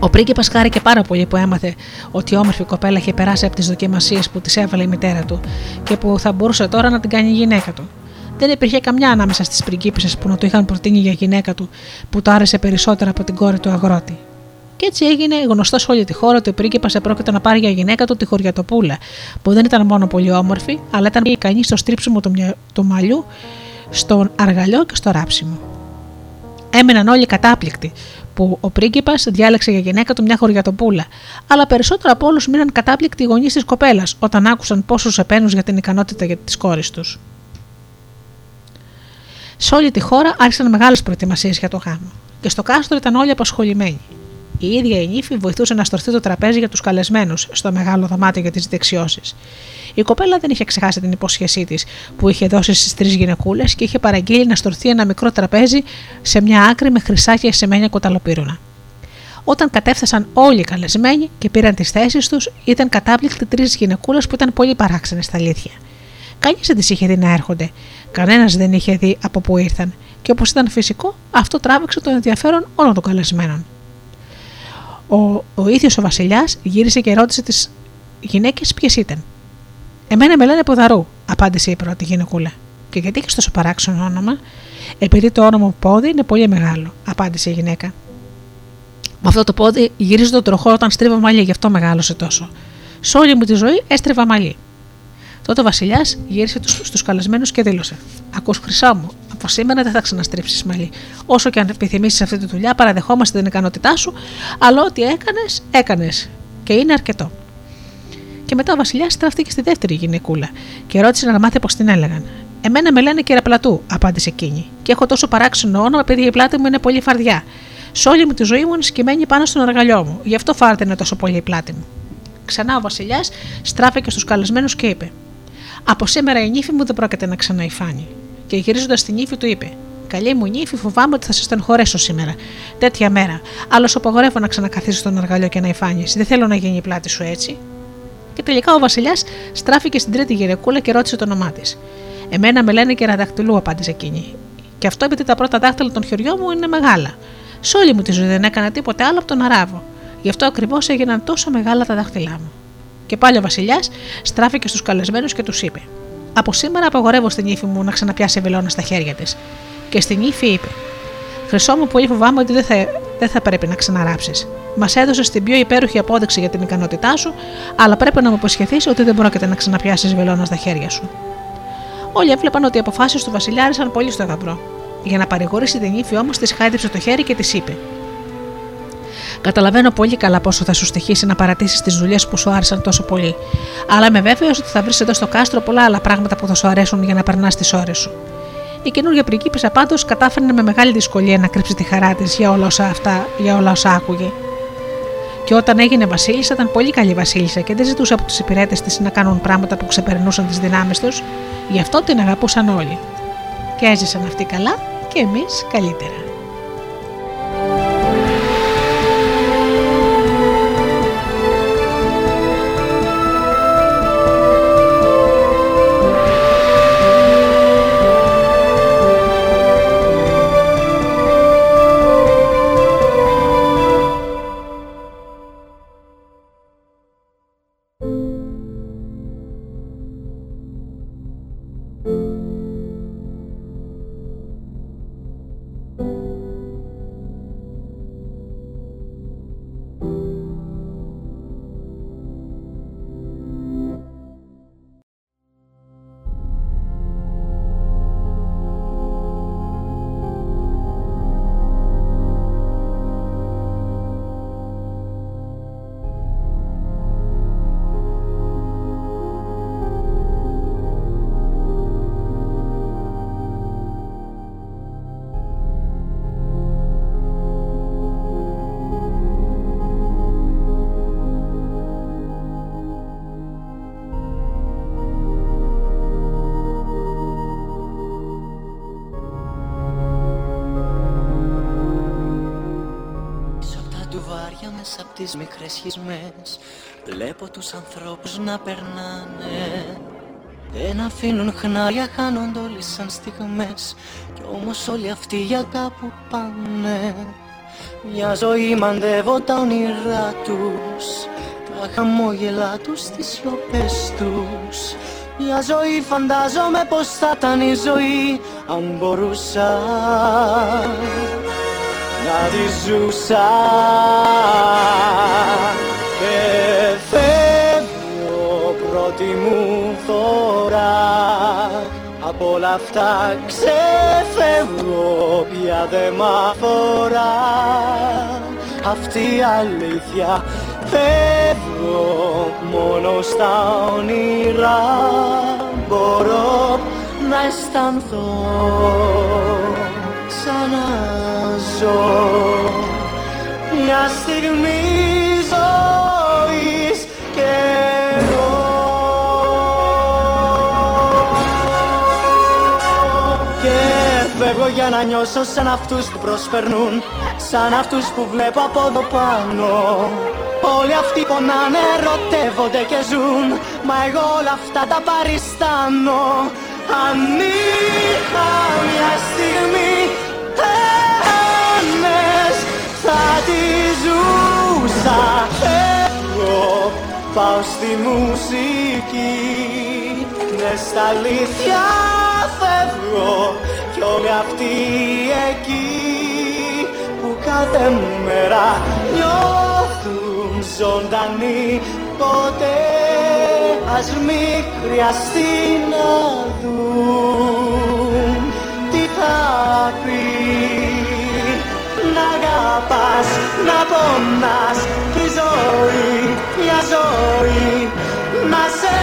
S2: Ο πρίγκιπα χάρηκε πάρα πολύ που έμαθε ότι η όμορφη κοπέλα είχε περάσει από τις δοκιμασίες που της έβαλε η μητέρα του και που θα μπορούσε τώρα να την κάνει η γυναίκα του. Δεν υπήρχε καμιά ανάμεσα στις πριγκίπισες που να το είχαν προτείνει για γυναίκα του, που το άρεσε περισσότερα από την κόρη του αγρότη. Και έτσι έγινε γνωστό σε όλη τη χώρα ότι ο πρίγκιπας επρόκειτο να πάρει για γυναίκα του τη χωριατοπούλα, που δεν ήταν μόνο πολύ όμορφη, αλλά ήταν ικανή στο στρίψιμο του, του μαλλιού, στον αργαλιό και στο ράψιμο. Έμεναν όλοι κατάπληκτοι που ο πρίγκιπας διάλεξε για γυναίκα του μια χωριατοπούλα, αλλά περισσότερο από όλους μείναν κατάπληκτοι οι γονείς της κοπέλας όταν άκουσαν πόσους επένους για την ικανότητα της κόρης τους. Σε όλη τη χώρα άρχισαν μεγάλες προετοιμασίες για το γάμο, και στο κάστρο ήταν όλοι απασχολημένοι. Η ίδια η νύφη βοηθούσε να στορθεί το τραπέζι για τους καλεσμένους στο μεγάλο δωμάτιο για τις δεξιώσεις. Η κοπέλα δεν είχε ξεχάσει την υπόσχεσή της που είχε δώσει στις τρεις γυναικούλες και είχε παραγγείλει να στορθεί ένα μικρό τραπέζι σε μια άκρη με χρυσάκια σημαίνια κοταλοπύρωνα. Όταν κατέφτασαν όλοι οι καλεσμένοι και πήραν τις θέσεις τους, ήταν κατάπληκτοι τρεις γυναικούλες που ήταν πολύ παράξενες στα αλήθεια. Κανείς δεν τις είχε δει να έρχονται. Κανένας δεν είχε δει από πού ήρθαν Και όπως ήταν φυσικό, αυτό τράβηξε το ενδιαφέρον όλων των καλεσμένων. Ο, ο ίδιος ο Βασιλιάς γύρισε και ρώτησε τις γυναίκες ποιες ήταν. Εμένα με λένε Ποδαρού, απάντησε η πρώτη γυναικούλα. Και γιατί έχεις τόσο παράξενο όνομα, Επειδή το όνομα πόδι είναι πολύ μεγάλο, απάντησε η γυναίκα. Με αυτό το πόδι γυρίζει τον τροχό όταν στρίβω μαλλί, γι' αυτό μεγάλωσε τόσο. Σε όλη μου τη ζωή έστρεβα μαλλί. Τότε ο Βασιλιάς γύρισε στους καλεσμένους και δήλωσε: Ακούς χρυσά μου, από σήμερα δεν θα ξαναστρίψεις μαλλί. Όσο και αν επιθυμήσεις αυτή τη δουλειά, παραδεχόμαστε την ικανότητά σου, αλλά ό,τι έκανες, έκανες. Και είναι αρκετό. Και μετά ο Βασιλιάς στράφτηκε στη δεύτερη γυναικούλα και ρώτησε να μάθει πώς την έλεγαν. Εμένα με λένε Κεραπλατού, απάντησε εκείνη. Και έχω τόσο παράξενο όνομα επειδή η πλάτη μου είναι πολύ φαρδιά. Σε όλη μου τη ζωή μου είναι σκημένη πάνω στον αργαλιό μου. Γι' αυτό φάρτε είναι τόσο πολύ η πλάτη μου. Ξανά ο Βασιλιάς στράφηκε στους καλεσμένους και είπε: Από σήμερα η νύφη μου δεν πρόκειται να ξαναϊφάνει. Και γυρίζοντας στην νύφη του είπε: Καλή μου νύφη, φοβάμαι ότι θα σε στενχωρέσω σήμερα. Τέτοια μέρα. Άλλος απογορεύω να ξανακαθίσει στον αργαλιό και να υφάνεις. Δεν θέλω να γίνει η πλάτη σου έτσι. Και τελικά ο Βασιλιάς στράφηκε στην τρίτη γυναικούλα και ρώτησε το όνομά της. Εμένα με λένε κερατακτηλού, απάντησε εκείνη. Και αυτό επειδή τα πρώτα δάχτυλα των χεριών μου είναι μεγάλα. Σε όλη μου τη ζωή δεν έκανα τίποτε άλλο από τον αράβο. Γι' αυτό ακριβώς έγιναν τόσο μεγάλα τα δάχτυλά μου. Και πάλι ο Βασιλιάς στράφηκε στους καλεσμένους και τους είπε: Από σήμερα απαγορεύω στην ύφη μου να ξαναπιάσει βελόνα στα χέρια της. Και στην ύφη είπε: Χρυσό μου, πολύ φοβάμαι ότι δεν θα, δεν θα πρέπει να ξαναράψεις. Μας έδωσες την πιο υπέροχη απόδειξη για την ικανότητά σου, αλλά πρέπει να μου υποσχεθείς ότι δεν πρόκειται να ξαναπιάσεις βελόνα στα χέρια σου. Όλοι έβλεπαν ότι οι αποφάσεις του Βασιλιά άρεσαν πολύ στο γαμπρό. Για να παρηγορήσει την ύφη όμως, της χάιδεψε το χέρι και της είπε: Καταλαβαίνω πολύ καλά πόσο θα σου στοιχήσει να παρατήσεις τις δουλειές που σου άρεσαν τόσο πολύ. Αλλά είμαι βέβαιος ότι θα βρεις εδώ στο κάστρο πολλά άλλα πράγματα που θα σου αρέσουν για να περνάς τις ώρες σου. Η καινούργια πριγκίπισσα πάντως κατάφερε με μεγάλη δυσκολία να κρύψει τη χαρά της για όλα όσα αυτά, για όλα όσα άκουγε. Και όταν έγινε Βασίλισσα, ήταν πολύ καλή Βασίλισσα και δεν ζητούσε από τους υπηρέτες της να κάνουν πράγματα που ξεπερνούσαν τις δυνάμεις τους, γι' αυτό την αγαπούσαν όλοι. Και έζησαν αυτοί καλά και εμείς καλύτερα.
S8: Τις μικρές σχισμές Βλέπω τους ανθρώπους να περνάνε. Δεν αφήνουν χνάρια, χάνονται όλοι σαν στιγμές. Κι όμως όλοι αυτοί για κάπου πάνε. Μια ζωή μαντεύω τα όνειρά τους Τα χαμόγελά τους, τις σιωπές τους. Μια ζωή φαντάζομαι πως θα ήταν η ζωή αν μπορούσα. Να τη ζούσα όλα αυτά ξεφεύγω πια δε μ' αφορά. Αυτή η αλήθεια φεύγω μόνο στα όνειρα μπορώ να αισθανθώ ξανά ζω μια στιγμή φεύγω για να νιώσω σαν αυτούς που προσπερνούν σαν αυτούς που βλέπω από εδώ πάνω. Όλοι αυτοί πονάνε, ερωτεύονται και ζουν Μα εγώ όλα αυτά τα παριστάνω. Αν είχα μια στιγμή Ένες θα τη ζούσα. Εγώ πάω στη μουσική Ναι στα αλήθεια φεύγω κι όλοι αυτοί εκεί που κάθε μέρα νιώθουν ζωντανοί ποτέ ας μη χρειαστεί να δουν τι θα πεις να αγαπάς, να πονάς κι η ζωή, μια ζωή να σε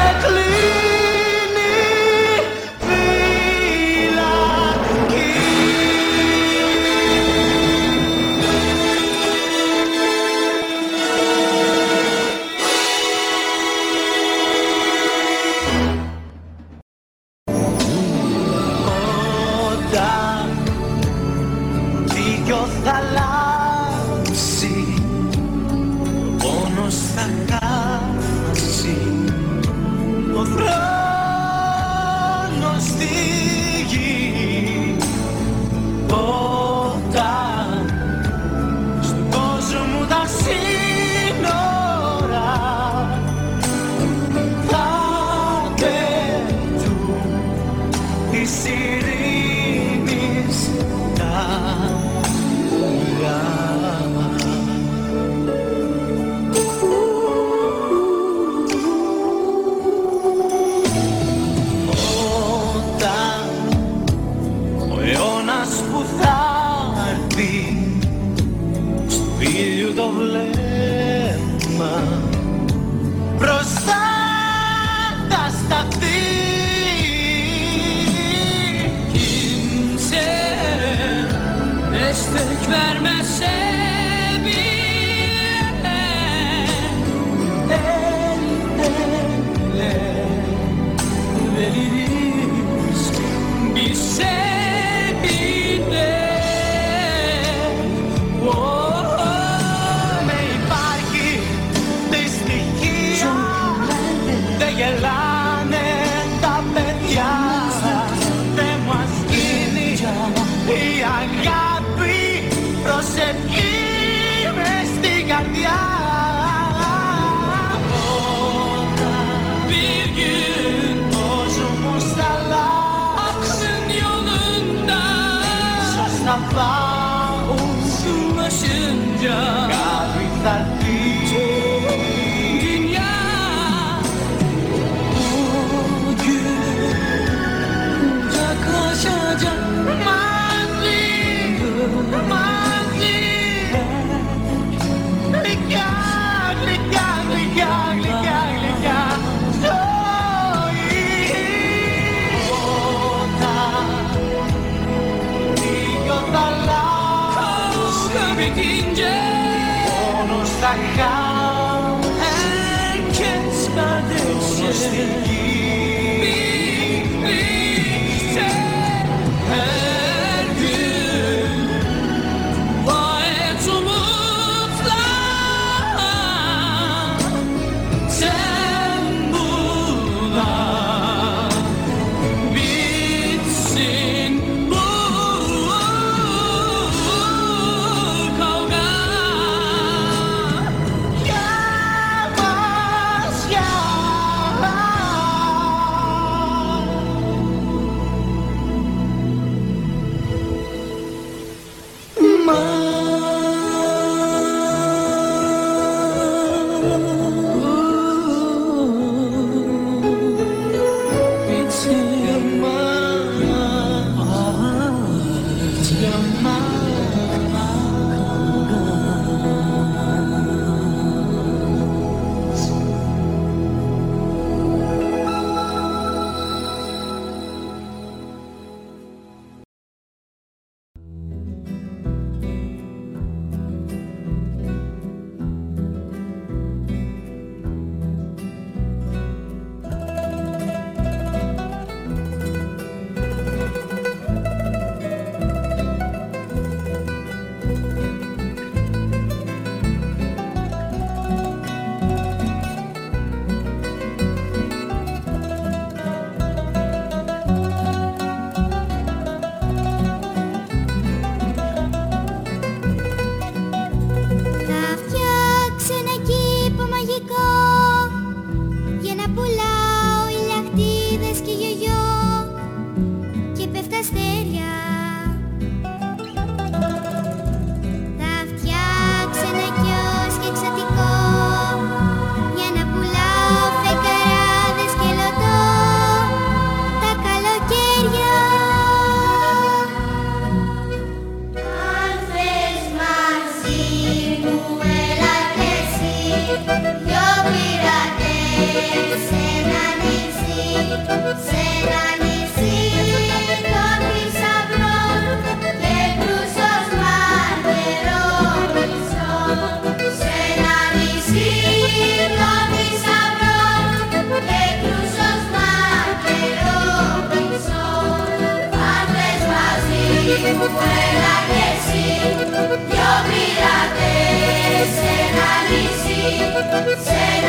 S9: Say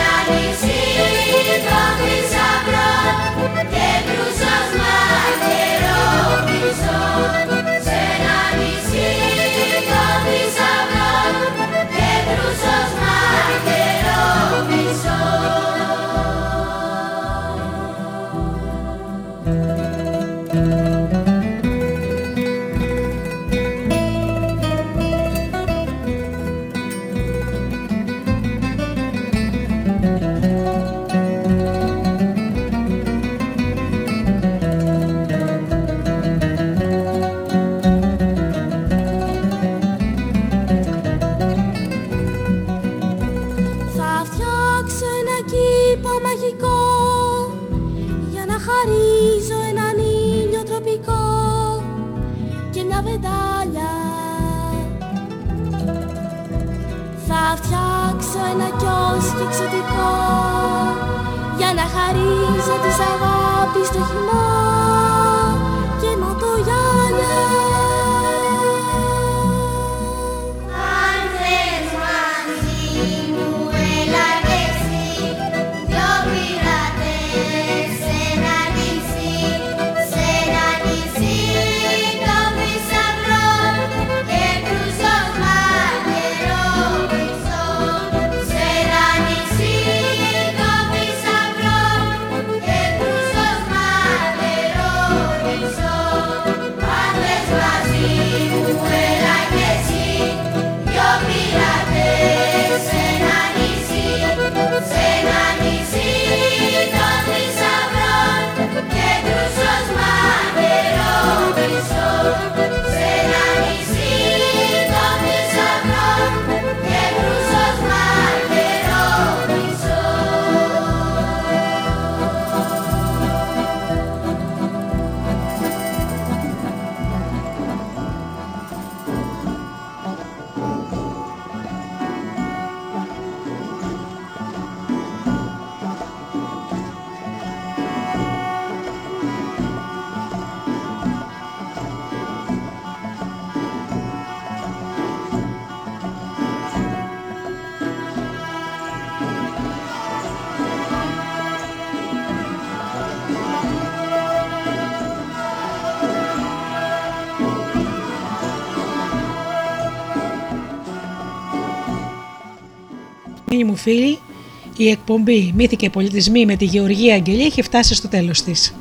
S9: η εκπομπή Μύθοι και Πολιτισμοί με τη Γεωργία Αγγελία έχει φτάσει στο τέλος της.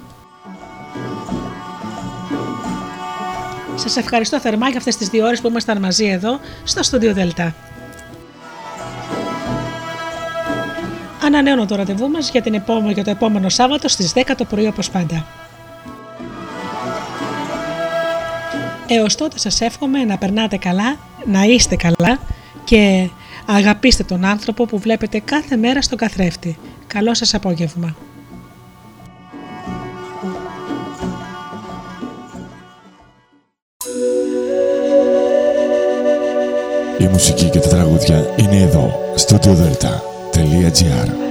S9: Σας ευχαριστώ θερμά για αυτές τις δύο ώρες που ήμασταν μαζί εδώ στο στούντιο Δελτά. Ανανέωνω το ραντεβού μας για, την επόμενο, για το επόμενο Σάββατο στις 10 το πρωί όπως πάντα. Έως τότε σας εύχομαι να περνάτε καλά, να είστε καλά και αγαπήστε τον άνθρωπο που βλέπετε κάθε μέρα στον καθρέφτη. Καλό σας απόγευμα.
S1: Η μουσική και τα τραγούδια είναι εδώ, στο Delta.gr